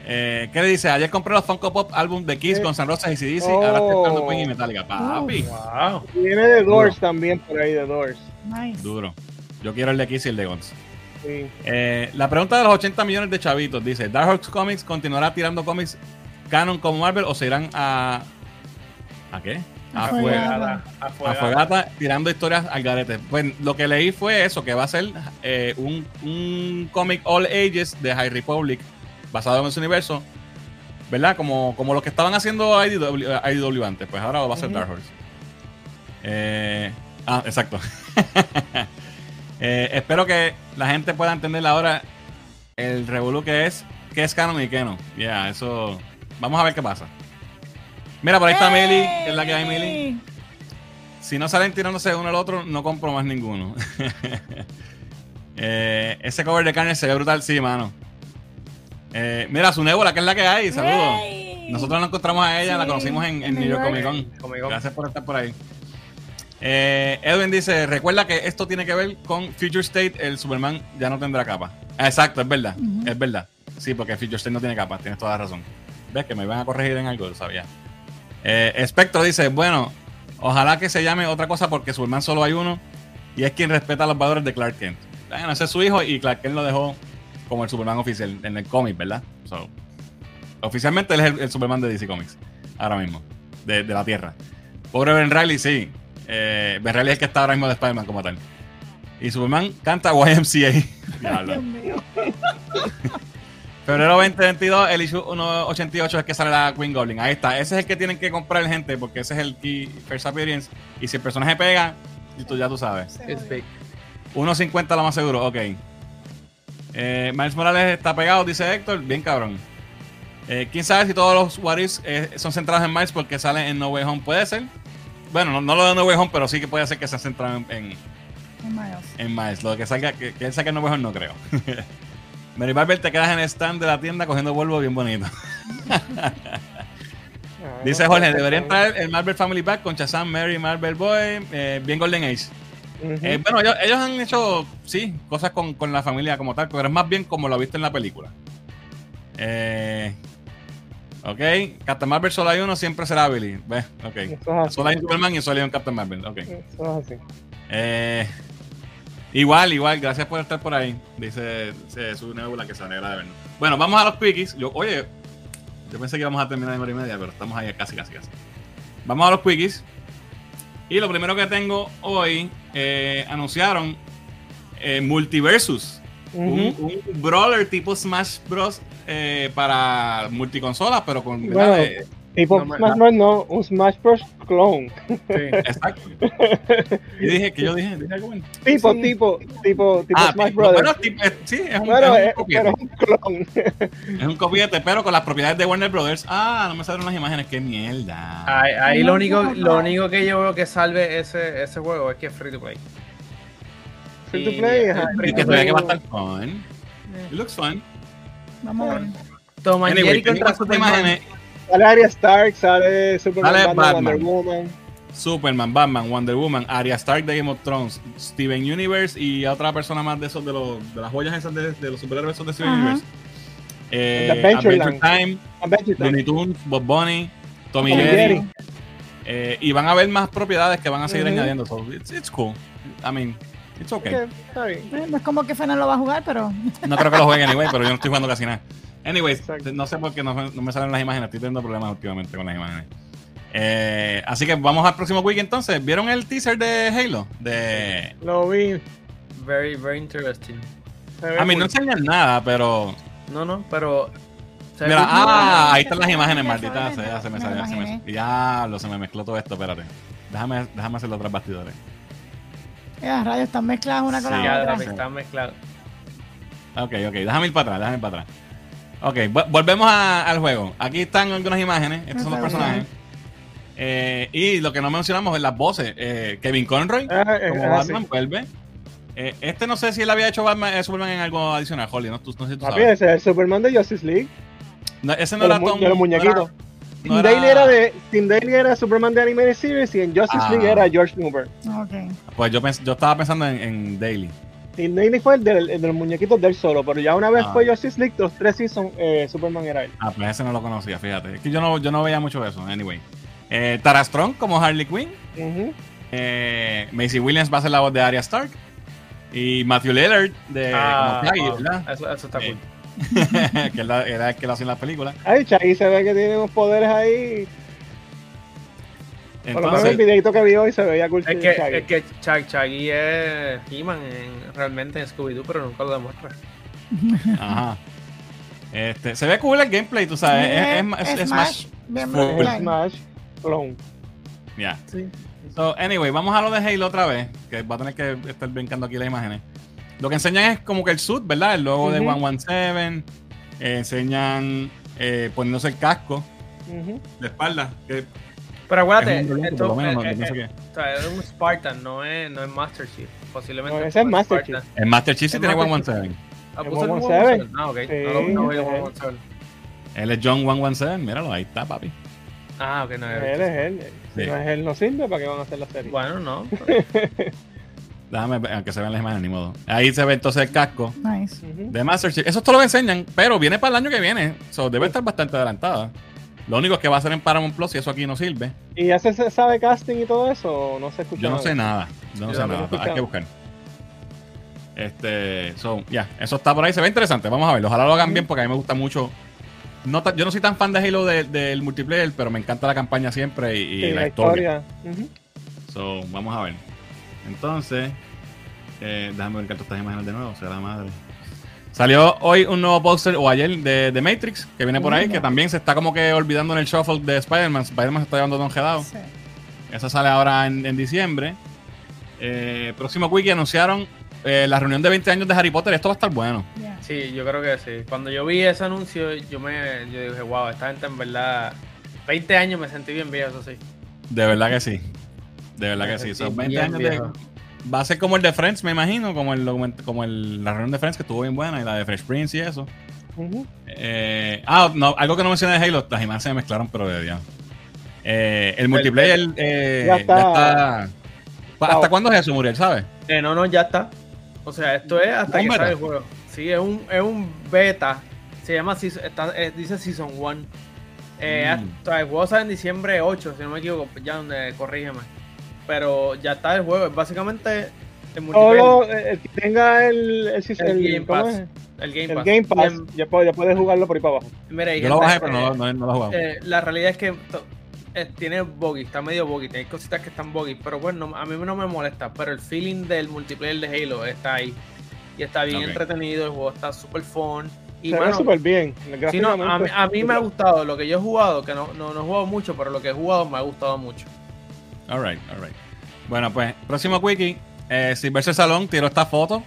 Eh, ¿Qué le dice? Ayer compré los Funko Pop álbum de Kiss Eh. con San Rosa y CDC. Ahora estoy esperando Oh. Queen y Metallica. Papi. Wow. Viene de Doors Duro. también por ahí, de Doors. Nice. Duro. Yo quiero el de Kiss y el de Guns. Sí. Eh, la pregunta de los 80 millones de chavitos dice: ¿Dark Horse Comics continuará tirando cómics canon como Marvel o se irán a. ¿A qué? A. Fuegata tirando historias al garete. Pues lo que leí fue eso: que va a ser eh, un, un cómic All Ages de High Republic basado en ese universo. ¿Verdad? Como, como lo que estaban haciendo IDW, IDW antes. Pues ahora va a ser. Dark Horse. Eh, ah, exacto. <laughs> Eh, espero que la gente pueda entender ahora el revolú que es, qué es canon y qué no. Ya, eso. Vamos a ver qué pasa. Mira, por ahí está Mili, que es la que hay Mili. Si no salen tirándose uno al otro, no compro más ninguno. <laughs> Eh, ese cover de carne se ve brutal, sí, mano. Eh, mira, su nébula, que es la que hay, saludos. Nosotros nos encontramos a ella, Sí, la conocimos en, en New York Comic. Con. Gracias por estar por ahí. Eh, Edwin dice: Recuerda que esto tiene que ver con Future State. El Superman ya no tendrá capa. Exacto, es verdad. Es verdad. Sí, porque Future State no tiene capa. Tienes toda la razón. ¿Ves que me iban a corregir en algo? Lo sabía. Eh, Spectro dice: Bueno, ojalá que se llame otra cosa porque Superman solo hay uno y es quien respeta los valores de Clark Kent. Bueno, ese es su hijo y Clark Kent lo dejó como el Superman oficial en el cómic, ¿verdad? So, oficialmente él es el, el Superman de DC Comics ahora mismo, de, de la Tierra. Pobre Ben Riley, sí. Eh, ben Riley es el que está ahora mismo de Spider-Man como tal. Y Superman canta YMCA. <laughs> Diablo. Dios mío. <laughs> Febrero 2022, el issue 188 es que sale la Queen Goblin. Ahí está. Ese es el que tienen que comprar gente porque ese es el key first appearance. Y si el personaje pega, y tú ya tú sabes. Se It's jodió. big. 1.50 lo más seguro, ok. Eh, Miles Morales está pegado, dice Héctor. Bien cabrón. Eh, ¿Quién sabe si todos los What Ifs, eh, son centrados en Miles porque salen en No Way Home? Puede ser. Bueno, no, no lo de No Way Home, pero sí que puede ser que se centren en, en, Miles. en Miles. Lo que salga, que, que él saque en No Way Home no creo. <laughs> Mary Barber, te quedas en el stand de la tienda cogiendo polvo bien bonito. <laughs> Ah, Dice Jorge, deberían traer el Marvel Family Pack con Shazam, Mary, Marvel Boy, eh, bien Golden Age. Eh, bueno, ellos, ellos han hecho, sí, cosas con, con la familia como tal, pero es más bien como lo viste en la película. Eh, ok, Captain Marvel solo hay uno, siempre será Billy. Ve, ok. Es. Solo hay un Superman y solo hay un Captain Marvel. Ok. Eso es así. Eh, igual, igual, gracias por estar por ahí. Dice, dice su nebula que se alegra de vernos. Bueno, vamos a los quickies. Yo, oye, yo pensé que íbamos a terminar en hora y media, pero estamos ahí casi, casi, casi. Vamos a los quickies. Y lo primero que tengo hoy, eh, anunciaron eh, Multiversus. un, brawler tipo Smash Bros. eh, para multiconsolas, pero con. Tipo No Smash Bros. no, un Smash Bros. clone. Sí. exacto. Y dije que yo dije, dije algo bueno. Tipo, Sí. tipo, tipo, tipo Ah, Smash Bros. bueno, eh, sí, es un, Bueno, es un copiete. pero es un clone. Es un copiete, pero con las propiedades de Warner Brothers. Ah, no me salen las imágenes, qué mierda. Ahí, ahí No, lo único, no, lo único que yo veo que salve ese, ese juego es que es free to play. Free to play, ajá. free y to que ve que va a estar fun. It looks fun. Vamos a ver. Tom and Anyway, Jerry contra Superman. imágenes. Sale Arya Stark, sale Superman, Sale Batman, Batman. Wonder Woman. Superman, Batman, Wonder Woman, Arya Stark de Game of Thrones, Steven Universe y otra persona más de esos de, los, de las joyas esas de, de los superhéroes esos de Steven Ajá. Universe. Eh, Adventure Adventure Time, Adventure Time. Looney Tunes, Bob Bunny, Tommy Jerry. Jerry. Eh, y van a haber más propiedades que van a seguir añadiendo. So it's, it's cool. I mean, it's okay. Ok, está bien. No es como que Fena lo va a jugar, pero No creo que lo juegue anyway, pero yo no estoy jugando casi nada. Anyways, Exacto. no sé por qué no, no me salen las imágenes. Estoy teniendo problemas últimamente con las imágenes. Eh, así que vamos al próximo week entonces. ¿Vieron el teaser de Halo? De... Lo vi. Very, very interesting. A mí no enseñan nada, pero... No, no, pero. Mira, ah, ahí Ya están las imágenes ya malditas. sabes, Se, ya se me me salió. Se me, diablo, se me mezcló todo esto. Espérate. Déjame, déjame hacer los otros bastidores. las radios están mezcladas una con Sí, la ya, otra. sí. está mezclado. Ok, ok. Déjame ir para atrás. Déjame ir para atrás. Ok, vo- volvemos a- al juego. Aquí están algunas imágenes. Estos son los personajes. Eh, y lo que no mencionamos es las voces. Eh, Kevin Conroy, Ah, como ah, Batman, sí. vuelve. Eh, este no sé si él había hecho Batman, eh, Superman en algo adicional, Holly. No, Tú- no sé si tú Papi, sabes. ese es el Superman de Justice League. No, ese no de, era Tom- de los muñequitos. no Tim era- Daly era de Tim Daly era Superman de Animated Series y en Justice Ah. League era George Newber. Ok. Pues yo, pens- yo estaba pensando en, en Daily. Tim Daly fue el, del- el de los muñequitos del solo, pero ya una vez Ah. fue Justice League, los tres seasons eh, Superman era él. Ah, pues ese no lo conocía, fíjate. Es que yo no, yo no veía mucho eso. Anyway. Eh, Tara Strong como Harley Quinn. Ujú. Eh, Macy Williams va a ser la voz de Arya Stark. Y Matthew Lillard de Ah, como Shaggy, wow. ¿verdad? Eso, eso está Eh, cool. <laughs> que era el que lo hacía en la película. Ahí Chaggy se ve que tiene unos poderes ahí. Por lo menos el videito que vi hoy se veía cool. Es que, Shaggy. es que Chag Chaggy es He-Man en- realmente en Scooby-Doo, pero nunca lo demuestra. <laughs> ajá. Este, se ve cool el gameplay, tú sabes. Es, es- es- es Smash. El Smash Clone. Ya. Sí. So, anyway, vamos a lo de Halo otra vez. Que va a tener que estar brincando aquí las imágenes. Lo que enseñan es como que el suit, ¿verdad? El logo de Ujú. 117. eh, enseñan eh, poniéndose el casco Ujú. de espalda. Que Pero acuérdate, es un blanco, esto, por lo menos, no- no sé qué. o sea, es un Spartan, no es, no es Master Chief. Posiblemente No, ese es Master Spartan. El Master Chief sí tiene Master 117. Ah, El puso el 117. 117. Ah, ok. Sí, no no veo eh. 117. Él es John 117. Míralo, ahí está, papi. Ah, ok, no Él es él. Si Sí. no es él, no sirve. ¿Para qué van a hacer la serie? Bueno, no. <laughs> Déjame ver, aunque se vean las imágenes, ni modo. Ahí se ve entonces el casco Nice. De Master Chief. Eso es todo lo que enseñan, pero viene para el año que viene. So, debe estar bastante adelantada. Lo único es que va a ser en Paramount Plus y eso aquí no sirve. ¿Y ya se sabe casting y todo eso? ¿O no se escucha? Yo no nada? sé nada. Yo no Yo sé nada. Hay que buscar. Este, so, ya, eso está por ahí. Se ve interesante. Vamos a verlo. Ojalá lo hagan bien porque a mí me gusta mucho. No yo no soy tan fan de Halo de- del multiplayer, pero me encanta la campaña siempre y, y Sí, la, historia. Ujú. So, vamos a ver. Entonces, eh, déjame ver estas imágenes de nuevo, sea la madre. Salió hoy un nuevo póster, o ayer, de, de Matrix, que viene por ahí, que también se está como que olvidando en el shuffle de Spider-Man. Spider-Man se está llevando Don Gedado. Sí. Esa sale ahora en, en diciembre. Eh, próximo wiki anunciaron eh, la reunión de 20 años de Harry Potter. Esto va a estar bueno. Yeah. Sí, yo creo que sí. Cuando yo vi ese anuncio, yo me yo dije, wow, esta gente en verdad. 20 años me sentí bien viejo, eso sí. De verdad que sí. De verdad que sí. Son 20 bien años de- viejo. Va a ser como el de Friends, me imagino, como, el, como el, la reunión de Friends que estuvo bien buena y la de Fresh Prince y eso. Eh, ah, no, algo que no mencioné de Halo, las imágenes se me mezclaron, pero de Dios. Eh, el multiplayer eh, Ya ya, está. ¿Hasta Wow. cuándo es eso, Muriel, sabes? Eh, no, no, ya está. O sea, esto es hasta ¿Un que sale el juego. Sí, es un, es un beta. Se llama, season- está- eh, dice Season 1. Eh, Mm. hasta- el juego sale en diciembre 8, si no me equivoco. Ya, donde, corrígeme. Pero ya está el juego. Es básicamente el multiplayer. Todo eh, el que tenga el, el, El el- Game ¿cómo Pass. el Game El Pass. Game Pass, ya, puede, ya puedes jugarlo por ahí para abajo. mira, Yo lo bajé, pero no, no, no lo he jugado. Eh, la realidad es que to- eh, tiene buggy, está medio buggy, hay cositas que están buggy, pero bueno, a mí no me molesta, pero el feeling del multiplayer de Halo está ahí. Y está bien Ok. entretenido, el juego está super fun. Y Se ve bueno, súper bien. sí, no, a, a mí me ha gustado, lo que yo he jugado, que no, no, no he jugado mucho, pero lo que he jugado me ha gustado mucho. Alright, alright. Bueno, pues, próximo quickie. Eh, Silvestre Salón tiró esta foto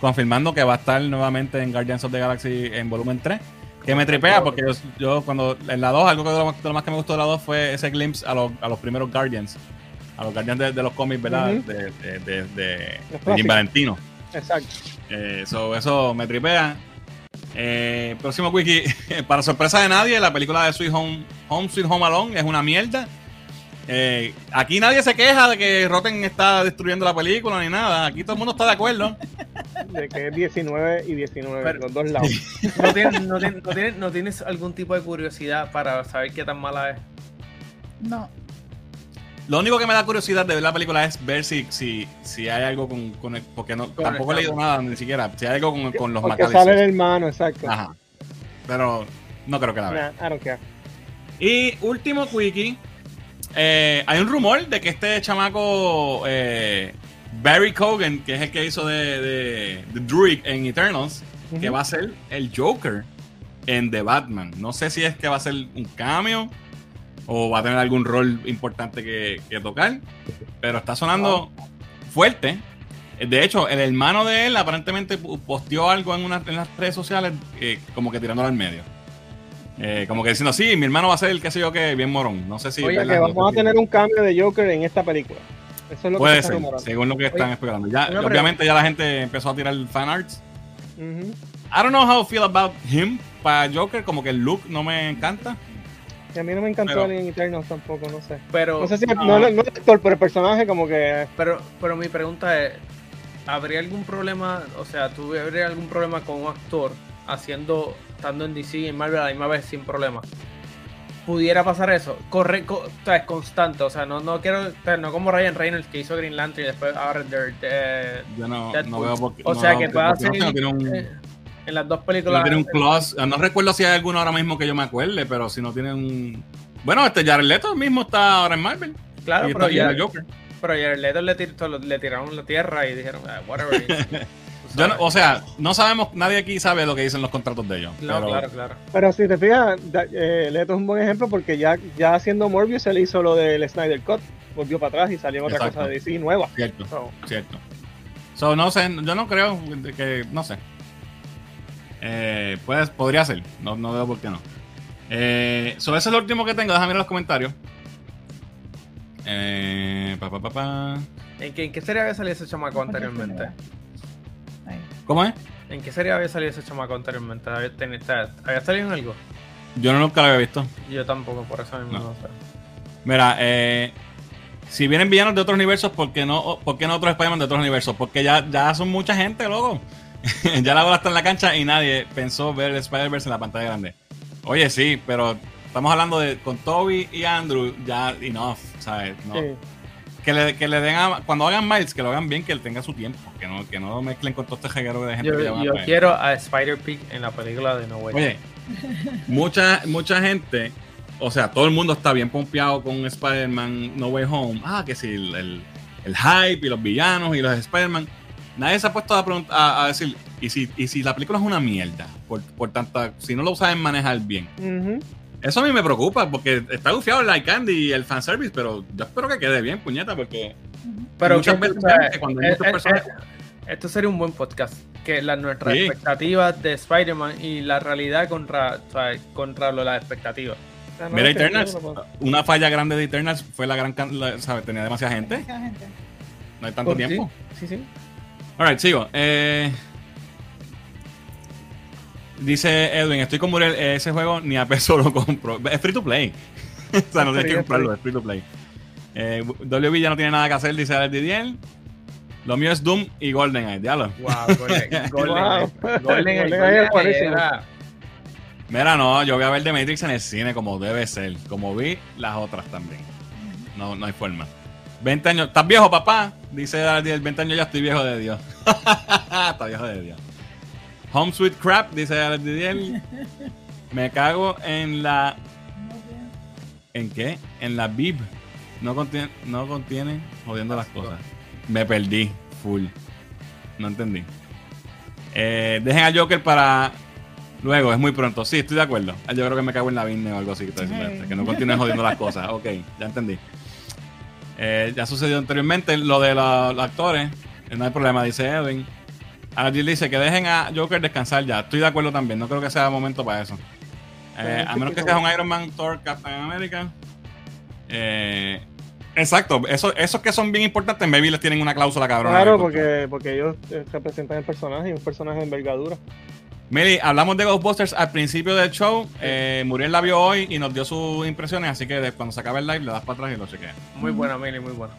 confirmando que va a estar nuevamente en Guardians of the Galaxy en volumen 3. Que me tripea porque yo, yo cuando en la 2, algo que de lo, más- de lo más que me gustó de la 2 fue ese glimpse a los, a los primeros Guardians. A los Guardians de, de los cómics, ¿verdad? Ujú. De, de, de, Jim. Valentino. Exacto. Eh, so, eso me tripea. Eh, próximo wiki. <laughs> Para sorpresa de nadie, la película de Sweet Home, Home Sweet Home Alone es una mierda. Eh, aquí nadie se queja de que Rotten está destruyendo la película ni nada. Aquí todo el mundo está de acuerdo. De que es 19 y 19, Pero- los dos lados. <laughs> ¿No tienes, no, tienes, no tienes- no tienes algún tipo de curiosidad para saber qué tan mala es? No. Lo único que me da curiosidad de ver la película es ver si, si, si hay algo con, con el- porque no, Con tampoco he leído nada ni siquiera. Si hay algo con, con los Porque Macalisters. sale el hermano, exacto. Ajá. Pero no creo que la vea. Nah, I don't care. Y último quickie. Eh, hay un rumor de que este chamaco eh, Barry Cogan, que es el que hizo de, de, de Druid en Eternals, que va a ser el Joker en The Batman. No sé si es que va a ser un cameo o va a tener algún rol importante que, que tocar, pero está sonando fuerte. De hecho, el hermano de él aparentemente posteó algo en, una- en las redes sociales eh, como que tirándolo al medio. Eh, como que diciendo, sí, mi hermano va a ser el que sé yo que bien morón. No sé si... Oye, que vamos a tener un cambio de Joker en esta película. Eso es lo Puede ser, según lo que están Oye, esperando. Ya, obviamente ya la gente empezó a tirar fan arts. I don't know how I feel about him para Joker, como que el look no me encanta. Y a mí no me encantó Pero- Alien Eternals tampoco, no sé. Pero, No sé si no, no, no el actor, pero el personaje como que pero, pero mi pregunta es, ¿habría algún problema, o sea, ¿tú habría algún problema con un actor haciendo, estando en DC y en Marvel a la misma vez sin problema? Pudiera pasar eso, corre, co- o sea, es constante, o sea, no, no quiero, o sea, no como Ryan Reynolds que hizo Green Lantern y después ahora de, de- Yo no, no veo por qué. o no sea, que pueda no ser no eh, en las dos no películas. tiene un clause. No recuerdo si hay alguno ahora mismo que yo me acuerde, pero si no tiene un. Bueno, este Jared Leto mismo está ahora en Marvel. Claro, pero ya, Joker. pero Jared Leto le, tir- le tiraron la tierra y dijeron, "Ah, whatever. <laughs> Yo no- o sea, no sabemos, nadie aquí sabe lo que dicen los contratos de ellos. No, pero- claro, claro. Pero si te fijas, eh, Leto es un buen ejemplo porque ya, ya haciendo Morbius él hizo lo del Snyder Cut, volvió para atrás y salió en otra Exacto. cosa de DC nueva. Cierto, So, cierto. So, no sé, yo no creo que. No sé. Eh, pues, podría ser. No, no veo por qué no. Eh, so, ese es lo último que tengo. Déjame ver los comentarios. Eh, pa, pa, pa, pa. ¿En qué, en qué serie había salido ese chamaco anteriormente? ¿Cómo es? ¿En qué serie había salido ese chamaco anteriormente? ¿Había, está- ¿había salido en algo? Yo nunca lo había visto. Yo tampoco, por eso mismo No. no, sé. Mira, eh, si vienen villanos de otros universos, ¿por qué no, por qué no otros Spider-Man de otros universos? Porque ya, ya son mucha gente, loco. <laughs> ya la bola está en la cancha y nadie pensó ver el Spider-Verse en la pantalla grande. Oye, sí, pero estamos hablando de con Toby y Andrew, ya enough, ¿sabes? No. sí. Que, le, que le den a, cuando hagan Miles, que lo hagan bien, que él tenga su tiempo, que no, que no lo mezclen con todo este reguero de gente Yo, que a yo quiero a Spider-Pig en la película de No Way. Oye, <laughs> mucha, mucha gente, o sea, todo el mundo está bien pompeado con Spider-Man No Way Home. Ah, que si el, el- el hype y los villanos y los Spider-Man. Nadie se ha puesto a, a, a decir, ¿y si, ¿y si la película es una mierda? Por, por tanta, si no lo saben manejar bien. Ujú. Eso a mí me preocupa, porque está gufiado el like candy y el fanservice, pero yo espero que quede bien, puñeta, porque Pero muchas veces cuando hay eh, muchos eh, personajes- eh, esto sería un buen podcast. Que las nuestras Sí. expectativas de Spider-Man y la realidad contra, o sea, contra lo- las expectativas. No, Mira, Eternals, puedo. una falla grande de Eternals fue la gran, la- ¿sabes? Tenía demasiada gente, no hay tanto Sí, tiempo. Sí, sí. Alright, sigo. Eh, dice Edwin, estoy con Muriel, ese juego ni a peso lo compro. Es free to play. <laughs> o sea, no tienes que comprarlo, es free to play. Eh, WB ya no tiene nada que hacer, dice Alex Didier. Lo mío es Doom y GoldenEye, diablo. Wow, <laughs> Wow. Golden, Golden Golden es buenísimo. era- Mira, no, yo voy a ver The Matrix en el cine como debe ser. Como vi las otras también. No, no hay forma. 20 años. ¿Estás viejo, papá? Dice Alex Didier. 20 años ya estoy viejo de Dios. <laughs> Está viejo de Dios. Home Sweet Crap, dice Alex Didier. Me cago en la ¿En qué? En la Bib. No contiene, no contiene jodiendo las cosas. Me perdí, full. No entendí. Eh, dejen al Joker para luego, es muy pronto. Sí, estoy de acuerdo. Ah, Yo creo que me cago en la Biblia o algo así. Que, Hey. este, que no continúen jodiendo las cosas. Ok, ya entendí. Eh, ya sucedió anteriormente lo de la- los actores. eh, No hay problema, dice Edwin. Ahora Jill dice que dejen a Joker descansar ya. Estoy de acuerdo también. No creo que sea momento para eso. Eh, a menos que sea un Iron Man, Thor, Captain America. Eh, exacto, eso- esos que son bien importantes, maybe les tienen una cláusula cabrona. Claro, porque, porque ellos eh, representan el personaje y un personaje de envergadura. Meli, hablamos de Ghostbusters al principio del show. Eh, Muriel la vio hoy y nos dio sus impresiones, así que cuando se acabe el live le das para atrás y lo chequeas. Muy buena, Mili, muy buena.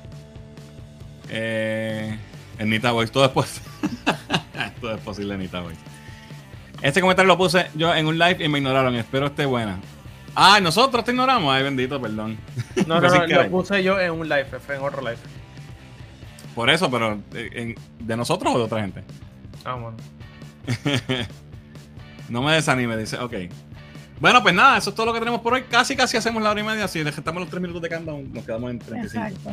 Eh, en Nita Boys, todo es posible. <laughs> todo es posible Nita Boys. Este comentario lo puse yo en un live y me ignoraron. Espero esté buena. Ah, nosotros te ignoramos. Ay, bendito, perdón. <laughs> No, no, no, lo puse yo en un live, fue en otro live. Por eso, pero eh, en- ¿de nosotros o de otra gente? Ah, bueno. <laughs> No me desanime, dice. Ok. Bueno, pues nada, eso es todo lo que tenemos por hoy. Casi, casi hacemos la hora y media. Si dejamos los tres minutos de countdown, nos quedamos en 35. Exacto.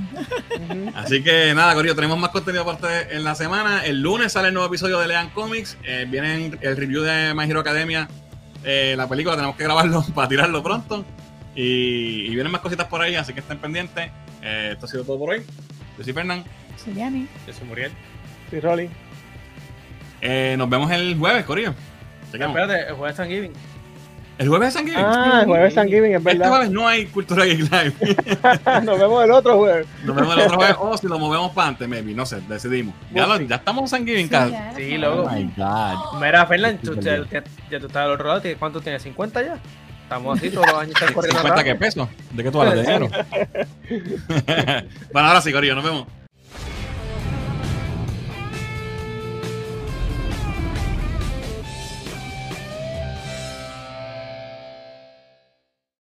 <laughs> Así que nada, Corillo, tenemos más contenido para ustedes en la semana. El lunes sale el nuevo episodio de Lean Comics. Eh, viene el review de My Hero Academia. Eh, la película tenemos que grabarlo <laughs> para tirarlo pronto. Y, y vienen más cositas por ahí, así que estén pendientes. Eh, esto ha sido todo por hoy. Yo soy Fernán. Soy Yanni. Yo soy Muriel. Sí, Rolly. Eh, nos vemos el jueves, Corillo. Espérate, el jueves Thanksgiving. El jueves es San Giving. Ah, el jueves Thanksgiving, es este verdad. jueves no hay Cultura Geek Live. <laughs> Nos vemos el otro jueves. Nos vemos el otro jueves <laughs> o si lo movemos para antes, maybe. No sé, decidimos. Ya, lo- ya estamos en San Giving, Sí, casi. Sí, luego. Oh my God. Mira, Estoy tú, ya, perdido. ya- ya tú estás al otro lado. ¿tienes- ¿Cuánto tienes? ¿50 ya? Estamos así todos los años. estás <laughs> corriendo ¿50 qué pesos? ¿De qué tú hablas? ¿De dinero? bueno, ahora sí, Corillo, nos vemos.